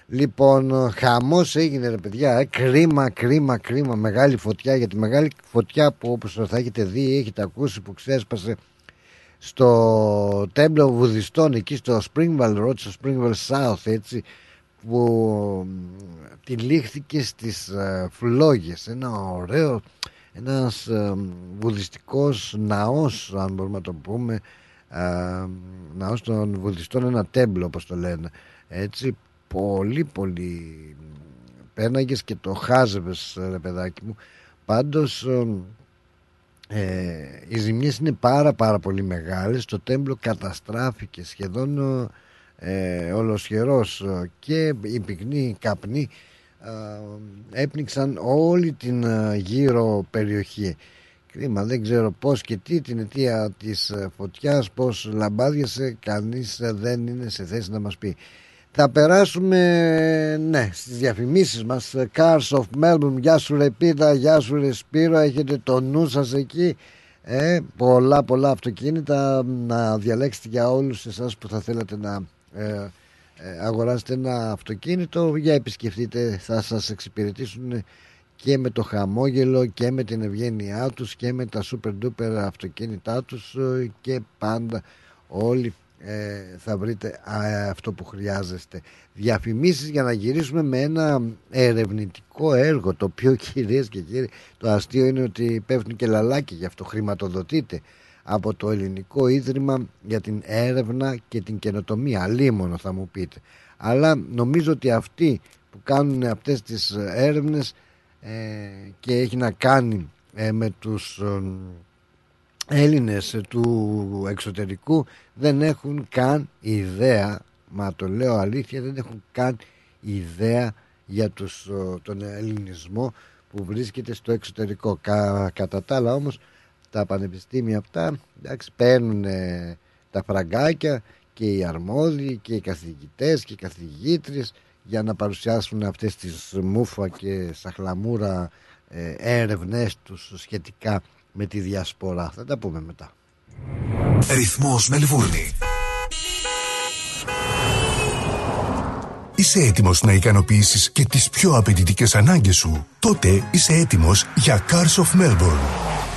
[SPEAKER 2] Λοιπόν, χαμός έγινε ρε παιδιά. Ε, κρίμα, κρίμα, κρίμα. Μεγάλη φωτιά. Για τη μεγάλη φωτιά που όπως θα έχετε δει, έχετε ακούσει που ξέσπασε στο τέμπλο βουδιστών εκεί στο Springvale Road, στο Springvale South, έτσι που τυλίχθηκε στις uh, φλόγες. Ένα ωραίο, ένας uh, βουδιστικός ναός, αν μπορούμε να το πούμε, uh, ναός των βουδιστών, ένα τέμπλο όπως το λένε. Έτσι, πολύ πολύ πέναγες και το χάζευες ρε παιδάκι μου πάντως ε, οι ζημιές είναι πάρα πάρα πολύ μεγάλες το τέμπλο καταστράφηκε σχεδόν ε, ολοσχερός και οι πυκνοί καπνοί ε, έπνιξαν όλη την ε, γύρω περιοχή. Κρίμα δεν ξέρω πως και τι την αιτία της ε, φωτιάς πως λαμπάδιασε κανείς δεν είναι σε θέση να μας πει. Θα περάσουμε ναι, στις διαφημίσεις μας Cars of Melbourne. Γεια σου Ρεπίδα, γεια σου Ρεσπύρο Έχετε το νου σας εκεί. Ε, Πολλά πολλά αυτοκίνητα Να διαλέξετε για όλους εσάς που θα θέλατε να ε, ε, αγοράσετε ένα αυτοκίνητο. Για επισκεφτείτε θα σας εξυπηρετήσουν και με το χαμόγελο και με την ευγένειά τους και με τα super duper αυτοκίνητά τους ε, και πάντα όλοι ε, θα βρείτε αυτό που χρειάζεστε. Διαφημίσεις για να γυρίσουμε με ένα ερευνητικό έργο το οποίο [LAUGHS] κυρίες και κύριοι το αστείο είναι ότι πέφτουν και λαλάκι γι' αυτό χρηματοδοτείται από το Ελληνικό Ίδρυμα για την έρευνα και την καινοτομία. Αλίμονο θα μου πείτε. Αλλά νομίζω ότι αυτοί που κάνουν αυτές τις έρευνες ε, και έχει να κάνει ε, με τους Έλληνες του εξωτερικού δεν έχουν καν ιδέα μα το λέω αλήθεια δεν έχουν καν ιδέα για τους, τον ελληνισμό που βρίσκεται στο εξωτερικό. Κα, κατά τα άλλα όμως τα πανεπιστήμια αυτά εντάξει, παίρνουν τα φραγκάκια και οι αρμόδιοι και οι καθηγητές και οι καθηγήτριες για να παρουσιάσουν αυτές τις μούφα και σαχλαμούρα ε, έρευνές τους σχετικά με τη διασπορά. Θα τα πούμε μετά.
[SPEAKER 14] Ρυθμός Μελβούρνη Είσαι έτοιμος να ικανοποιήσεις και τις πιο απαιτητικές ανάγκες σου; Τότε είσαι έτοιμος για Cars of Melbourne.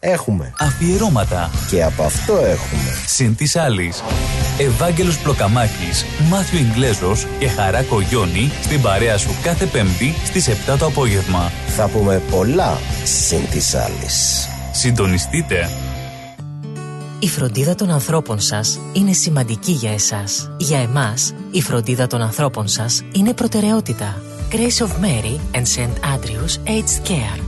[SPEAKER 15] Έχουμε.
[SPEAKER 1] Αφιερώματα.
[SPEAKER 15] Και από αυτό έχουμε.
[SPEAKER 1] Συν της άλλης. Ευάγγελος Πλοκαμάκης, Μάθιο Ιγκλέζος και Χαρά Κογιόνι στην παρέα σου κάθε Πέμπτη στις 7 το απόγευμα.
[SPEAKER 15] Θα πούμε πολλά συν της άλλης.
[SPEAKER 1] Συντονιστείτε.
[SPEAKER 16] Η φροντίδα των ανθρώπων σας είναι σημαντική για εσάς. Για εμάς, η φροντίδα των ανθρώπων σας είναι προτεραιότητα. Grace of Mary and St. Andrews Aged Care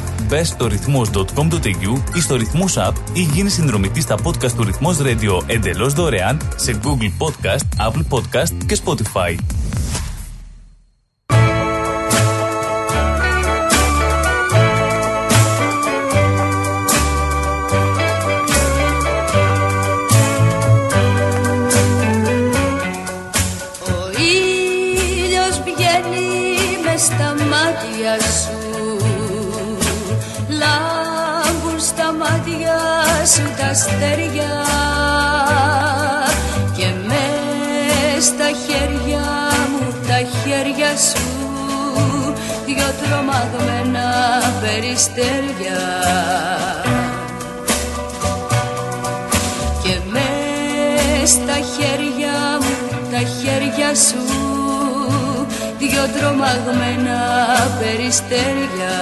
[SPEAKER 1] Μπε στο ρυθμός.com.au ή στο ρυθμός app ή γίνει συνδρομητής στα podcast του Ρυθμός Radio εντελώς δωρεάν σε Google Podcast, Apple Podcast και Spotify.
[SPEAKER 3] Τρομαγμένα περιστέρια. Και μες στα χέρια μου τα χέρια σου δυο τρομαγμένα περιστέρια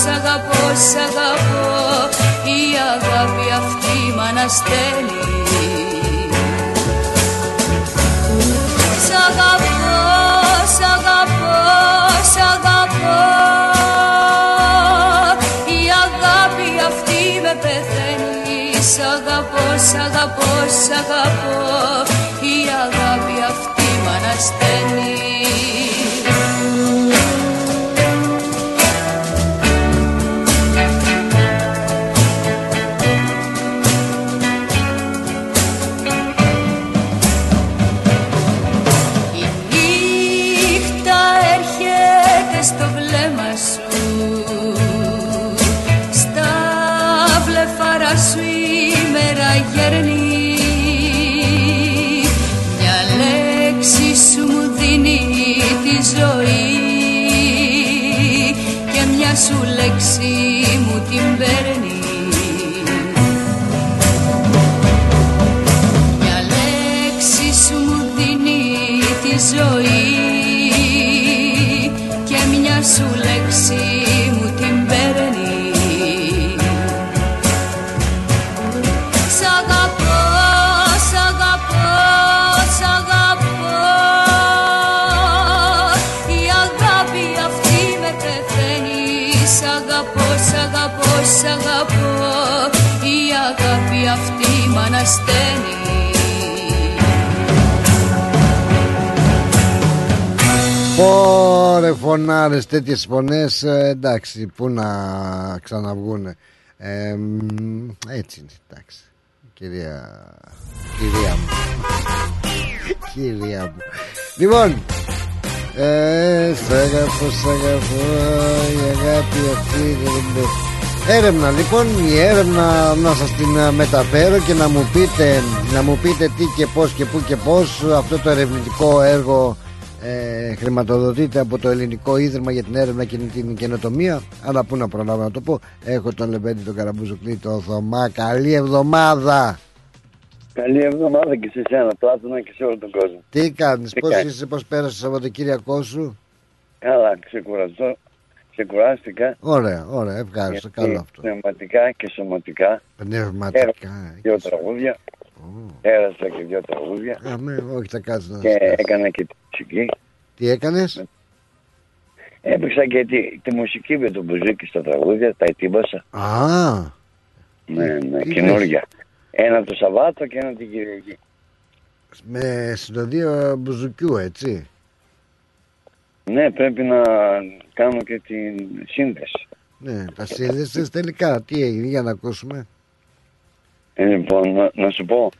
[SPEAKER 3] σ' αγαπώ, σ' αγαπώ. Η αγάπη αυτή μ' ανασταίνει Σ' αγαπώ, σ' αγαπώ, σ' αγαπώ. Η αγάπη αυτή με πεθαίνει. Σ' αγαπώ, σ' αγαπώ, σ' αγαπώ. Η αγάπη αυτή μ' ανασταίνει σου λέξη μου την παίρνεις αυτή μ' ανασταίνει
[SPEAKER 2] Πόρε φωνάρες τέτοιες φωνές ε, Εντάξει που να ξαναβγούνε. Ε, μ, Έτσι είναι εντάξει. Κυρία Κυρία μου. Κυρία μου. Λοιπόν ε, Σ' αγαπώ, σ' αγαπώ Η αγάπη αυτή είναι Έρευνα λοιπόν η έρευνα να σας την ε, μεταφέρω και να μου πείτε να μου πείτε τι και πώς και πού και πώς αυτό το ερευνητικό έργο ε, χρηματοδοτείται από το Ελληνικό Ίδρυμα για την Έρευνα και την Καινοτομία. Αλλά πού να προλάβω να το πω. Έχω τον Λεβέντη, τον Καραμπουζουκλή, τον Θωμά. Καλή εβδομάδα!
[SPEAKER 17] Καλή εβδομάδα και σε εσένα, Πλάτωνα και σε όλο τον κόσμο.
[SPEAKER 2] Τι κάνεις,
[SPEAKER 17] Τι
[SPEAKER 2] πώς
[SPEAKER 17] κάνεις;
[SPEAKER 2] είσαι, πώς πέρασες το Σαββατοκύριακό σου;
[SPEAKER 17] Καλά, ξεκουραστώ. Ξεκουράστηκα.
[SPEAKER 2] Ωραία, ωραία, ευχάριστο,
[SPEAKER 17] γιατί
[SPEAKER 2] καλό αυτό.
[SPEAKER 17] Πνευματικά και σωματικά.
[SPEAKER 2] Πνευματικά.
[SPEAKER 17] Έγραψα δύο τραγούδια. Έγραψα και δύο τραγούδια.
[SPEAKER 2] Αμέ, όχι, θα κάτσω να
[SPEAKER 17] Και
[SPEAKER 2] σκάσω.
[SPEAKER 17] έκανα και τη μουσική.
[SPEAKER 2] Τι έκανες,
[SPEAKER 17] Έπαιξα και τη, τη μουσική με τον Μπουζίκη στα τραγούδια, τα ετοίμασα.
[SPEAKER 2] Α,
[SPEAKER 17] Ναι, ναι,
[SPEAKER 2] τι
[SPEAKER 17] καινούργια. Ένα το Σαββάτο και ένα την Κυριακή.
[SPEAKER 2] με συνοδεία μπουζουκιού, έτσι.
[SPEAKER 17] Ναι, πρέπει να κάνω και την σύνδεση.
[SPEAKER 2] Ναι, τα σύνδεσες τελικά. Τι έγινε, για να ακούσουμε.
[SPEAKER 17] Ε, λοιπόν, να, να σου πω,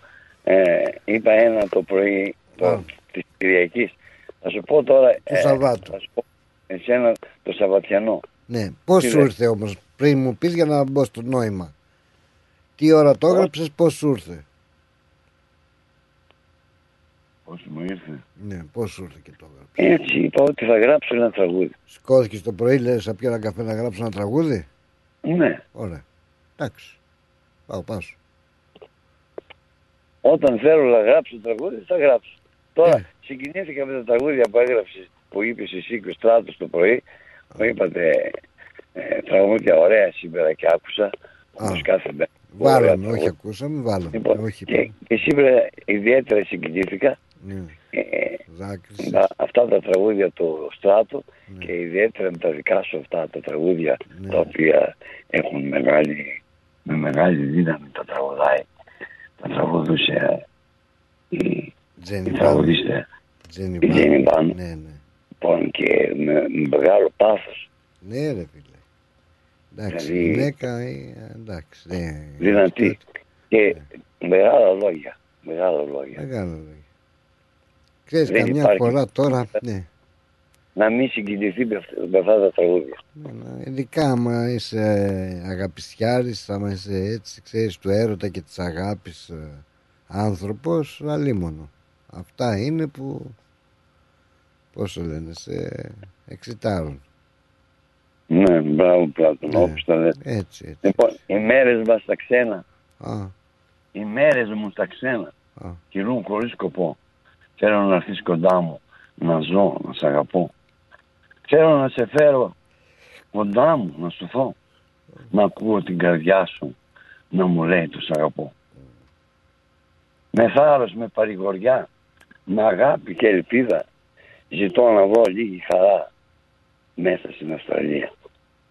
[SPEAKER 17] ε, είπα ένα το πρωί το, της Κυριακής. Θα σου πω τώρα...
[SPEAKER 2] Του Σαββάτου.
[SPEAKER 17] Θα σου πω εσένα το Σαββατιανό.
[SPEAKER 2] Ναι, πώς
[SPEAKER 17] Τι
[SPEAKER 2] σου
[SPEAKER 17] λες;
[SPEAKER 2] ήρθε όμως πριν μου πεις για να μπω στο νόημα. Τι ώρα το έγραψες, πώς σου ήρθε;
[SPEAKER 17] Πώς μου ήρθε.
[SPEAKER 2] Ναι, πώ σου ήρθε και το έγραψε.
[SPEAKER 17] Έτσι είπα ότι θα γράψω ένα τραγούδι.
[SPEAKER 2] Σηκώθηκε το πρωί, λες, θα πιω ένα καφέ να γράψω ένα τραγούδι;
[SPEAKER 17] Ναι.
[SPEAKER 2] Ωραία. Εντάξει. Πάω, πάω.
[SPEAKER 17] Όταν θέλω να γράψω τραγούδι, θα γράψω. Τώρα
[SPEAKER 2] Ε.
[SPEAKER 17] συγκινήθηκα με τα τραγούδια που έγραψες, που είπες εσύ και ο Στράτος το πρωί. Μου είπατε ε, τραγούδια ωραία σήμερα και άκουσα. Όπως κάθε μέρα. Ωραία
[SPEAKER 2] Βάλαμε, όχι
[SPEAKER 17] τραγούδια.
[SPEAKER 2] ακούσαμε, βάλαμε.
[SPEAKER 17] Λοιπόν,
[SPEAKER 2] όχι,
[SPEAKER 17] και, και σήμερα ιδιαίτερα συγκινήθηκα
[SPEAKER 2] Ναι.
[SPEAKER 17] ε,
[SPEAKER 2] Δάκρυσες.
[SPEAKER 17] με αυτά τα τραγούδια του Στράτου και ιδιαίτερα με τα δικά σου αυτά τα τραγούδια τα οποία έχουν μεγάλη, με μεγάλη δύναμη τα τραγουδάει. Τα τραγουδούσε η, η
[SPEAKER 2] Τζένι
[SPEAKER 17] τραγουδίστρια
[SPEAKER 2] Τζένι
[SPEAKER 17] η Τζένι Μπαν.
[SPEAKER 2] Ναι, ναι.
[SPEAKER 17] Λοιπόν, και με, με μεγάλο πάθος.
[SPEAKER 2] Ναι, ρε φίλε. Εντάξει,
[SPEAKER 17] Δηλαδή-
[SPEAKER 2] γυναίκα, ε, εντάξει. Ναι.
[SPEAKER 17] δυνατή και μεγάλα λόγια. Μεγάλα λόγια.
[SPEAKER 2] Μεγάλο λόγο. Ξέρεις,
[SPEAKER 17] Δεν
[SPEAKER 2] καμιά
[SPEAKER 17] υπάρχει-
[SPEAKER 2] φορά τώρα, ναι.
[SPEAKER 17] Να μην συγκινηθεί με αυτά, με αυτά τα τραγούδια.
[SPEAKER 2] Ειδικά άμα είσαι αγαπησιάρης, άμα είσαι έτσι, ξέρεις, του έρωτα και της αγάπης ε, άνθρωπος, αλίμονο. Αυτά είναι που, πώς το λένε, σε εξητάρουν.
[SPEAKER 17] Ναι, μπράβο Πλάτων, όπως τα λες.
[SPEAKER 2] Έτσι, έτσι.
[SPEAKER 17] Λοιπόν, οι μέρες μας στα ξένα,
[SPEAKER 2] Α,
[SPEAKER 17] οι μέρες μου στα ξένα,
[SPEAKER 2] Α.
[SPEAKER 17] κυλούν χωρίς σκοπό. Θέλω να έρθεις κοντά μου, να ζω, να σε αγαπώ. Θέλω να σε φέρω κοντά μου, να σου θώ. Να ακούω την καρδιά σου, να μου λέει το σ' αγαπώ. Με θάρρος, με παρηγοριά, με αγάπη και ελπίδα, ζητώ να βρω λίγη χαρά μέσα στην Αυστραλία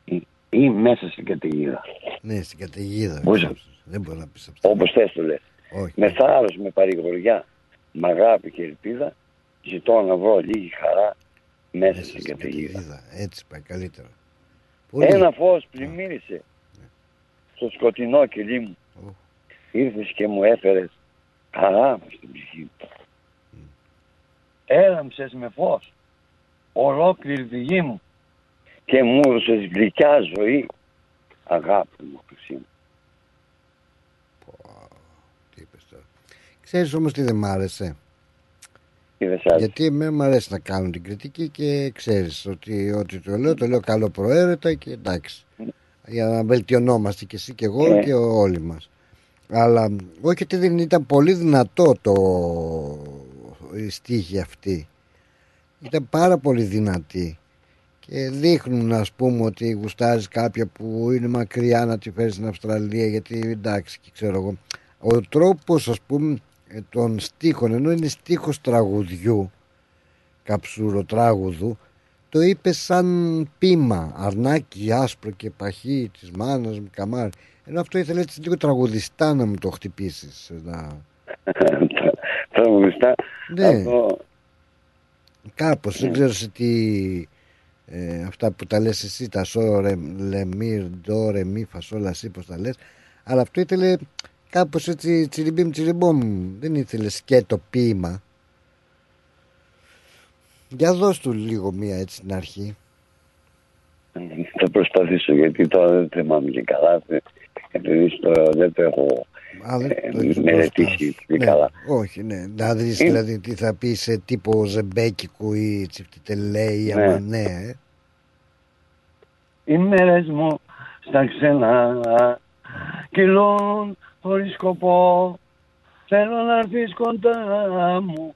[SPEAKER 17] ή, ή μέσα στην καταιγίδα.
[SPEAKER 2] ναι, στην καταιγίδα.
[SPEAKER 17] Μπορείς να-
[SPEAKER 2] Δεν μπορείς να πεις αυτό.
[SPEAKER 17] Όπως θες το λες.
[SPEAKER 2] Όχι.
[SPEAKER 17] Με θάρρος, με παρηγοριά, με αγάπη και ελπίδα, ζητώ να βρω λίγη χαρά μέσα στην καταιγίδα.
[SPEAKER 2] Έτσι πάει καλύτερα. Πολύ.
[SPEAKER 17] Ένα φως πλημμύρισε στο σκοτεινό κελί μου. Ήρθες και μου έφερες χαρά μου στην ψυχή μου. Έλαμψες με φως ολόκληρη τη γη μου και μου έδωσες γλυκιά ζωή αγάπη μου χρυσή μου.
[SPEAKER 2] Ξέρεις όμως τι δεν μ' άρεσε;
[SPEAKER 17] Τι δεν σ' άρεσε;
[SPEAKER 2] Γιατί εμένα μου αρέσει να κάνουν την κριτική και ξέρεις ότι ό,τι το λέω, το λέω καλό προαίρετα και εντάξει. Για να βελτιωνόμαστε και εσύ και εγώ
[SPEAKER 17] Ε.
[SPEAKER 2] και όλοι μας. Αλλά όχι ότι δεν ήταν πολύ δυνατό το η στίχη αυτή. Ήταν πάρα πολύ δυνατή. Και δείχνουν ας πούμε ότι γουστάρεις κάποια που είναι μακριά να τη φέρεις στην Αυστραλία γιατί εντάξει και ξέρω εγώ. Ο τρόπος ας πούμε ε, των στίχων ενώ είναι στίχος τραγουδιού καψουροτράγουδου το είπε σαν πείμα αρνάκι άσπρο και παχύ της μάνας μου καμάρι ενώ αυτό ήθελε έτσι λίγο τραγουδιστά να μου το χτυπήσεις να... [LAUGHS]
[SPEAKER 17] Τραγουδιστά.
[SPEAKER 2] Ναι.
[SPEAKER 17] Αυτό
[SPEAKER 2] Κάπως, δεν ξέρω σε τι ε, αυτά που τα λες εσύ, τα σο, ρε, λε, μι, ντο, ρε, μι, φασόλα, σι, πώς τα λες. Αλλά αυτό ήθελε κάπως έτσι τσιριμπίμ τσιριμπόμ. Δεν ήθελες σκέτο ποίημα. Για δώσ' του λίγο μία έτσι στην αρχή.
[SPEAKER 17] θα προσπαθήσω γιατί τώρα δεν θυμάμαι και καλά. Επειδή στο- δεν το έχω
[SPEAKER 2] Α, δεν
[SPEAKER 17] ε,
[SPEAKER 2] το έχεις
[SPEAKER 17] μελετήσει πολύ
[SPEAKER 2] Ναι,
[SPEAKER 17] καλά.
[SPEAKER 2] όχι, ναι. Να δεις
[SPEAKER 17] Ε.
[SPEAKER 2] δηλαδή τι θα πεις σε τύπο ζεμπέκικου ή τσιφτιτελέη,
[SPEAKER 17] Ναι.
[SPEAKER 2] άμα ναι. ε.
[SPEAKER 17] Οι μέρες μου στα ξένα κυλούν χωρίς σκοπό. Θέλω να έρθεις κοντά μου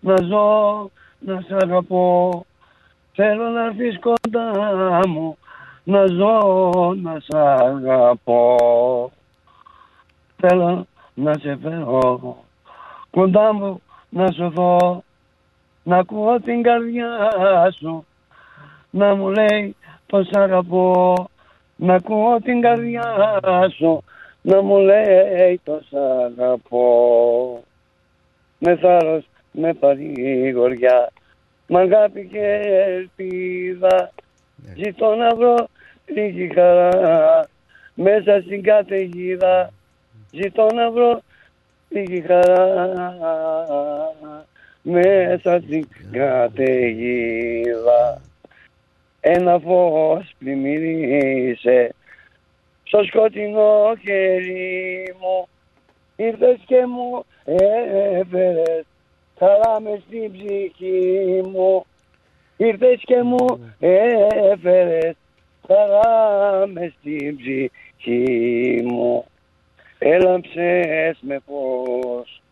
[SPEAKER 17] να ζω, να σ' αγαπώ. Θέλω να έρθεις κοντά μου να ζω, να σ' αγαπώ. Θέλω να σε φέρω κοντά μου να σου δω. Να ακούω την καρδιά σου να μου λέει πως αγαπώ. Να ακούω την καρδιά σου να μου λέει πως αγαπώ. Με θάρρος, με παρηγοριά. Με αγάπη και ελπίδα. Ζητώ να βρω λίγη χαρά μέσα στην καταιγίδα. Ζητώ να βρω λίγη χαρά μέσα στην καταιγίδα. Ένα φως πλημμύρισε στο σκοτεινό χέρι μου ήρθες και μου έφερες χαρά με στην ψυχή μου. Ήρθες και μου έφερες χαρά με στην ψυχή μου. Έλαμψες με φως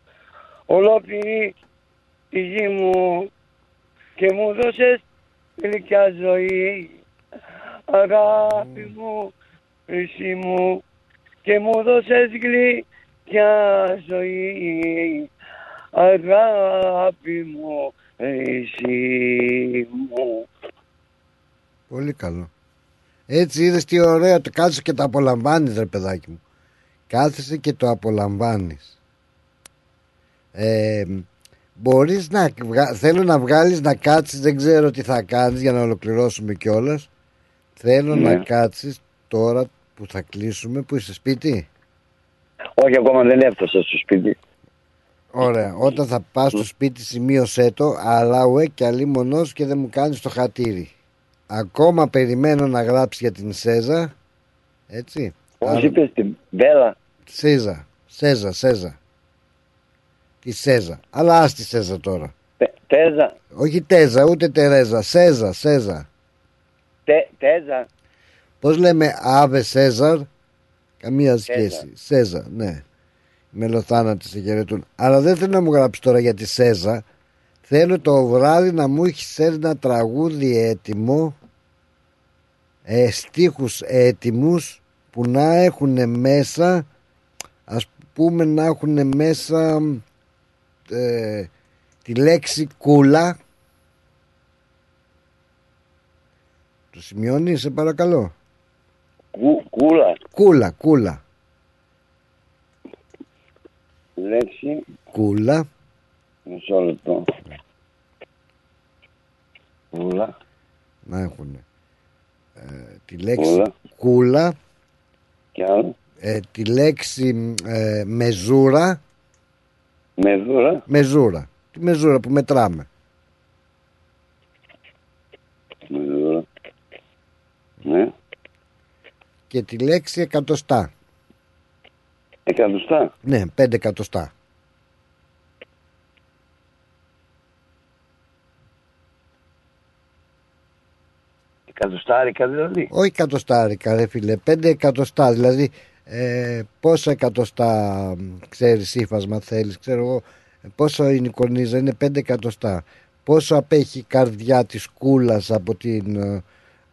[SPEAKER 17] ολόκληρη τη γη μου και μου δώσες γλυκιά ζωή. Αγάπη μου, χρυσή μου και μου δώσες γλυκιά ζωή αγάπη μου, χρυσή μου
[SPEAKER 2] Πολύ καλό. Έτσι είδες τι ωραίο το κάθεσαι και το απολαμβάνεις, ρε παιδάκι μου. Κάθεσαι και το απολαμβάνεις. Ε, μπορείς να βγα- θέλω να βγάλεις να κάτσεις δεν ξέρω τι θα κάνεις για να ολοκληρώσουμε κιόλας. θέλω
[SPEAKER 17] Ναι.
[SPEAKER 2] να κάτσεις τώρα που θα κλείσουμε που είσαι σπίτι;
[SPEAKER 17] Όχι ακόμα δεν έφτασα στο σπίτι.
[SPEAKER 2] Ωραία, όταν θα πας στο σπίτι σημείωσέ το αλλά ουέ και αλλή μονός και δεν μου κάνεις το χατήρι. Ακόμα περιμένω να γράψει για την Σέζα Έτσι.
[SPEAKER 17] Πώς
[SPEAKER 2] Α,
[SPEAKER 17] είπες την Μπέλα
[SPEAKER 2] Σέζα, Σέζα, Σέζα. Τη Σέζα. Αλλά ας τη Σέζα τώρα.
[SPEAKER 17] Τέζα,
[SPEAKER 2] Όχι Τέζα ούτε Τερέζα. Σέζα, Σέζα.
[SPEAKER 17] Τε, Τέζα
[SPEAKER 2] Πώς λέμε Άβε Σέζαρ Καμία σχέση. Σέζα, ναι. Οι μελοθάνατοι σε χαιρετούν Αλλά δεν θέλω να μου γράψεις τώρα για τη Σέζα Θέλω το βράδυ να μου έχεις ένα τραγούδι έτοιμο ε, Στίχους έτοιμους Που να έχουν μέσα Ας πούμε να έχουν μέσα ε, Τη λέξη κούλα. Το σημειώνεις, σε παρακαλώ;
[SPEAKER 17] Κου, κούλα
[SPEAKER 2] Κούλα, κούλα.
[SPEAKER 17] λέξη
[SPEAKER 2] Κούλα.
[SPEAKER 17] Μισό λεπτό Κούλα
[SPEAKER 2] Να έχουν. Ε, τη λέξη
[SPEAKER 17] Κούλα.
[SPEAKER 2] κούλα.
[SPEAKER 17] και άλλο
[SPEAKER 2] ε, τη λέξη ε, μεζούρα.
[SPEAKER 17] Μεζούρα
[SPEAKER 2] Μεζούρα. Τη μεζούρα που μετράμε.
[SPEAKER 17] Μεζούρα Ναι
[SPEAKER 2] Και τη λέξη εκατοστά.
[SPEAKER 17] Εκατοστά
[SPEAKER 2] Ναι, πέντε εκατοστά.
[SPEAKER 17] Εκατοστάρικα δηλαδή
[SPEAKER 2] Όχι εκατοστάρικα ρε φίλε, πέντε εκατοστά. Δηλαδή ε, πόσα εκατοστά μ, ξέρεις ύφασμα θέλεις, ξέρω εγώ. ε, Πόσο είναι η κορνίζα, είναι πέντε εκατοστά. Πόσο απέχει η καρδιά της κούλας από την, ε,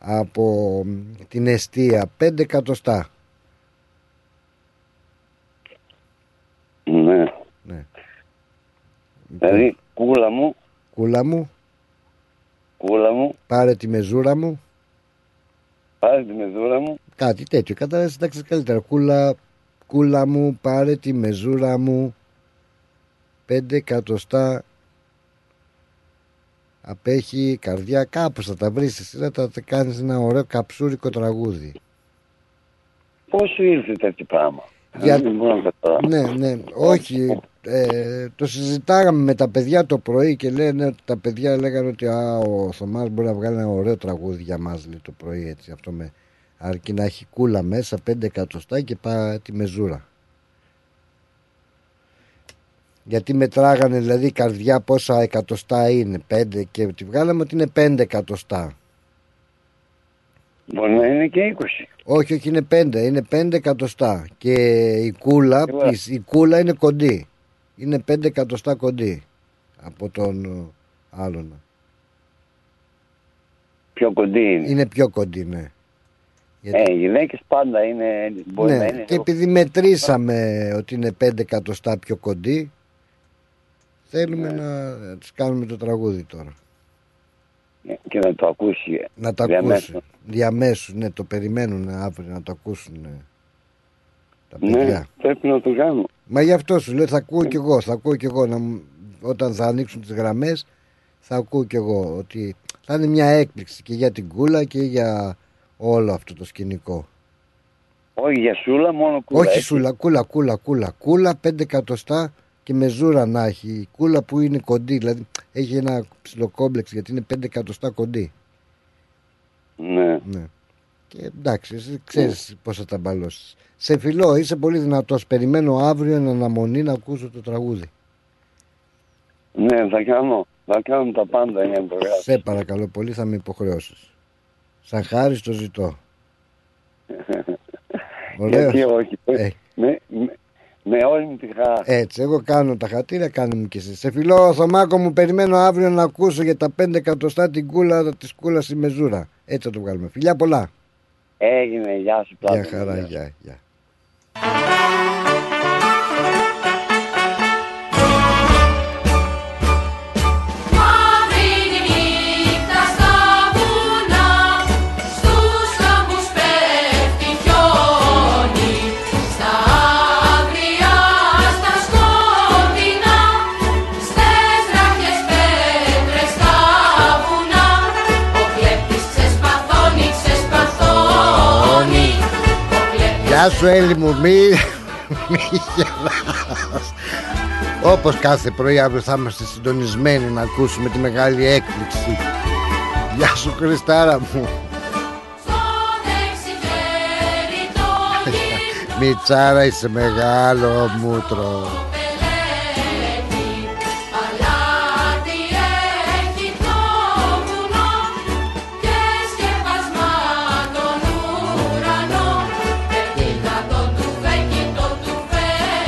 [SPEAKER 2] από μ, την αιστεία, πέντε εκατοστά.
[SPEAKER 17] Ναι.
[SPEAKER 2] Ναι.
[SPEAKER 17] Δηλαδή κούλα μου.
[SPEAKER 2] Κούλα μου,
[SPEAKER 17] Κούλα μου.
[SPEAKER 2] Πάρε τη μεζούρα μου,
[SPEAKER 17] Πάρε τη μεζούρα μου.
[SPEAKER 2] Κάτι τέτοιο. Κατάλαβες εντάξει καλύτερα. Κούλα, κούλα μου, πάρε τη μεζούρα μου, πέντε εκατοστά απέχει η καρδιά κάπως θα τα βρεις. Εσύ να τα κάνεις ένα ωραίο καψούρικο τραγούδι.
[SPEAKER 17] Πώς σου ήρθε τέτοιο πράγμα;
[SPEAKER 2] Για-
[SPEAKER 17] Δεν μπορώ να καταλάβω
[SPEAKER 2] ναι ναι όχι ε, το συζητάγαμε με τα παιδιά το πρωί και λένε ότι τα παιδιά λέγανε ότι α, ο Θωμάς μπορεί να βγάλει ένα ωραίο τραγούδι για μας λέει, το πρωί έτσι αυτό με αρκεί να έχει κούλα μέσα πέντε εκατοστά και πάει τη μεζούρα γιατί μετράγανε δηλαδή η καρδιά πόσα εκατοστά είναι πέντε και τη βγάλαμε ότι είναι πέντε εκατοστά
[SPEAKER 17] Μπορεί να είναι και 20
[SPEAKER 2] όχι, όχι, είναι πέντε. Είναι πέντε εκατοστά. Και η κούλα,
[SPEAKER 17] Καλά.
[SPEAKER 2] της- η κούλα είναι κοντή. Είναι πέντε εκατοστά κοντή από τον ε, άλλον.
[SPEAKER 17] Πιο κοντή είναι
[SPEAKER 2] Είναι πιο κοντή, ναι.
[SPEAKER 17] Ε, οι γυναίκες πάντα είναι Μπορεί να
[SPEAKER 2] ναι.
[SPEAKER 17] είναι
[SPEAKER 2] Και επειδή μετρήσαμε ότι είναι πέντε εκατοστά πιο κοντή, θέλουμε
[SPEAKER 17] Ναι.
[SPEAKER 2] να τις κάνουμε το τραγούδι τώρα.
[SPEAKER 17] Και να το ακούσει
[SPEAKER 2] Να το
[SPEAKER 17] διαμέσου.
[SPEAKER 2] ακούσουν. Διαμέσου, ναι, το περιμένουν αύριο να το ακούσουν ναι. τα
[SPEAKER 17] Ναι,
[SPEAKER 2] παιδιά.
[SPEAKER 17] πρέπει να το κάνω
[SPEAKER 2] Μα γι' αυτό σου λέω θα ακούω κι εγώ, θα ακούω κι εγώ να, μου- όταν θα ανοίξουν τις γραμμές θα ακούω κι εγώ ότι θα είναι μια έκπληξη και για την κούλα και για όλο αυτό το σκηνικό.
[SPEAKER 17] Όχι για σούλα μόνο κούλα
[SPEAKER 2] Όχι
[SPEAKER 17] έτσι.
[SPEAKER 2] σούλα, κούλα, κούλα, κούλα, κούλα, πέντε εκατοστά και με ζούρα να έχει. Η κούλα που είναι κοντή, δηλαδή έχει ένα ψιλοκόμπλεξ γιατί είναι πέντε εκατοστά κοντή.
[SPEAKER 17] Ναι
[SPEAKER 2] Ναι. Και εντάξει, εσύ ξέρεις πώς θα τα μπαλώσεις. Σε φιλό, είσαι πολύ δυνατός. Περιμένω αύριο εν αναμονή να ακούσω το τραγούδι.
[SPEAKER 17] Ναι, θα κάνω, θα κάνω τα πάντα για να το γράψω.
[SPEAKER 2] Σε παρακαλώ πολύ θα με υποχρεώσεις. Σαν χάρη στο ζητώ. [LAUGHS] Ωραίος.
[SPEAKER 17] Γιατί όχι.
[SPEAKER 2] Ε.
[SPEAKER 17] Με, με, με όλη μου τη χαρά.
[SPEAKER 2] Έτσι, εγώ κάνω τα χατήρια, κάνω μου και εσύ. Σε φιλό, Θωμάκο μου, περιμένω αύριο να ακούσω για τα 5 εκατοστά την κούλα της κούλας στη μεζούρα. Έτσι θα το βγάλουμε. Φιλιά πολλά.
[SPEAKER 17] Έγινε, γεια σου πλάτη.
[SPEAKER 2] Γεια χαρά, γεια, γεια. Γεια σου Έλλη μου, μη, μη γελάς. Όπως κάθε πρωί αύριο θα είμαστε συντονισμένοι να ακούσουμε τη μεγάλη έκπληξη. Γεια σου Χριστάρα μου.
[SPEAKER 6] δεξιχέρι το γυρνάει.
[SPEAKER 2] Μιτσάρα είσαι μεγάλο μούτρο.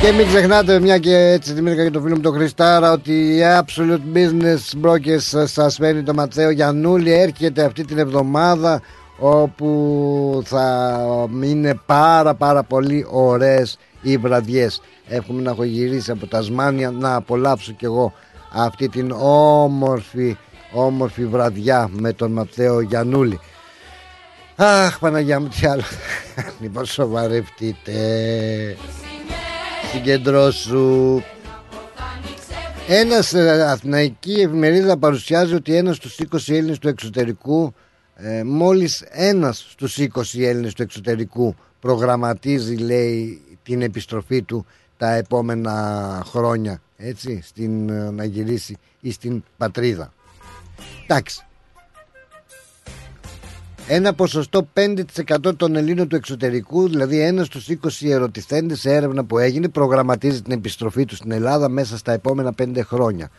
[SPEAKER 6] Και
[SPEAKER 2] μην ξεχνάτε, μια και έτσι θυμήθηκα και το φίλο μου τον Χριστάρα, ότι η Absolute Business Brokers σας φέρνει το Ματθαίο Γιαννούλη. Έρχεται αυτή την εβδομάδα όπου θα είναι πάρα πάρα πολύ ωραίες οι βραδιές. Έχουμε να έχω γυρίσει από τα Σμάνια να απολαύσω κι εγώ αυτή την όμορφη όμορφη βραδιά με τον Ματθαίο Γιαννούλη. Αχ Παναγιά μου τι άλλο [LAUGHS] Λοιπόν σοβαρευτείτε Συγκεντρώσου Ένας ε, αθηναϊκή εφημερίδα παρουσιάζει ότι ένας στους 20 Έλληνες του εξωτερικού ε, Μόλις ένας στους 20 Έλληνες του εξωτερικού Προγραμματίζει λέει την επιστροφή του τα επόμενα χρόνια Έτσι στην, ε, να γυρίσει ή στην πατρίδα. Εντάξει ένα ποσοστό 5% των Ελλήνων του εξωτερικού, δηλαδή ένα στους 20 ερωτηθέντες σε έρευνα που έγινε, προγραμματίζει την επιστροφή τους στην Ελλάδα μέσα στα επόμενα 5 χρόνια.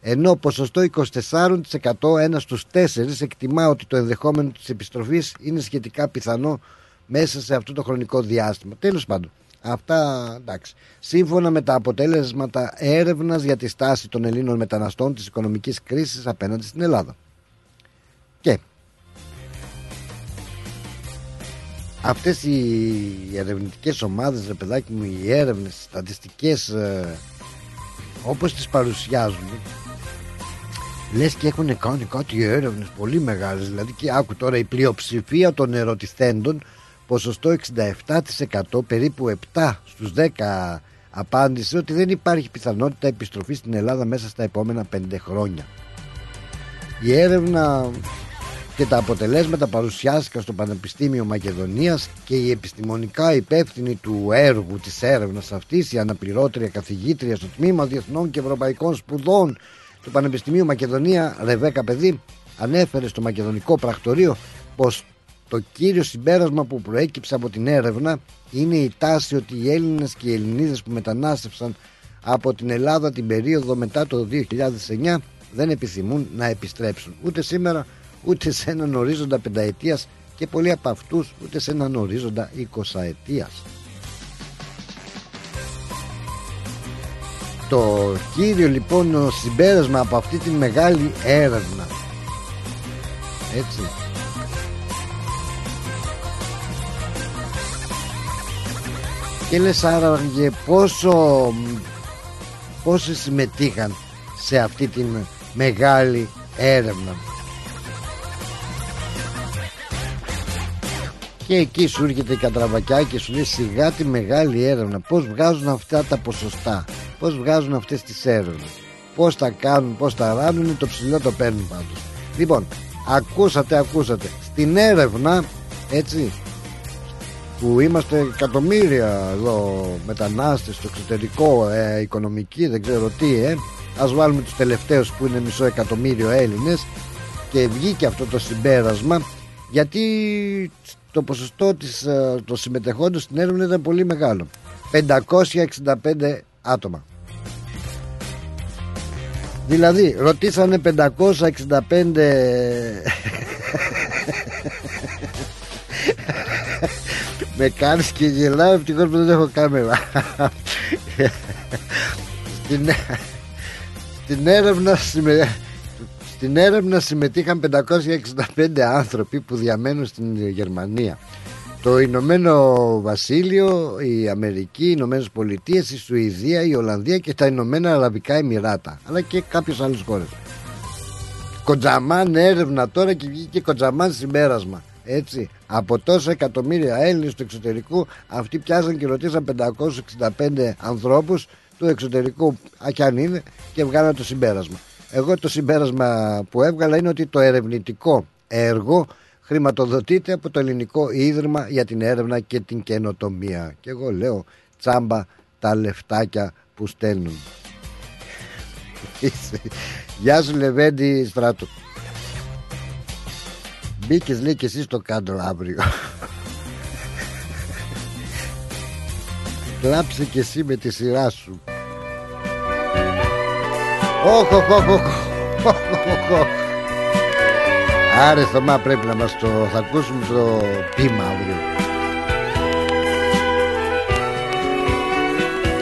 [SPEAKER 2] Ενώ ποσοστό 24% ένα στους 4 εκτιμά ότι το ενδεχόμενο της επιστροφής είναι σχετικά πιθανό μέσα σε αυτό το χρονικό διάστημα. Τέλος πάντων, αυτά εντάξει. Σύμφωνα με τα αποτέλεσματα έρευνας για τη στάση των Ελλήνων μεταναστών της οικονομικής κρίσης απέναντι στην Ελλάδα. Και αυτές οι ερευνητικές ομάδες ρε παιδάκι μου οι έρευνες, οι στατιστικές ε, όπως τις παρουσιάζουν λες και έχουν κάνει κάτι έρευνες πολύ μεγάλες. Δηλαδή και άκου τώρα η πλειοψηφία των ερωτηθέντων ποσοστό 67% περίπου 7 στους 10 απάντησε ότι δεν υπάρχει πιθανότητα επιστροφής στην Ελλάδα μέσα στα επόμενα 5 χρόνια. Η έρευνα και τα αποτελέσματα παρουσιάστηκαν στο Πανεπιστήμιο Μακεδονίας και η επιστημονικά υπεύθυνη του έργου της έρευνας αυτής, η αναπληρώτρια καθηγήτρια στο Τμήμα Διεθνών και Ευρωπαϊκών Σπουδών του Πανεπιστημίου Μακεδονία, Ρεβέκα Παιδί, ανέφερε στο Μακεδονικό Πρακτορείο πως το κύριο συμπέρασμα που προέκυψε από την έρευνα είναι η τάση ότι οι Έλληνες και οι Ελληνίδες που μετανάστευσαν από την Ελλάδα την περίοδο μετά το 2009 δεν επιθυμούν να επιστρέψουν. Ούτε σήμερα ούτε σε έναν ορίζοντα πενταετίας και πολλοί από αυτούς ούτε σε έναν ορίζοντα εικοσαετίας. Το κύριο λοιπόν συμπέρασμα από αυτή τη μεγάλη έρευνα. Έτσι. Και λες άραγε πόσο πόσοι συμμετείχαν σε αυτή την μεγάλη έρευνα Και εκεί σου έρχεται η κατραβακιά και σου λέει σιγά τη μεγάλη έρευνα. Πώς βγάζουν αυτά τα ποσοστά, πώς βγάζουν αυτές τις έρευνες, πώς τα κάνουν, πώς τα ράνουν, το ψηλό το παίρνουν πάντως. Λοιπόν, ακούσατε, ακούσατε. Στην έρευνα, έτσι, που είμαστε εκατομμύρια εδώ μετανάστες στο εξωτερικό, ε, οικονομική, δεν ξέρω τι, ε. Ας βάλουμε τους τελευταίους που είναι μισό εκατομμύριο Έλληνες και βγήκε αυτό το συμπέρασμα γιατί το ποσοστό της, ε, των συμμετεχόντων στην έρευνα ήταν πολύ μεγάλο. 565 άτομα. Δηλαδή ρωτήσανε 565 [LAUGHS] Με κάνεις και γελάω ευτυχώς που δεν έχω κάμερα. [LAUGHS] Στην, στην έρευνα συμμε... Στην έρευνα συμμετείχαν 565 άνθρωποι που διαμένουν στην Γερμανία. Το Ηνωμένο Βασίλειο, η Αμερική, οι Ηνωμένες Πολιτείες, η Σουηδία, η Ολλανδία και τα Ηνωμένα Αραβικά Εμμυράτα αλλά και κάποιες άλλες χώρες. Κοντζαμάν έρευνα τώρα και βγήκε κοντζαμάν συμπέρασμα. Έτσι, από τόσα εκατομμύρια Έλληνες του εξωτερικού αυτοί πιάσαν και ρωτήσαν 565 ανθρώπους του εξωτερικού αν είναι και βγάλαν το συμπέρασμα εγώ το συμπέρασμα που έβγαλα είναι ότι το ερευνητικό έργο χρηματοδοτείται από το Ελληνικό Ίδρυμα για την Έρευνα και την Καινοτομία. Και εγώ λέω τσάμπα τα λεφτάκια που στέλνουν. Γεια σου Λεβέντη Στράτου. Μπήκες λέει και εσύ στο κάντρο αύριο. Κλάψε και εσύ με τη σειρά σου. Όχι, όχι, όχι, Άρε Θωμά πρέπει να μας το... θα ακούσουμε το πείμα αύριο.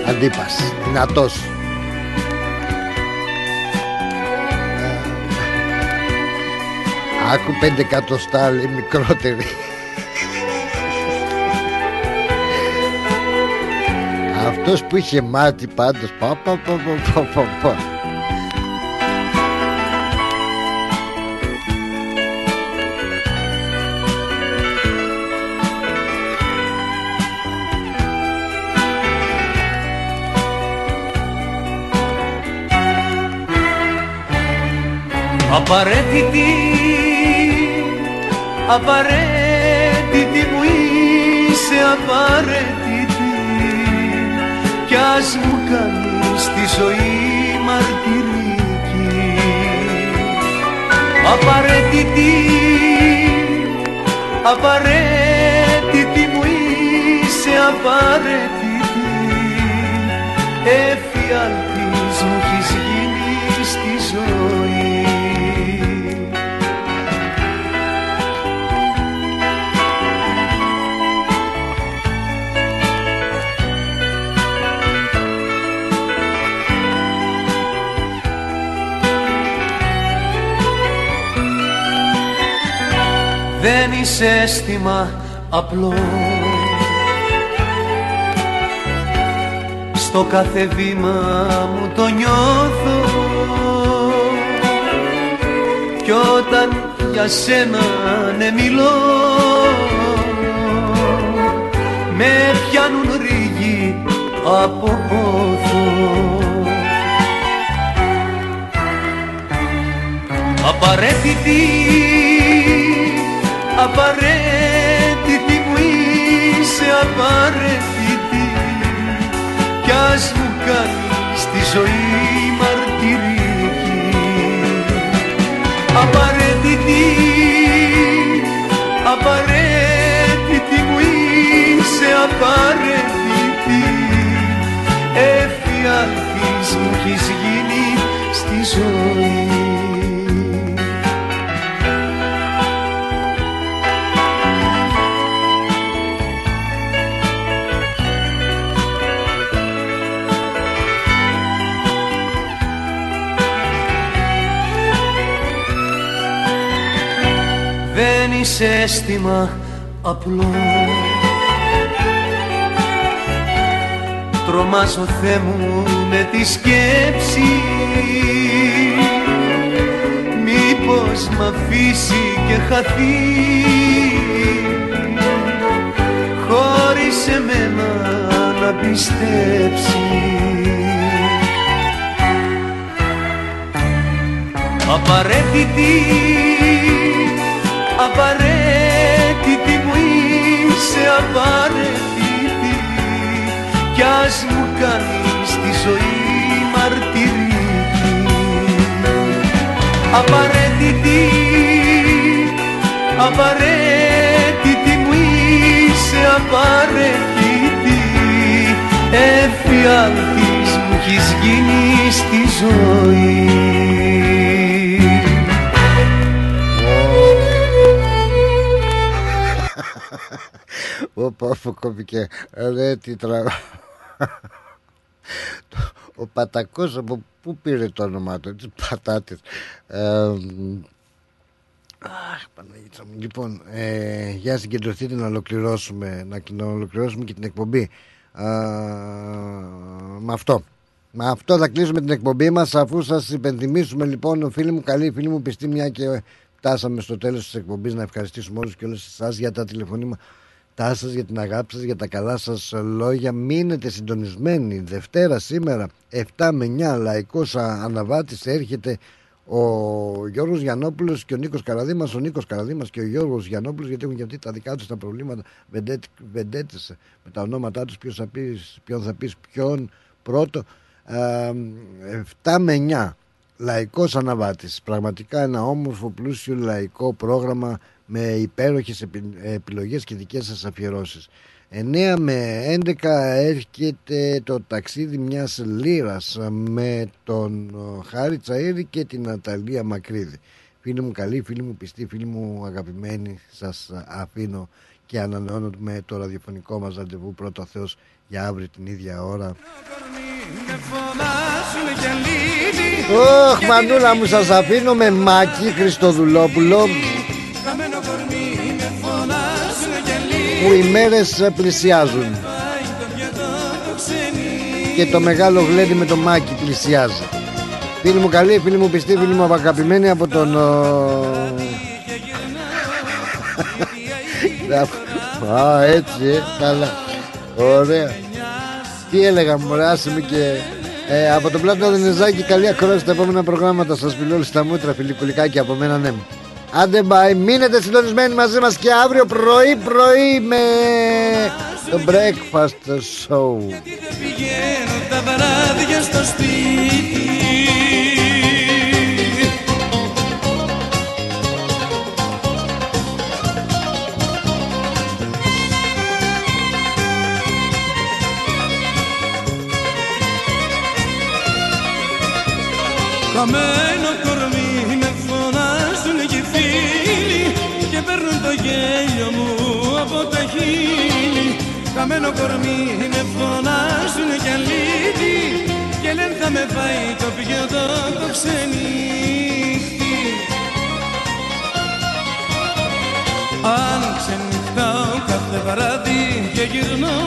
[SPEAKER 2] Αντίπας, δυνατός. Άκου πέντε εκατοστά λέει μικρότερη. Αυτός που είχε μάτι πάντως πα, πα, πα, πα, πα, πα.
[SPEAKER 6] Απαραίτητη, απαραίτητη μου είσαι απαραίτητη. Κι ας μου κάνεις τη ζωή μαρτυρική. Απαραίτητη, απαραίτητη μου είσαι απαραίτητη. Εφιάλτης δεν είσαι αίσθημα απλό. Στο κάθε βήμα μου το νιώθω. Κι όταν για σένα ναι μιλώ Με πιάνουν ρίγοι από πόθο Απαραίτητη Απαραίτητη μου είσαι απαραίτητη. Κι ας μου κάνεις τη ζωή μαρτυρική. Απαραίτητη, απαραίτητη μου είσαι απαραίτητη. Εφιάλτης μου έχεις γίνει στη ζωή δεν είσαι αίσθημα απλό Τρομάζω Θεέ μου με τη σκέψη. Μήπως μ' αφήσει και χαθεί. Χωρίς εμένα να πιστέψει. Απαραίτητη Απαραίτητη. μου είσαι απαραίτητη κι ας μου κάνεις τη ζωή μαρτυρική Απαραίτητη, απαραίτητη μου είσαι απαραίτητη εφιάλτης μου έχεις γίνει
[SPEAKER 18] στη ζωή
[SPEAKER 2] Όπα, όπα, κόπηκε. Ρε, τι τρα... Ο Πατακός από πού πήρε το όνομά του, τις πατάτες. Ε, Αχ, Παναγίτσα μου. Λοιπόν, ε, για συγκεντρωθείτε να ολοκληρώσουμε, να ολοκληρώσουμε και την εκπομπή. Α, με αυτό. Με αυτό θα κλείσουμε την εκπομπή μας αφού σας υπενθυμίσουμε λοιπόν φίλοι μου καλή φίλοι μου πιστή μια και φτάσαμε στο τέλος της εκπομπής να ευχαριστήσουμε όλους και όλες εσάς για τα τηλεφωνήματά σας, για την αγάπη σας, για τα καλά σας λόγια. Μείνετε συντονισμένοι. Δευτέρα σήμερα 7 με 9 λαϊκός αναβάτης έρχεται ο Γιώργος Γιαννόπουλος και ο Νίκος Καραδίμας, ο Νίκος Καραδίμας και ο Γιώργος Γιαννόπουλος γιατί έχουν και αυτοί τα δικά τους τα προβλήματα. Βεντέτες με τα ονόματά τους ποιος θα πεις, ποιον θα πεις ποιον πρώτο. 7 με 9 λαϊκός αναβάτης. Πραγματικά ένα όμορφο πλούσιο λαϊκό πρόγραμμα με υπέροχες επιλογές και δικές σας αφιερώσεις 9 με 11 έρχεται το ταξίδι μιας λύρας με τον Χάρη Τσαΐρη και την Ναταλία Μακρύδη. Φίλοι μου καλοί, φίλοι μου πιστοί, φίλοι μου αγαπημένοι, σας αφήνω και ανανεώνω με το ραδιοφωνικό μας ραντεβού πρώτο Θεός για αύριο την ίδια ώρα. Ωχ, μανούλα μου σας αφήνω με Μάκη Χριστοδουλόπουλο που οι μέρες πλησιάζουν. Και το μεγάλο γλέντι με το μάκι πλησιάζει. Φίλοι μου καλοί, φίλοι μου πιστοί, φίλοι μου αγαπημένοι από τον [LAUGHS] Α, έτσι, ε, καλά. Ωραία. Τι έλεγα μωρέ, άσε με και ε, Από τον Πλάτο Δενεζάκη καλή ακρόαση στα επόμενα προγράμματα. Σας φιλώ όλοι στα μούτρα, φιλικουλικάκι από μένα ναι Άντε μπαϊ, μείνετε συντονισμένοι μαζί μας και αύριο πρωί πρωί με το breakfast show. Γιατί δεν πηγαίνω τα βράδια στο σπίτι;
[SPEAKER 18] Χείλη Καμένο κορμί με φωνάζουν και αλήτη. Και λένε θα με πάει το πιωτό το ξενύχτη Αν ξενυχτάω κάθε βράδυ και γυρνώ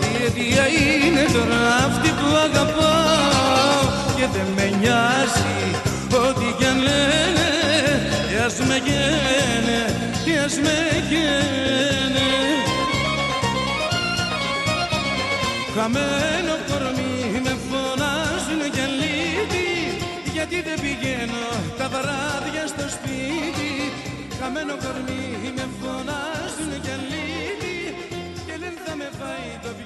[SPEAKER 18] Η αιτία είναι τώρα αυτή που αγαπάω Και δεν με νοιάζει ό,τι κι αν λένε Κι ας με γένε, κι ας με γένε Χαμένο κορμί με φωνάζουν και λύπη. Γιατί δεν πηγαίνω τα βράδια στο σπίτι. Χαμένο κορμί με φωνάζουν και λύπη. Και δεν θα με πάει το βιβλίο